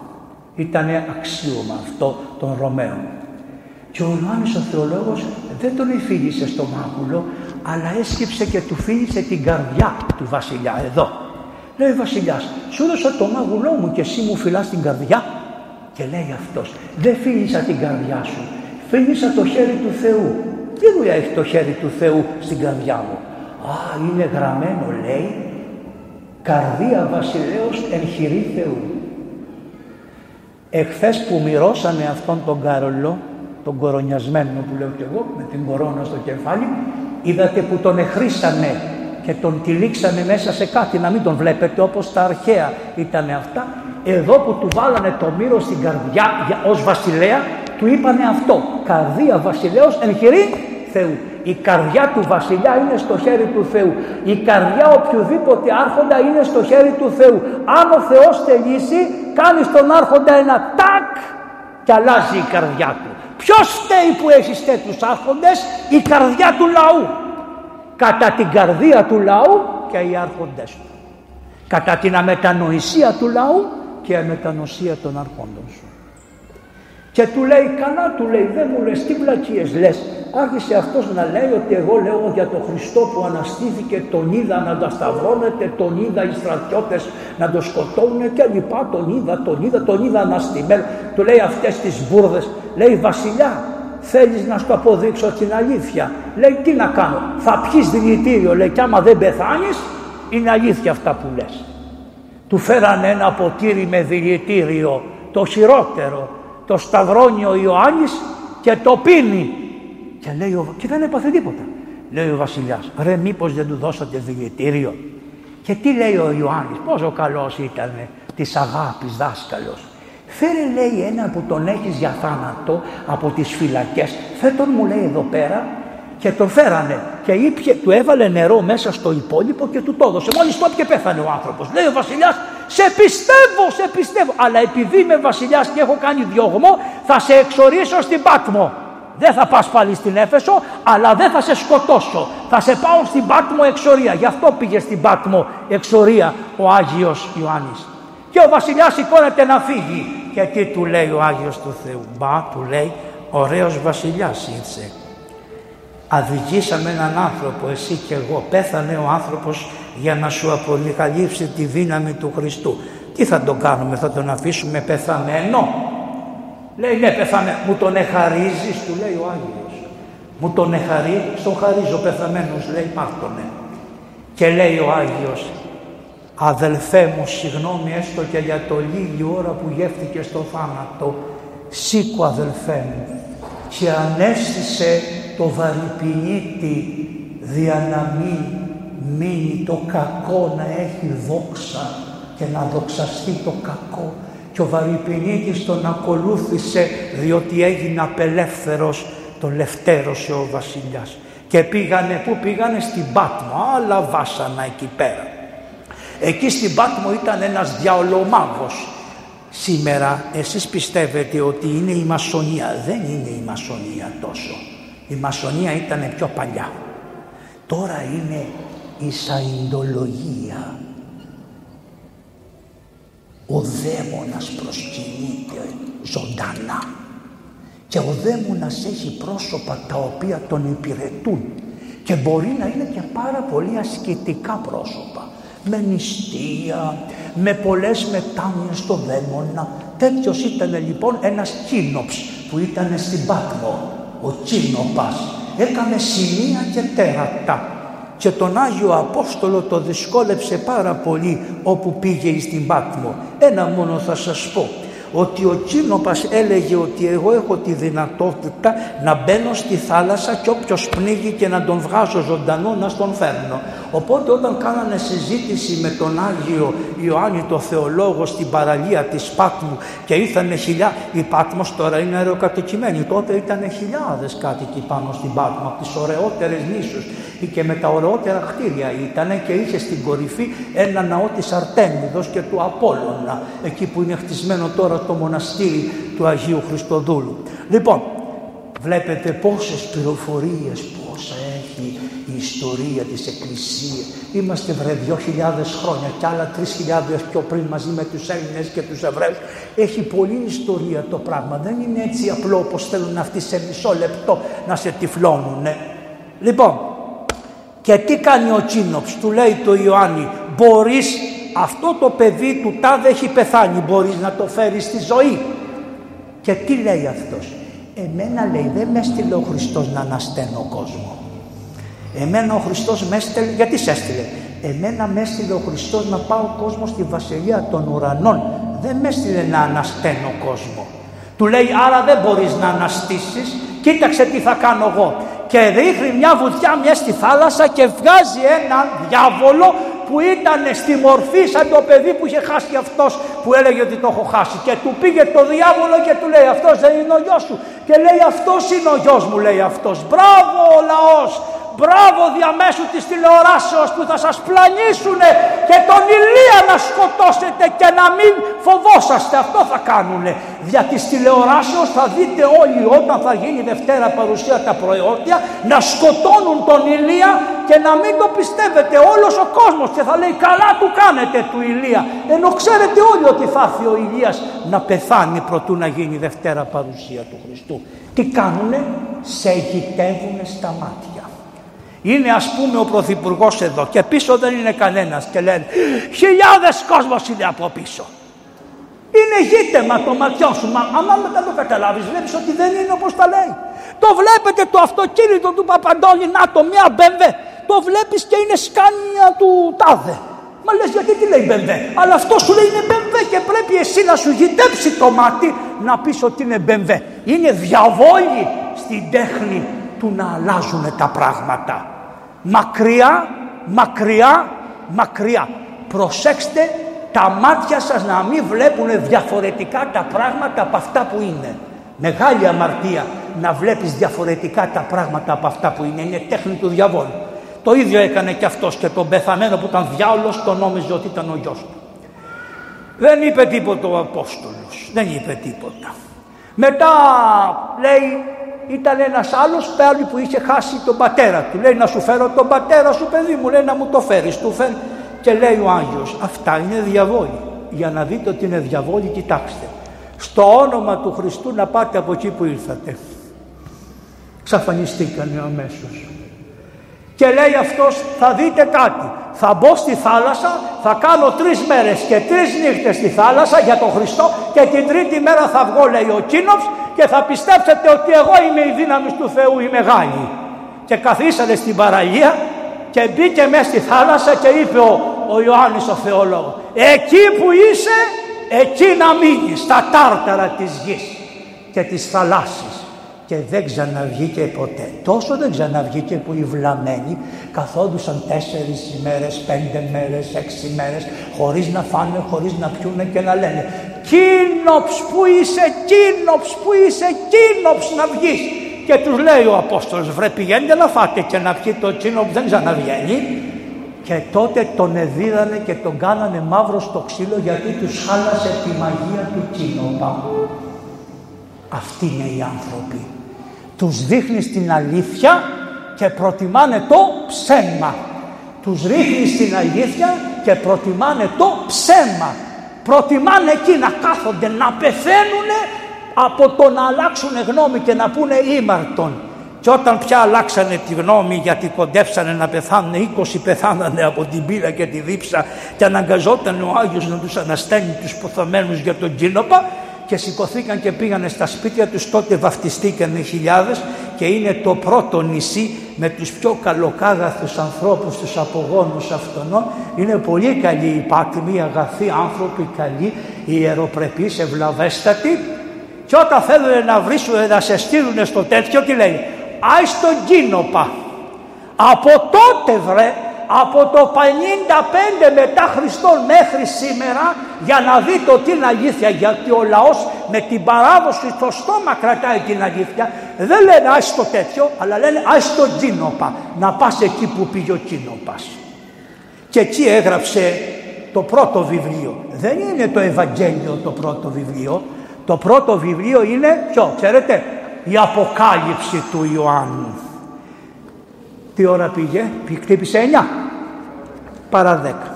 Ήτανε αξίωμα αυτό των Ρωμαίων. Και ο Ιωάννης ο θεολόγος δεν τον εφήγησε στο μάγουλο, αλλά έσκυψε και του φίλησε την καρδιά του βασιλιά εδώ. Λέει ο βασιλιάς, σου έδωσα το μάγουλό μου και εσύ μου φυλάς την καρδιά. Και λέει αυτός, δεν φίλησα την καρδιά σου, φίλησα το χέρι του Θεού. Τι δουλειά έχει το χέρι του Θεού στην καρδιά μου; Α, είναι γραμμένο λέει, καρδία βασιλέως εν χειρή Θεού. Εχθές που μοιρώσανε αυτόν τον Κάρολο, τον κορονιασμένο που λέω και εγώ, με την κορώνα στο κεφάλι, είδατε που τον εχρήσανε και τον τυλίξανε μέσα σε κάτι, να μην τον βλέπετε όπως τα αρχαία ήταν αυτά. Εδώ που του βάλανε το μύρο στην καρδιά ως βασιλέα, του είπανε αυτό, καρδία βασιλέως εν χειρή Θεού. Η καρδιά του βασιλιά είναι στο χέρι του Θεού. Η καρδιά οποιοδήποτε άρχοντα είναι στο χέρι του Θεού. Αν ο Θεός θελήσει, κάνει στον άρχοντα ένα τάκ και αλλάζει η καρδιά του. Ποιος φταίει που έχει τέτοιους άρχοντες, η καρδιά του λαού. Κατά την καρδία του λαού και οι άρχοντες του. Κατά την αμετανοησία του λαού και η αμετανοσία των αρχόντων σου. Και του λέει, καλά του λέει, δεν μου λες, τι βλακίες λες. Άρχισε αυτός να λέει ότι εγώ λέω για τον Χριστό που αναστήθηκε, τον είδα να τα σταυρώνεται, τον είδα οι στρατιώτες να το σκοτώνουν και λοιπά, τον είδα, τον είδα, τον είδα αναστημένο. Του λέει αυτές τις μπουρδες, λέει βασιλιά, θέλεις να σου αποδείξω την αλήθεια. Λέει τι να κάνω, θα πιείς δηλητήριο, λέει και άμα δεν πεθάνεις, είναι αλήθεια αυτά που λες. Του φέρανε ένα ποτήρι με δηλητήριο, το χειρότερο, το σταυρώνει ο Ιωάννης και το πίνει. Και, λέει ο, και δεν έπαθε τίποτα. Λέει ο βασιλιάς, ρε μήπως δεν του δώσατε δηλητήριο. Και τι λέει ο Ιωάννης, πόσο καλός ήταν της αγάπης δάσκαλος. Φέρε λέει ένα που τον έχεις για θάνατο από τις φυλακές, φέρ τον μου λέει εδώ πέρα και τον φέρανε και ήπια, του έβαλε νερό μέσα στο υπόλοιπο και του το έδωσε. Μόλις το και πέθανε ο άνθρωπος. Λέει ο βασιλιάς, σε πιστεύω, σε πιστεύω. Αλλά επειδή είμαι βασιλιάς και έχω κάνει διωγμό, θα σε εξορίσω στην Πάτμο. Δεν θα πας πάλι στην Έφεσο, αλλά δεν θα σε σκοτώσω. Θα σε πάω στην Πάτμο εξορία. Γι' αυτό πήγε στην Πάτμο εξορία ο Άγιος Ιωάννης. Και ο βασιλιάς σηκώνεται να φύγει. Και τι του λέει ο Άγιος του Θεού. Μπα, του λέει, ωραίος βασιλιάς ήρθε. Αδικήσαμε έναν άνθρωπο, εσύ και εγώ. Πέθανε ο άνθρωπος για να σου αποκαλύψει τη δύναμη του Χριστού. Τι θα τον κάνουμε, θα τον αφήσουμε πεθαμένο; Λέει ναι πεθαμένο, μου τον εχαρίζεις, του λέει ο Άγιος. Μου τον εχαρίζει, στον χαρίζω πεθαμένος, λέει πάρτονε. Και λέει ο Άγιος, αδελφέ μου συγγνώμη έστω και για το λίγη ώρα που γεύτηκε στο θάνατο, σήκω αδελφέ μου και ανέστησε το βαρυπινίτη δια να μην μείνει το κακό να έχει δόξα και να δοξαστεί το κακό και ο βαρυπινίτης τον ακολούθησε διότι έγινε απελεύθερος το λευτέρωσε ο βασιλιάς και πήγανε, πού πήγανε στην Πάτμο, άλλα βάσανα εκεί πέρα. Εκεί στην Πάτμο ήταν ένας διαολομάγος. Σήμερα εσείς πιστεύετε ότι είναι η μασονία; Δεν είναι η μασονία τόσο. Η μασονία ήταν πιο παλιά. Τώρα είναι η σαϊντολογία. Ο δαίμονας προσκυνείται ζωντανά και ο δαίμονας έχει πρόσωπα τα οποία τον υπηρετούν Και μπορεί να είναι και πάρα πολύ ασκητικά πρόσωπα. Με νηστεία, με πολλές μετάνοιες στο δαίμονα. Τέτοιος ήταν λοιπόν ένας κίνοψ που ήταν στην Πάτμο. Ο Κίνοπας έκανε σημεία και τέρατα και τον Άγιο Απόστολο το δυσκόλεψε πάρα πολύ όπου πήγε στην Πάτμο. Ένα μόνο θα σας πω ότι ο Κίνοπας έλεγε ότι εγώ έχω τη δυνατότητα να μπαίνω στη θάλασσα και όποιος πνίγει και να τον βγάζω ζωντανό να τον φέρνω. Οπότε όταν κάνανε συζήτηση με τον Άγιο Ιωάννη το Θεολόγο στην παραλία της Πάτμου και ήρθανε χιλιά, η Πάτμος τώρα είναι αεροκατοικημένη, τότε ήταν χιλιάδες κάτοικοι πάνω στην Πάτμο, από τις ωραιότερες νήσους και με τα ωραιότερα κτίρια ήταν και είχε στην κορυφή ένα ναό της Αρτέμιδος και του Απόλλωνα, εκεί που είναι χτισμένο τώρα το μοναστήρι του Αγίου Χριστοδούλου. Λοιπόν, βλέπετε πόσες πληροφορίες, πόσα έχει η ιστορία της Εκκλησίας. Είμαστε βρε δυο χιλιάδες χρόνια και άλλα τρεις χιλιάδες πιο πριν μαζί με τους Έλληνες και τους Εβραίους. Έχει πολλή ιστορία το πράγμα. Δεν είναι έτσι απλό όπως θέλουν αυτοί σε μισό λεπτό να σε τυφλώνουν. Λοιπόν, και τι κάνει ο Τσίνοψ, του λέει το Ιωάννη, μπορείς αυτό το παιδί του τάδε έχει πεθάνει, μπορείς να το φέρεις στη ζωή. Και τι λέει αυτός, εμένα λέει δεν με έστειλε ο Χριστός να ανασταίνω κόσμο. Εμένα ο Χριστός με έστειλε, γιατί σε έστειλε, εμένα με έστειλε ο Χριστός να πάω κόσμο στη βασιλεία των ουρανών. Δεν με έστειλε να ανασταίνω κόσμο. Του λέει άρα δεν μπορείς να αναστήσεις, κοίταξε τι θα κάνω εγώ και ρίχνει μια βουδιά μιας στη θάλασσα και βγάζει έναν διάβολο που ήταν στη μορφή σαν το παιδί που είχε χάσει αυτός που έλεγε ότι το έχω χάσει. Και του πήγε το διάβολο και του λέει αυτός δεν είναι ο γιος σου και λέει αυτός είναι ο γιος μου λέει αυτός. Μπράβο ο λαός Μπράβο διαμέσου της τηλεοράσεως που θα σας πλανήσουνε και τον Ηλία να σκοτώσετε και να μην φοβόσαστε. Αυτό θα κάνουνε. Δια της τηλεοράσεως θα δείτε όλοι όταν θα γίνει Δευτέρα παρουσία τα προϊόντια να σκοτώνουν τον Ηλία και να μην το πιστεύετε όλος ο κόσμος και θα λέει καλά του κάνετε του Ηλία. Ενώ ξέρετε όλοι ότι θα έρθει ο Ηλίας να πεθάνει προτού να γίνει Δευτέρα παρουσία του Χριστού. Τι κάνουνε, σε γητεύουνε στα μάτια. Είναι ας πούμε ο Πρωθυπουργός εδώ και πίσω δεν είναι κανένας και λένε χιλιάδες κόσμος είναι από πίσω. Είναι γύτεμα το ματιό σου, μα άμα μετά το καταλάβεις βλέπεις ότι δεν είναι όπως τα λέει. Το βλέπετε το αυτοκίνητο του Παπαντώνη, να το μια μπεμβέ, το βλέπεις και είναι σκάνια του τάδε. Μα λες γιατί τι λέει μπεμβέ, αλλά αυτό σου λέει είναι μπεμβέ και πρέπει εσύ να σου γητέψει το μάτι να πεις ότι είναι μπεμβέ. Είναι διαβόλη στην τέχνη του να αλλάζουν τα πράγματα. Μακριά, μακριά, μακριά. Προσέξτε τα μάτια σας να μην βλέπουν διαφορετικά τα πράγματα από αυτά που είναι. Μεγάλη αμαρτία να βλέπεις διαφορετικά τα πράγματα από αυτά που είναι. Είναι τέχνη του διαβόλου. Το ίδιο έκανε και αυτός και τον πεθαμένο που ήταν διάολος τον νόμιζε ότι ήταν ο γιος του. Δεν είπε τίποτα ο Απόστολος. Δεν είπε τίποτα. Μετά λέει ήταν ένας άλλος πάλι που είχε χάσει τον πατέρα του. Λέει να σου φέρω τον πατέρα σου παιδί μου, λέει να μου το φέρεις. Του φέρει και λέει ο Άγιος, αυτά είναι διαβόλοι. Για να δείτε ότι είναι διαβόλοι, κοιτάξτε. Στο όνομα του Χριστού να πάτε από εκεί που ήρθατε. Ξαφανιστήκανε αμέσως. Και λέει αυτός θα δείτε κάτι. Θα μπω στη θάλασσα, θα κάνω τρεις μέρες και τρεις νύχτες στη θάλασσα για τον Χριστό και την τρίτη μέρα θα βγω λέει ο Κίνοφς και θα πιστέψετε ότι εγώ είμαι η δύναμη του Θεού η μεγάλη. Και καθίσατε στην παραλία και μπήκε μέσα στη θάλασσα και είπε ο, ο Ιωάννης ο θεολόγος εκεί που είσαι εκεί να μείνεις στα τάρταρα της γης και της θαλάσσης και δεν ξαναβγήκε ποτέ. Τόσο δεν ξαναβγήκε που οι βλαμμένοι καθόντουσαν τέσσερις ημέρες, πέντε μέρες, έξι μέρες χωρίς να φάνε, χωρίς να πιούνε και να λένε «Κίνοψ που είσαι, κίνοψ που είσαι, κίνοψ να βγεις». Και τους λέει ο Απόστολος «Βρε πηγαίνετε να φάτε και να πιει το κίνοψ δεν ξαναβγαίνει». Και τότε τον εδίδανε και τον κάνανε μαύρο στο ξύλο γιατί τους χάλασε τη μαγεία του κίνοπα. Αυτοί είναι οι άνθρωποι τους δείχνεις την αλήθεια και προτιμάνε το ψέμα. Τους ρίχνεις την αλήθεια και προτιμάνε το ψέμα. Προτιμάνε εκεί να κάθονται, να πεθαίνουν από το να αλλάξουν γνώμη και να πούνε ήμαρτον. Και όταν πια αλλάξανε τη γνώμη γιατί κοντέψανε να πεθάνουν, 20 πεθάνανε από την πύρα και τη δίψα και αναγκαζόταν ο Άγιος να τους ανασταίνει τους ποθαμένους για τον Κίνοπα και σηκωθήκαν και πήγανε στα σπίτια τους, τότε βαφτιστήκανε χιλιάδες και είναι το πρώτο νησί με τους πιο καλοκάγαθους ανθρώπους, τους απογόνους αυτών. Είναι πολύ καλοί οι πάτμοι, αγαθοί άνθρωποι, καλοί, ιεροπρεπείς, ευλαβέστατοι και όταν θέλουν να βρίσουν, να σε στείλουν στο τέτοιο, τι λέει, άις στον Κίνοπα. Από τότε βρε, από το 55 μετά Χριστόν μέχρι σήμερα για να δει το τι είναι αλήθεια γιατί ο λαός με την παράδοση στο στόμα κρατάει την αλήθεια. Δεν λένε άι στο τέτοιο αλλά λένε άι στον Κίνοπα να πας εκεί που πήγε ο Κίνοπας και εκεί έγραψε το πρώτο βιβλίο. Δεν είναι το Ευαγγέλιο το πρώτο βιβλίο. Το πρώτο βιβλίο είναι ποιο ξέρετε η Αποκάλυψη του Ιωάννου. Τι ώρα πήγε, χτύπησε 9 παρά 10.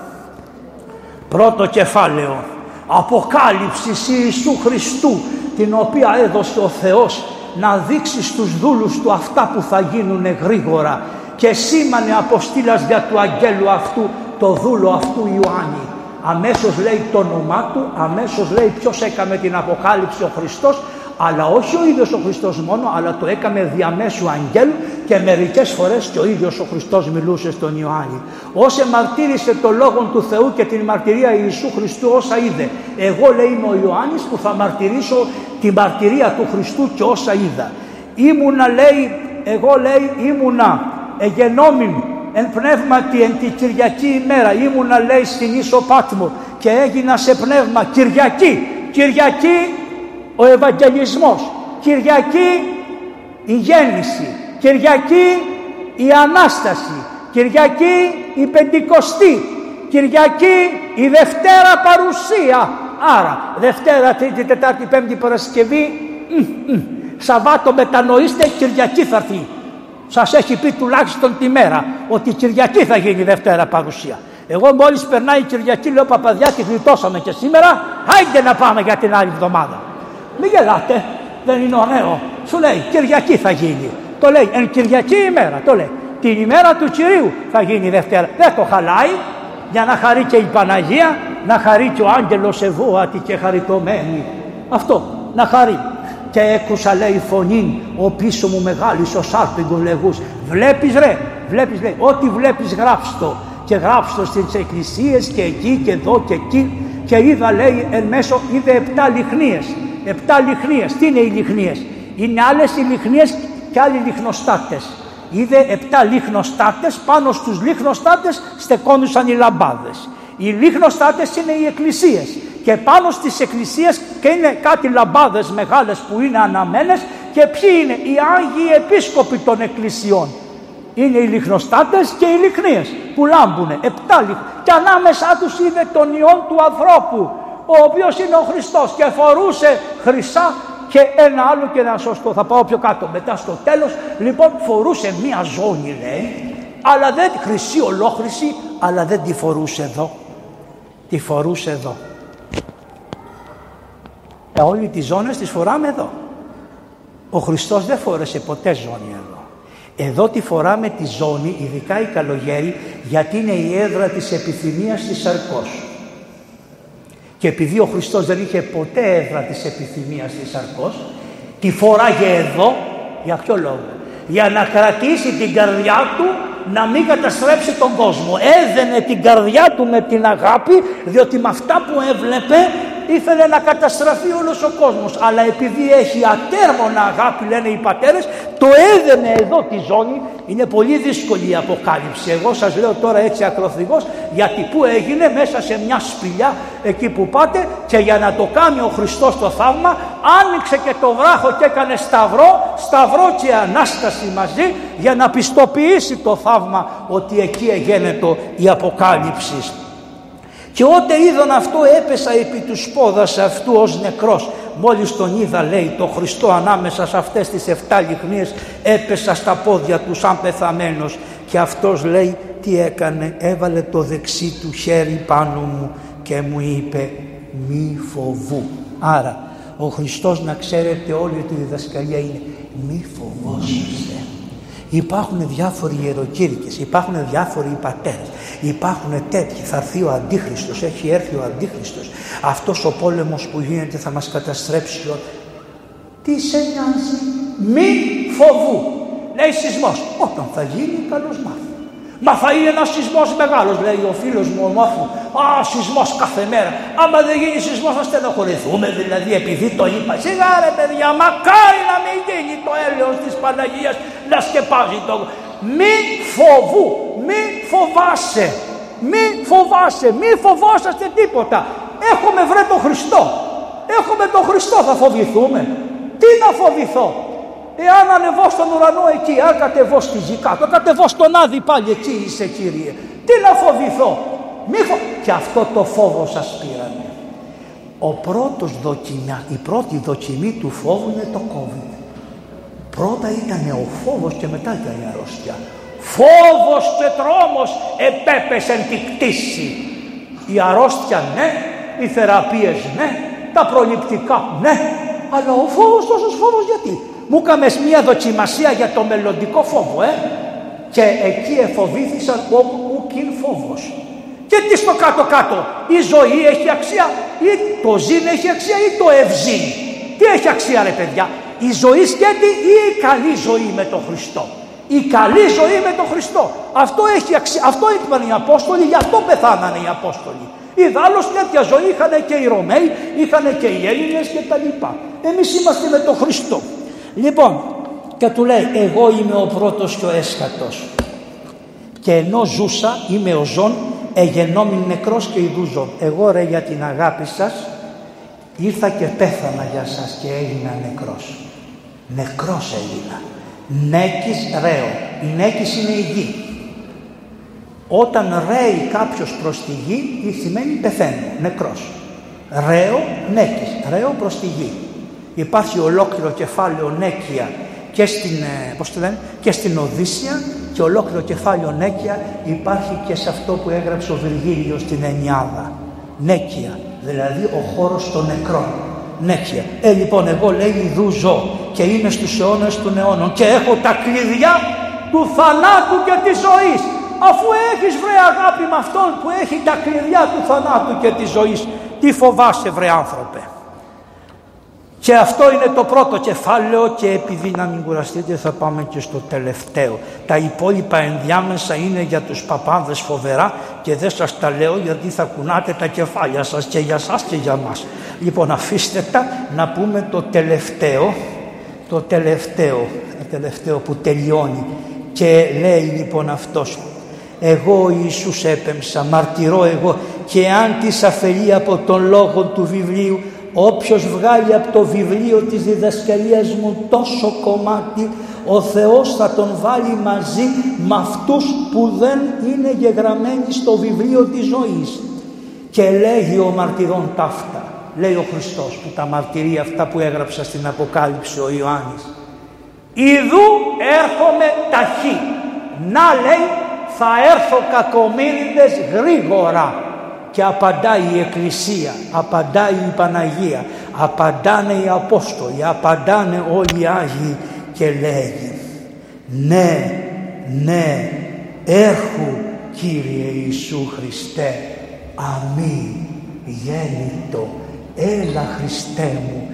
Πρώτο κεφάλαιο, Αποκάλυψης Ιησού Χριστού, την οποία έδωσε ο Θεός να δείξει στους δούλους του αυτά που θα γίνουν γρήγορα και σήμανε αποστήλας για του αγγέλου αυτού το δούλο αυτού Ιωάννη. Αμέσως λέει το όνομά του, αμέσως λέει ποιος έκαμε την Αποκάλυψη ο Χριστός αλλά όχι ο ίδιος ο Χριστός μόνο, αλλά το έκαμε διαμέσου αγγέλου και μερικές φορές και ο ίδιος ο Χριστός μιλούσε στον Ιωάννη. Όσε μαρτύρησε το Λόγο του Θεού και την μαρτυρία Ιησού Χριστού όσα είδε. Εγώ λέει είμαι ο Ιωάννης που θα μαρτυρήσω τη μαρτυρία του Χριστού και όσα είδα. Ήμουνα λέει, εγώ λέει ήμουνα εγενόμην εν πνεύματι εν τη Κυριακή ημέρα. Ήμουνα λέει στην Ίσο Πάτμο και έγινα σε πνεύμα Κυριακή. Κυριακή ο Ευαγγελισμός, Κυριακή η γέννηση, Κυριακή η Ανάσταση, Κυριακή η Πεντηκοστή, Κυριακή η Δευτέρα Παρουσία. Άρα Δευτέρα, Τρίτη, Τετάρτη, Πέμπτη Παρασκευή, Σαββάτο μετανοήστε, Κυριακή θα έρθει. Σας έχει πει τουλάχιστον τη μέρα ότι Κυριακή θα γίνει η Δευτέρα Παρουσία. Εγώ μόλις περνάει η Κυριακή λέω παπαδιά τη γλιτώσαμε και σήμερα, άιντε να πάμε για την άλλη εβδομάδα. Μην γελάτε, δεν είναι ωραίο. Σου λέει Κυριακή θα γίνει. Το λέει εν Κυριακή ημέρα, το λέει. Την ημέρα του Κυρίου θα γίνει Δευτέρα. Δεν το χαλάει για να χαρεί και η Παναγία, να χαρεί και ο άγγελος ευώατη και χαριτωμένη. Αυτό, να χαρεί. Και έκουσα λέει φωνή, ο πίσω μου μεγάλης ο σάρπιγκο λεγούς. Βλέπεις ρε, βλέπεις λέει, ό,τι βλέπεις γράψτο. Και γράψτο στις εκκλησίες και εκεί και εδώ και εκεί. Και είδα λέει εν μέσω, είδε επτά λιχνίες επτά λιχνίες. Τι είναι οι λιχνίες; Είναι άλλες οι λιχνίες και άλλοι λιχνοστάτες. Είδε επτά λιχνοστάτες, πάνω στους λιχνοστάτες στεκόντουσαν οι λαμπάδες. Οι λιχνοστάτες είναι οι εκκλησίες και πάνω στις εκκλησίες και είναι κάτι λαμπάδες μεγάλες που είναι αναμένες και ποιοι είναι; Οι Άγιοι Επίσκοποι των εκκλησιών. Είναι οι λιχνοστάτες και οι λιχνίες που λάμπουνε, επτά λιχνίες. Και ανάμεσά τους είδε τον ιόν του ανθρώπου ο οποίος είναι ο Χριστός και φορούσε χρυσά και ένα άλλο και ένα σωστό. Θα πάω πιο κάτω μετά στο τέλος. Λοιπόν φορούσε μία ζώνη λέει, αλλά δεν χρυσή ολόχρηση, αλλά δεν τη φορούσε εδώ. Τη φορούσε εδώ. Ε, όλοι τις ζώνες τις φοράμε εδώ. Ο Χριστός δεν φόρεσε ποτέ ζώνη εδώ. Εδώ τη φοράμε τη ζώνη, ειδικά η καλογέρη, γιατί είναι η έδρα της επιθυμίας της σαρκός. Και επειδή ο Χριστός δεν είχε ποτέ έδρα της επιθυμίας της σαρκός, τη φοράγε εδώ, για ποιο λόγο; Για να κρατήσει την καρδιά του να μην καταστρέψει τον κόσμο. Έδαινε την καρδιά του με την αγάπη, διότι με αυτά που έβλεπε ήθελε να καταστραφεί όλος ο κόσμος. Αλλά επειδή έχει ατέρμονα αγάπη λένε οι πατέρες, το έδαινε εδώ τη ζώνη. Είναι πολύ δύσκολη η αποκάλυψη. Εγώ σας λέω τώρα έτσι ακροθυγός, γιατί που έγινε μέσα σε μια σπηλιά εκεί που πάτε και για να το κάνει ο Χριστός το θαύμα, άνοιξε και το βράχο και έκανε σταυρό, σταυρό και Ανάσταση μαζί για να πιστοποιήσει το θαύμα ότι εκεί εγένετο η αποκάλυψη. Και ότε είδαν αυτό έπεσα επί του σπόδας αυτού ως νεκρός. Μόλις τον είδα λέει το Χριστό ανάμεσα σε αυτές τις 7 λιχνίες έπεσα στα πόδια του σαν πεθαμένος. Και αυτός λέει τι έκανε έβαλε το δεξί του χέρι πάνω μου και μου είπε μη φοβού. Άρα ο Χριστός να ξέρετε όλη τη διδασκαλία είναι μη φοβόσαστε Υπάρχουν διάφοροι ιεροκήρυκες, υπάρχουν διάφοροι πατέρες, υπάρχουν τέτοιοι. Θα έρθει ο Αντίχριστος, έχει έρθει ο Αντίχριστος. Αυτός ο πόλεμος που γίνεται θα μας καταστρέψει. Τι σε νοιάζει, μη φοβού. Λέει σεισμός, όταν θα γίνει καλός μάθημα. Μα θα είναι ένας σεισμός μεγάλος, λέει ο φίλος μου ο Μόφου. Α, σεισμός κάθε μέρα. Άμα δεν γίνει σεισμός, θα στενοχωρηθούμε. Δηλαδή, επειδή το είπα. Σιγά ρε παιδιά, μακάρι να μην γίνει το έλεος της Παναγίας να σκεπάζει το. Μη φοβού, μη φοβάσαι. Μη φοβάσαι, μη φοβόσαστε τίποτα. Έχουμε βρει τον Χριστό. Έχουμε τον Χριστό, θα φοβηθούμε. Τι να φοβηθώ; Εάν ανεβώ στον ουρανό εκεί, αν κατεβώ στη γη κάτω, κατεβώ στον άδει πάλι εκεί είσαι Κύριε. Τι να φοβηθώ; Μη φο... Και αυτό το φόβο σας πήρανε. Ο πρώτος δοκιμιά, η πρώτη δοκιμή του φόβου είναι το COVID. Πρώτα ήταν ο φόβος και μετά ήταν η αρρώστια. Φόβος και τρόμος επέπεσεν τη κτήση. Η αρρώστια ναι, οι θεραπείες ναι, τα προληπτικά ναι, αλλά ο φόβος τόσος φόβος γιατί; Μου έκαμες μια δοκιμασία για το μελλοντικό φόβο, ε. Και εκεί εφοβήθησαν όπου κιν φόβος. Και τι στο κάτω-κάτω, η ζωή έχει αξία ή το ζήν έχει αξία ή το ευζήν. Τι έχει αξία ρε παιδιά, η ζωή σκέτη ή η καλή ζωή με τον Χριστό. Η καλή ζωή με τον Χριστό. Αυτό έχει αξία, αυτό είπαν οι Απόστολοι, γι' αυτό πεθάνανε οι Απόστολοι. Ιδάλλως τέτοια ζωή είχαν και οι Ρωμαίοι, είχαν και οι Έλληνες και τα λοιπά. Εμείς είμαστε με τον Χριστό. Λοιπόν, και του λέει εγώ είμαι ο πρώτος και ο έσχατος και ενώ ζούσα είμαι ο ζών εγενόμην νεκρός και ειδούζω. Εγώ ρε για την αγάπη σας ήρθα και πέθανα για σας και έγινα νεκρός. Νεκρός έγινα. Νέκης ρέω. Η νέκης είναι η γη. Όταν ρέει κάποιος προς τη γη σημαίνει πεθαίνει, νεκρός. Ρέω, νέκης, ρέω προς τη γη. Υπάρχει ολόκληρο κεφάλαιο Νέκια και στην, ε, πώς το λένε, και στην Οδύσσια και ολόκληρο κεφάλαιο Νέκια υπάρχει και σε αυτό που έγραψε ο Βυργίλιος στην Ενιάδα. Νέκια, δηλαδή ο χώρος των νεκρών. Νέκια. Ε, λοιπόν, εγώ λέει ιδού ζω και είμαι στους αιώνες των αιώνων και έχω τα κλειδιά του θανάτου και της ζωής. Αφού έχεις βρε αγάπη με αυτόν που έχει τα κλειδιά του θανάτου και της ζωής, τι φοβάσαι βρε άνθρωπε; Και αυτό είναι το πρώτο κεφάλαιο και επειδή να μην κουραστείτε θα πάμε και στο τελευταίο. Τα υπόλοιπα ενδιάμεσα είναι για τους παπάδες φοβερά και δεν σας τα λέω γιατί θα κουνάτε τα κεφάλια σας και για σας και για μας. Λοιπόν αφήστε τα να πούμε το τελευταίο, το τελευταίο, το τελευταίο που τελειώνει και λέει λοιπόν αυτός εγώ Ιησούς έπεμψα, μαρτυρώ εγώ και αν της αφαιρεί από τον λόγο του βιβλίου Όποιος βγάλει από το βιβλίο της διδασκαλίας μου τόσο κομμάτι, ο Θεός θα τον βάλει μαζί με αυτούς που δεν είναι γεγραμμένοι στο βιβλίο της ζωής. Και λέγει ο μαρτυρών ταύτα, λέει ο Χριστός που τα μαρτυρεί αυτά που έγραψα στην Αποκάλυψη ο Ιωάννης. Ιδού έρχομαι ταχύ. Να λέει θα έρθω κακομύριδες γρήγορα και απαντάει η Εκκλησία, απαντάει η Παναγία, απαντάνε οι Απόστολοι, απαντάνε όλοι οι Άγιοι και λέγει ναι, ναι, έρχου Κύριε Ιησού Χριστέ, αμήν, γέννητο, έλα Χριστέ μου,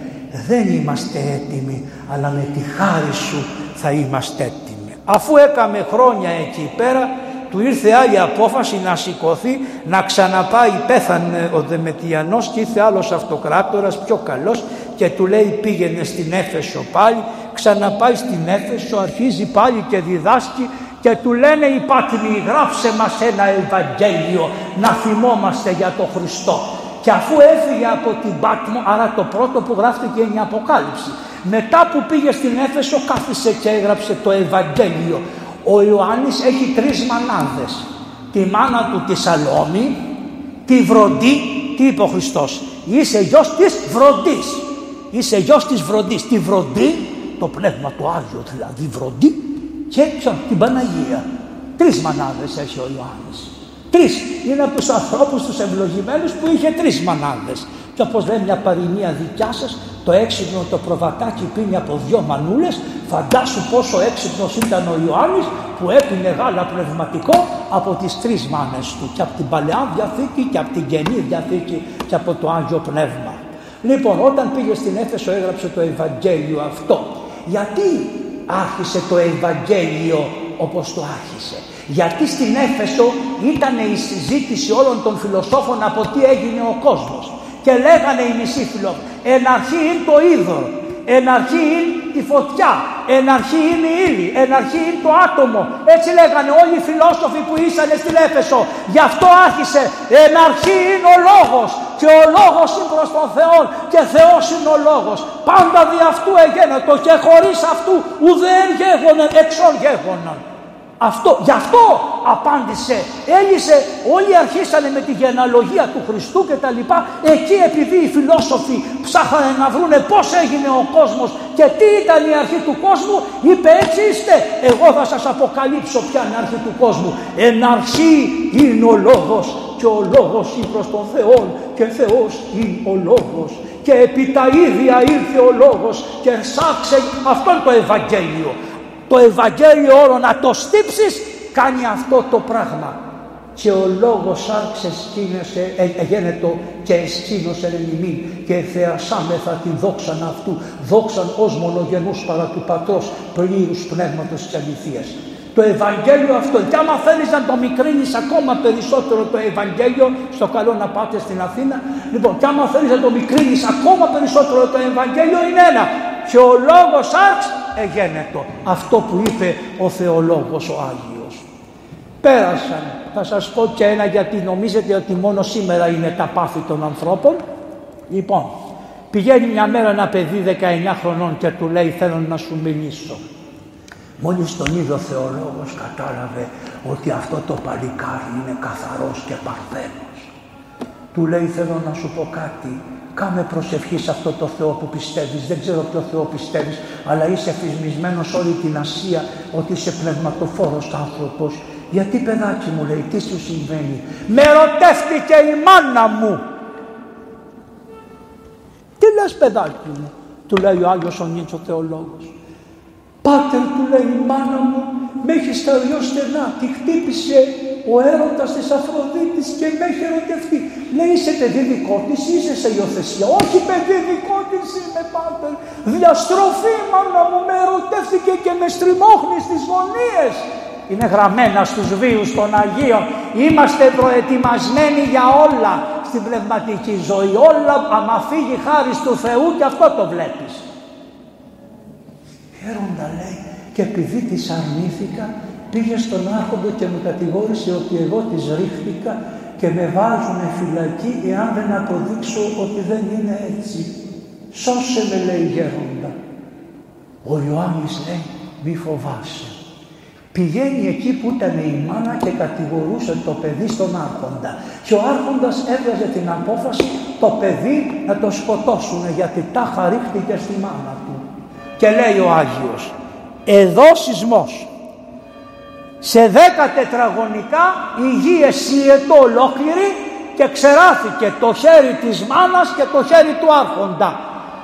δεν είμαστε έτοιμοι, αλλά με τη χάρη Σου θα είμαστε έτοιμοι. Αφού έκαμε χρόνια εκεί πέρα, του ήρθε άλλη απόφαση να σηκωθεί, να ξαναπάει, πέθανε ο Δεμετιανός και ήρθε άλλος αυτοκράτορας πιο καλός και του λέει πήγαινε στην Έφεσο πάλι, ξαναπάει στην Έφεσο, αρχίζει πάλι και διδάσκει και του λένε οι πάτριμοι γράψε μας ένα Ευαγγέλιο να θυμόμαστε για τον Χριστό. Και αφού έφυγε από την Πάτμο, άρα το πρώτο που γράφτηκε είναι η Αποκάλυψη. Μετά που πήγε στην Έφεσο κάθισε και έγραψε το Ευαγγέλιο. Ο Ιωάννης έχει τρεις μανάδες. Τη μάνα του τη Σαλόμη, τη Βροντή, τι είπε ο Χριστός; Είσαι γιος της Βροντής. Είσαι γιος της Βροντής. Τη Βροντή, το πνεύμα του Άγιο δηλαδή Βροντή και την Παναγία. Τρεις μανάδες έχει ο Ιωάννης. Τρεις. Είναι από τους ανθρώπους τους ευλογημένους που είχε τρεις μανάδες. Και όπως λέει μια παροιμία δικιά σας, το έξυπνο το προβατάκι πίνει από δυο μανούλες, φαντάσου πόσο έξυπνος ήταν ο Ιωάννης που έπινε γάλα πνευματικό από τις τρεις μάνες του και από την Παλαιά Διαθήκη και από την Καινή Διαθήκη και από το Άγιο Πνεύμα. Λοιπόν, όταν πήγε στην Έφεσο έγραψε το Ευαγγέλιο αυτό. Γιατί άρχισε το Ευαγγέλιο όπως το άρχισε; Γιατί στην Έφεσο ήταν η συζήτηση όλων των φιλοσόφων από τι έγινε ο κόσμος; Και λέγανε οι μισοί φιλόσοφοι, εν αρχή είναι το είδωρο, εν αρχή είναι η φωτιά, εν αρχή είναι η ύλη, εν αρχή είναι το άτομο. Έτσι λέγανε όλοι οι φιλόσοφοι που ήσανε στην Έφεσο. Γι' αυτό άρχισε, εν αρχή είναι ο λόγος και ο λόγος είναι προς τον Θεό και Θεός είναι ο λόγος. Πάντα δι' αυτού εγένετο και χωρίς αυτού ουδέν γέγονεν εξών γέγονεν. Αυτό, γι' αυτό απάντησε, έλυσε, όλοι αρχίσανε με τη γενεαλογία του Χριστού και τα λοιπά. Εκεί επειδή οι φιλόσοφοι ψάχανε να βρούνε πώς έγινε ο κόσμος και τι ήταν η αρχή του κόσμου, είπε έτσι είστε, εγώ θα σας αποκαλύψω ποια είναι η αρχή του κόσμου. Εν αρχή είναι ο λόγος και ο λόγος είναι προς τον Θεό και Θεός είναι ο λόγος. Και επί τα ίδια ήρθε ο λόγος και σάξε αυτό είναι το Ευαγγέλιο το Ευαγγέλιο όλο να το στύψεις κάνει αυτό το πράγμα. Και ο λόγος άρξε σκήνωσε, εγένετο και εσκήνωσε ημίν και θεασάμεθα την δόξαν αυτού, δόξαν ως μονογενούς παρά του Πατρός πλήρους πνεύματος της αληθείας. Το Ευαγγέλιο αυτό, και άμα θέλεις να το μικρύνεις ακόμα περισσότερο το Ευαγγέλιο, στο καλό να πάτε στην Αθήνα, λοιπόν, και άμα θέλεις να το μικρύνεις ακόμα περισσότερο το Ευαγγέλιο είναι ένα, και ο λόγος άρξ εγένετο. Αυτό που είπε ο Θεολόγος ο Άγιος. Πέρασαν. Θα σας πω και ένα γιατί νομίζετε ότι μόνο σήμερα είναι τα πάθη των ανθρώπων. Λοιπόν, πηγαίνει μια μέρα ένα παιδί 19 χρονών και του λέει θέλω να σου μιλήσω. Μόλις τον είδε ο θεολόγος κατάλαβε ότι αυτό το παλικάρι είναι καθαρός και παρθένος. Του λέει θέλω να σου πω κάτι, Κάμε προσευχή σε αυτό το Θεό που πιστεύεις. Δεν ξέρω ποιο Θεό πιστεύεις, αλλά είσαι φυσμισμένος όλη την Ασία ότι είσαι πνευματοφόρος άνθρωπος. Γιατί παιδάκι μου λέει, τι σου συμβαίνει; Με ρωτεύτηκε η μάνα μου. Τι λες παιδάκι μου, του λέει ο Άγιος ο Νίτσος Θεολόγος. Πάτερ του λέει η μάνα μου, με έχει στα δυο στενά, τη χτύπησε ο έρωτας της Αφροδίτης και με έχει ερωτευτεί. Λέει είσαι παιδί δικό της ή είσαι σε υιοθεσία. Όχι παιδί δικό της είμαι πάτερ. Διαστροφή μάνα μου με ερωτεύτηκε και με στριμώχνει στις γωνίες. Είναι γραμμένα στους βίους των Αγίων. Είμαστε προετοιμασμένοι για όλα στην πνευματική ζωή. Όλα άμα φύγει χάρη του Θεού και αυτό το βλέπεις. Γέροντα λέει και επειδή της αρνήθηκα πήγε στον άρχοντο και μου κατηγόρησε ότι εγώ της ρίχτηκα και με βάζουν φυλακή εάν δεν αποδείξω ότι δεν είναι έτσι. Σώσε με λέει γέροντα. Ο Ιωάννης λέει μη φοβάσαι. Πηγαίνει εκεί που ήταν η μάνα και κατηγορούσε το παιδί στον άρχοντα. Και ο άρχοντας έβγαζε την απόφαση το παιδί να το σκοτώσουν γιατί τα χαρίχτηκε στη μάνα του. Και λέει ο Άγιος, εδώ σεισμός, σε δέκα τετραγωνικά η γη εσύετο ολόκληρη και ξεράθηκε το χέρι της μάνας και το χέρι του άρχοντα.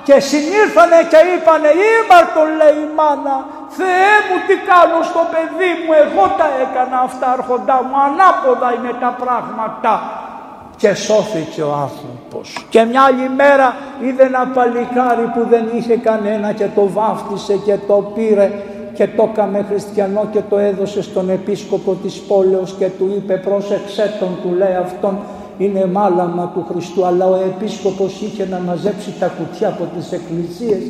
Και συνήρθανε και είπανε ήμαρτον λέει η μάνα Θεέ μου τι κάνω στο παιδί μου εγώ τα έκανα αυτά άρχοντά μου ανάποδα είναι τα πράγματα και σώθηκε ο άνθρωπος. Και μια άλλη μέρα είδε ένα παλικάρι που δεν είχε κανένα και το βάφτισε και το πήρε και το έκαμε χριστιανό και το έδωσε στον επίσκοπο της πόλεως και του είπε πρόσεξέ τον του λέει αυτόν είναι μάλαμα του Χριστού αλλά ο επίσκοπος είχε να μαζέψει τα κουτιά από τις εκκλησίες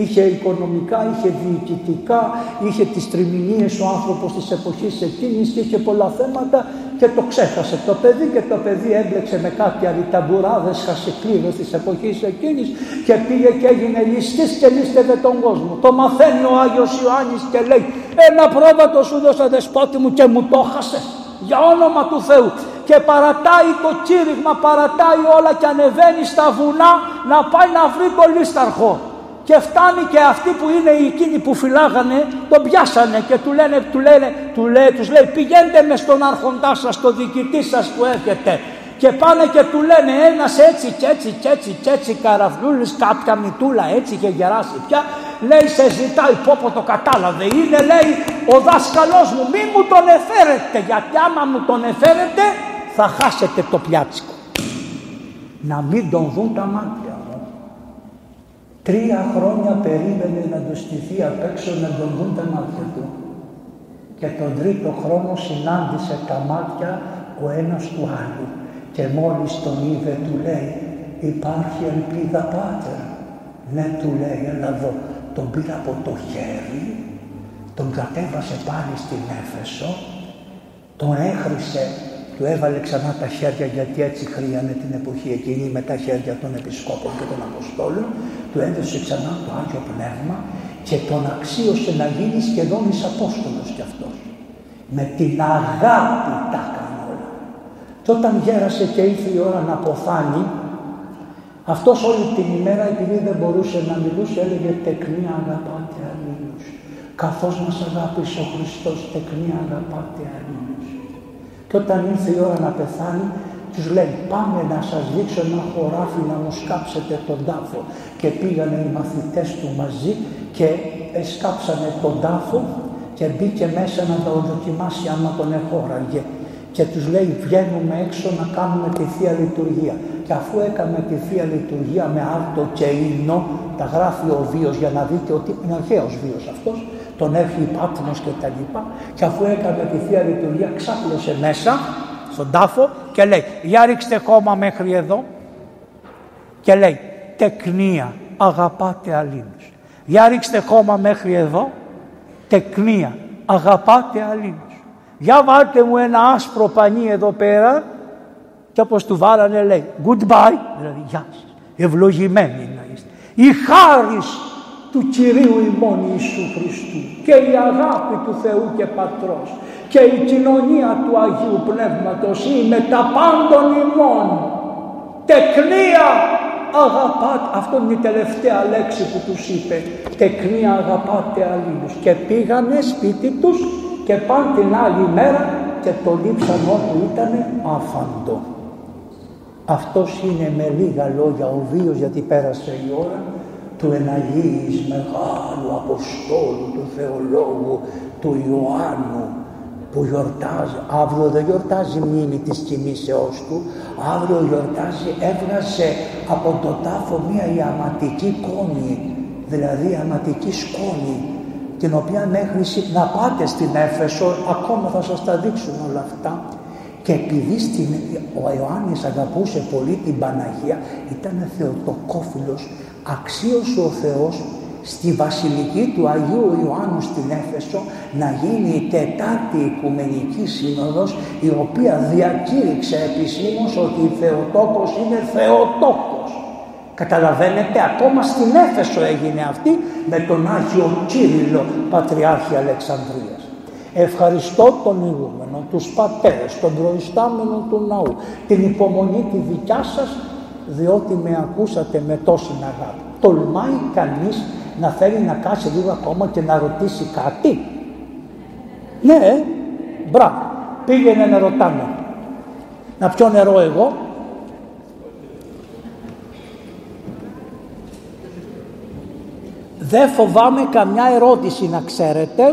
είχε οικονομικά, είχε διοικητικά είχε τις τριμηνίες ο άνθρωπος της εποχής εκείνης και είχε πολλά θέματα και το ξέχασε το παιδί και το παιδί έμπλεξε με κάποια ρηταμπουράδες χασικλίδες της εποχής εκείνης και πήγε και έγινε ληστής και λίστευε τον κόσμο. Το μαθαίνει ο Άγιος Ιωάννης και λέει ένα πρόβατο σου δώσα δεσπότη μου και μου το χάσε για όνομα του Θεού και παρατάει το κήρυγμα, παρατάει όλα και ανεβαίνει στα βουνά να πάει να βρει τον λίσταρχο. Και φτάνει και αυτοί που είναι εκείνοι που φυλάγανε, τον πιάσανε και του λένε, του λένε, του λέει, τους λέει πηγαίνετε μες στον άρχοντά σας, στον διοικητή σας που έρχεται. Και πάνε και του λένε ένας έτσι και έτσι και έτσι και έτσι καραβλούλης, κάποια μητούλα έτσι και γεράσει πια. Λέει σε ζητάει πόπο το κατάλαβε. Είναι λέει ο δάσκαλός μου μη μου τον εφέρετε γιατί άμα μου τον εφέρετε θα χάσετε το πιάτσικο. Να μην τον δουν τα μάτια μου. Τρία χρόνια περίμενε να του στηθεί απ' έξω να τον δουν τα μάτια του. Και τον τρίτο χρόνο συνάντησε τα μάτια ο ένας του άλλου. Και μόλις τον είδε του λέει υπάρχει ελπίδα πάτερ. Ναι του λέει έλα εδώ. Τον πήρε από το χέρι, τον κατέβασε πάλι στην Έφεσο, τον έχρισε του έβαλε ξανά τα χέρια γιατί έτσι χρειάνε την εποχή εκείνη με τα χέρια των επισκόπων και των Αποστόλων, του έδωσε ξανά το Άγιο Πνεύμα και τον αξίωσε να γίνει σχεδόν εις Απόστολος κι αυτός. Με την αγάπη τα έκανε όλα. Και όταν γέρασε και ήρθε η ώρα να αποθάνει, αυτός όλη την ημέρα επειδή δεν μπορούσε να μιλούσε έλεγε τεκνή αγαπάτε αλλήλους. Καθώς μας αγάπησε ο Χριστός τεκνή αγαπάτε αλλήλους. Και όταν ήρθε η ώρα να πεθάνει, τους λέει πάμε να σας δείξω ένα χωράφι να μου σκάψετε τον τάφο. Και πήγανε οι μαθητές του μαζί και σκάψανε τον τάφο και μπήκε μέσα να τον δοκιμάσει άμα τον εχώραγε. Και τους λέει βγαίνουμε έξω να κάνουμε τη Θεία Λειτουργία. Και αφού έκαμε τη Θεία Λειτουργία με άρτο και ίνο, τα γράφει ο βίος για να δείτε ότι είναι αρχαίος βίος αυτός, τον έχει υπάτμος και τα λοιπά και αφού έκανε τη Θεία Λειτουργία ξάπλωσε μέσα στον τάφο και λέει για ρίξτε χώμα μέχρι εδώ και λέει τεκνία αγαπάτε αλλήλους. Για ρίξτε χώμα μέχρι εδώ τεκνία αγαπάτε αλλήλους. Για βάλτε μου ένα άσπρο πανί εδώ πέρα και όπως του βάλανε λέει goodbye, δηλαδή γεια σας, ευλογημένοι να είστε. Η χάρις του Κυρίου ημών Ιησού Χριστού και η αγάπη του Θεού και Πατρός και η κοινωνία του Αγίου Πνεύματος με τα πάντων ημών. Τεκνία αγαπάτε αυτό είναι η τελευταία λέξη που τους είπε. Τεκνία αγαπάτε αλλήλους. Και πήγανε σπίτι τους και πάνε την άλλη μέρα και το λείψαν όπου ήταν άφαντο. Αυτός είναι με λίγα λόγια ο βίος γιατί πέρασε η ώρα του εναγίης μεγάλου Αποστόλου, του Θεολόγου, του Ιωάννου που γιορτάζει, αύριο δεν γιορτάζει μνήμη της κοιμήσεώς του, αύριο γιορτάζει, έβγασε από το τάφο μία ιαματική κόνη, δηλαδή ιαματική σκόνη, την οποία μέχρι να πάτε στην Έφεσο, ακόμα θα σας τα δείξουν όλα αυτά, και επειδή στην, ο Ιωάννης αγαπούσε πολύ την Παναγία, ήταν θεοτοκόφιλος, αξίωσε ο Θεός στη Βασιλική του Αγίου Ιωάννου στην Έφεσο να γίνει η Τετάρτη Οικουμενική Σύνοδος η οποία διακήρυξε επισήμως ότι η Θεοτόκος είναι Θεοτόκος. Καταλαβαίνετε, ακόμα στην Έφεσο έγινε αυτή με τον Άγιο Κύριλλο Πατριάρχη Αλεξανδρίας. Ευχαριστώ τον ηγούμενο, τους πατέρες, τον προϊστάμενο του ναού, την υπομονή τη δικιά σας διότι με ακούσατε με τόση αγάπη. Τολμάει κανείς να θέλει να κάσει λίγο ακόμα και να ρωτήσει κάτι. Ναι, μπράβο, πήγαινε να ρωτάμε. Να πιω νερό εγώ. Δεν φοβάμαι καμιά ερώτηση να ξέρετε.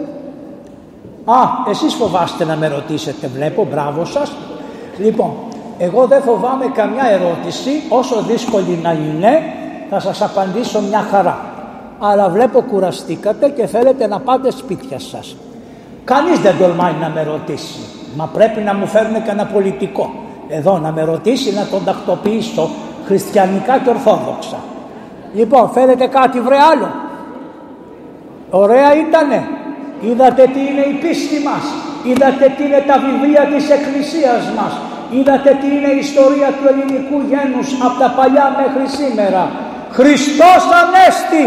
Α, εσείς φοβάστε να με ρωτήσετε, βλέπω, μπράβο σας. Λοιπόν, εγώ δεν φοβάμαι καμιά ερώτηση, όσο δύσκολη να είναι, θα σας απαντήσω μια χαρά. Αλλά βλέπω κουραστήκατε και θέλετε να πάτε σπίτια σας. Κανείς δεν τολμάει να με ρωτήσει. Μα πρέπει να μου φέρουν κανένα πολιτικό. Εδώ να με ρωτήσει να τον τακτοποιήσω χριστιανικά και ορθόδοξα. Λοιπόν, φέρετε κάτι βρε άλλο; Ωραία ήτανε. Είδατε τι είναι η πίστη μας. Είδατε τι είναι τα βιβλία της Εκκλησίας μας. Είδατε τι είναι η ιστορία του ελληνικού γένους από τα παλιά μέχρι σήμερα. Χριστός Ανέστη!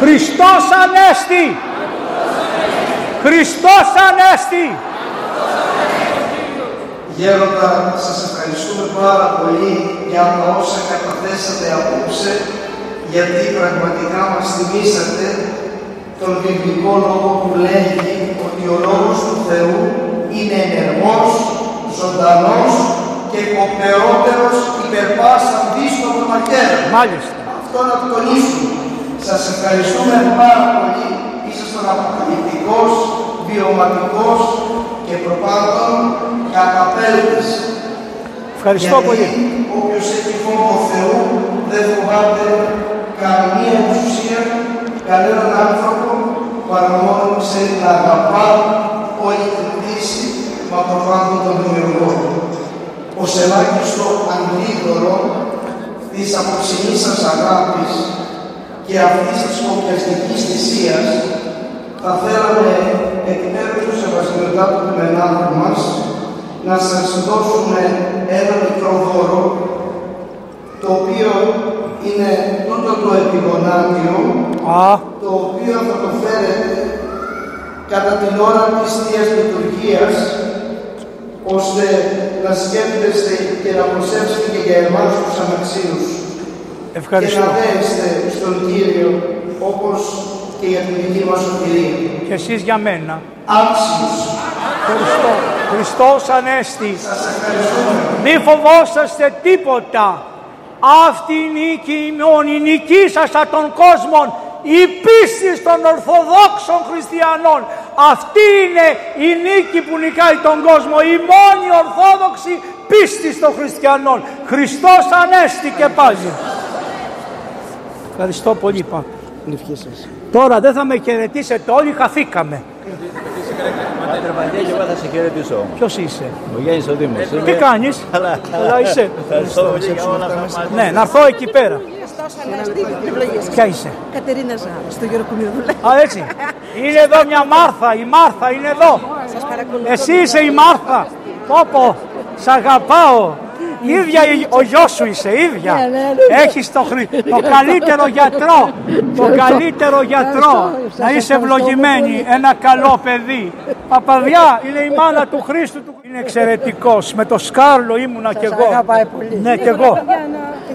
Χριστός Ανέστη! Χριστός Ανέστη! Γέροντα, σας ευχαριστούμε πάρα πολύ για τα όσα καταθέσατε απόψε γιατί πραγματικά μας θυμήσατε τον βιβλικό λόγο που λέγει ότι ο Λόγος του Θεού είναι ενεργός, ζωντανός και κοπτερότερος υπερπάσαν δίστο των μαχαίρων. Μάλιστα. Αυτό να το τονίσουμε. Σας ευχαριστούμε πάρα πολύ. Ήσασταν αποκαλυπτικός, βιωματικός και προπάντων καταπέλτης. Ευχαριστώ Γιατί πολύ. όποιος έχει φόβο Θεού δεν φοβάται καμία εξουσία, κανέναν άνθρωπο, παρά μόνο ξέρει να αγαπά όλη την κτήση, μα προπάντων τον δημιουργό. Ως ελάχιστο αντίδωρο της απόψινής σας αγάπης και αυτής της κοπιαστικής θυσίας θα θέλαμε εκ μέρους του Σεβαστιωτάτου του Μενάδου μας να σας δώσουμε ένα μικρό δώρο το οποίο είναι τούτο το επιγονάτιο Α, το οποίο θα το φέρετε κατά την ώρα της Θείας Λειτουργίας ώστε να σκέφτεστε και να προσέψετε και για εμάς τους αναξίους και ευχαριστώ. να δέστε στον Κύριο όπως και για την δική μας σωτηρία. Και εσείς για μένα. Άξιος. Χριστό, Χριστός Ανέστης. Σας ευχαριστούμε. Μη φοβόσαστε τίποτα. Αυτή η νίκη ημών, η νικήσασα των κόσμων, η πίστη των Ορθοδόξων Χριστιανών. Αυτή είναι η νίκη που νικάει τον κόσμο, η μόνη Ορθόδοξη πίστη των Χριστιανών. Χριστός Ανέστη και πάλι. Ευχαριστώ πολύ Πάπα. Την ευχή σας. Τώρα δεν θα με χαιρετήσετε όλοι, χαθήκαμε. Τερματιά και εγώ θα σε χαιρετήσω. Ποιος είσαι, Ο Γιάννης ο Δήμος. τι κάνεις, Καλά. καλά είσαι. Ευχαριστώ πολύ για όλα αυτά που Ναι, να έρθω εκεί πέρα. Ποια είσαι; Κατερίνα Ζάρα, στο Γεροκομείο δουλεύω. Α, έτσι. Είναι εδώ μια Μάρθα. Η Μάρθα είναι εδώ. Σας παρακολουθώ. Εσύ είσαι η Μάρθα. Πόπο, σ' αγαπάω. Ίδια η- ο γιος σου είσαι, ίδια. Ναι, ναι, ναι. Έχεις το, χρη- το καλύτερο γιατρό. Το καλύτερο γιατρό. Να είσαι ευλογημένη. Ένα καλό παιδί. Παπαδιά είναι η μάνα του Χρήστου. του- Είναι εξαιρετικός. Με το Σκάρλο ήμουνα κι εγώ. αγαπάει πολύ. Ναι, κι εγώ.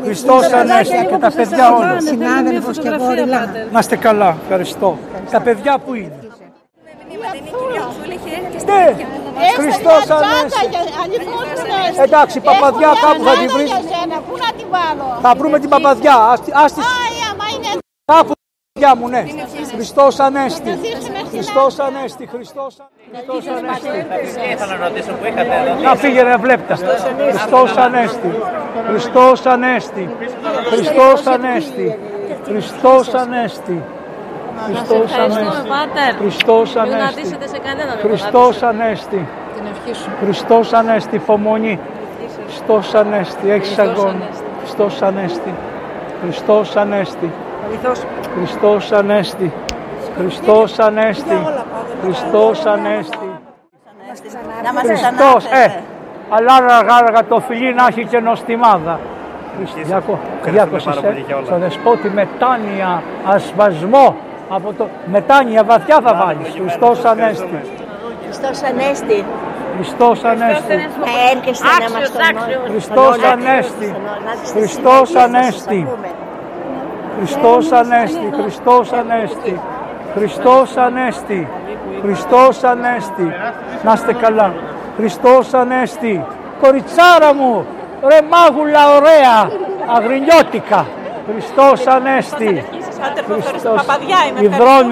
Χριστός Ανέστη και τα παιδιά όλα. Συνάδελφος και γόριλα. Να είστε καλά. Ευχαριστώ. Τα παιδιά που είναι. μηνύματα. Είναι η κυρία Ψούλη και στην Ναι, παιδιά. Χριστός Ανέστη. Εντάξει, η παπαδιά κάπου θα τη βρεις. Πού να την βάλω; Θα βρούμε την παπαδιά. Ας τη- Ας τη Άι, άμα είναι κάπου την παπαδιά μου, ναι. Χριστός Ανέστη. Χριστός Ανέστη. Χριστός Χριστός Ανέστη. Ήθελα να ρωτήσω που είχατε εδώ. Να φύγε βλέπτα. Χριστός Ανέστη. Χριστός Ανέστη. Χριστός Ανέστη. Χριστός Ανέστη. Χριστός Ανέστη. Πάτερ. Χριστός Μην Ανέστη. αντίσετε σε κανέναν. Χριστός Ανέστη. Την ευχή σου. Χριστός Ανέστη, υπομονή. Χριστός Ανέστη, έχεις Χριστός αγώνα. Ανέστη. Χριστός Ανέστη. Χριστός Ανέστη. Βοηθός. Χριστός Ανέστη. Χριστός Ανέστη. Χριστός Ανέστη. Να μας Χριστός, ε, αλλά αργά αργά το φιλί να έχει και νοστιμάδα. Διάκο, Κυριάκος είσαι, στο δεσπότη μετάνοια, ασβασμό, από το μετάνοια βαθιά θα βάλεις. Χριστός Ανέστη. Χριστός Ανέστη. Χριστός Ανέστη. Να έρχεστε να μας τον Χριστός Ανέστη. Χριστός Ανέστη. Χριστός Ανέστη. Χριστός Ανέστη. Χριστός Ανέστη. Χριστός Ανέστη. Να είστε καλά. Χριστός Ανέστη. Κοριτσάρα μου. Ρε μάγουλα ωραία. Αγρινιώτικα. Χριστός Ανέστη. Χριστός. Παπαδιά είμαι. Υδρώνει.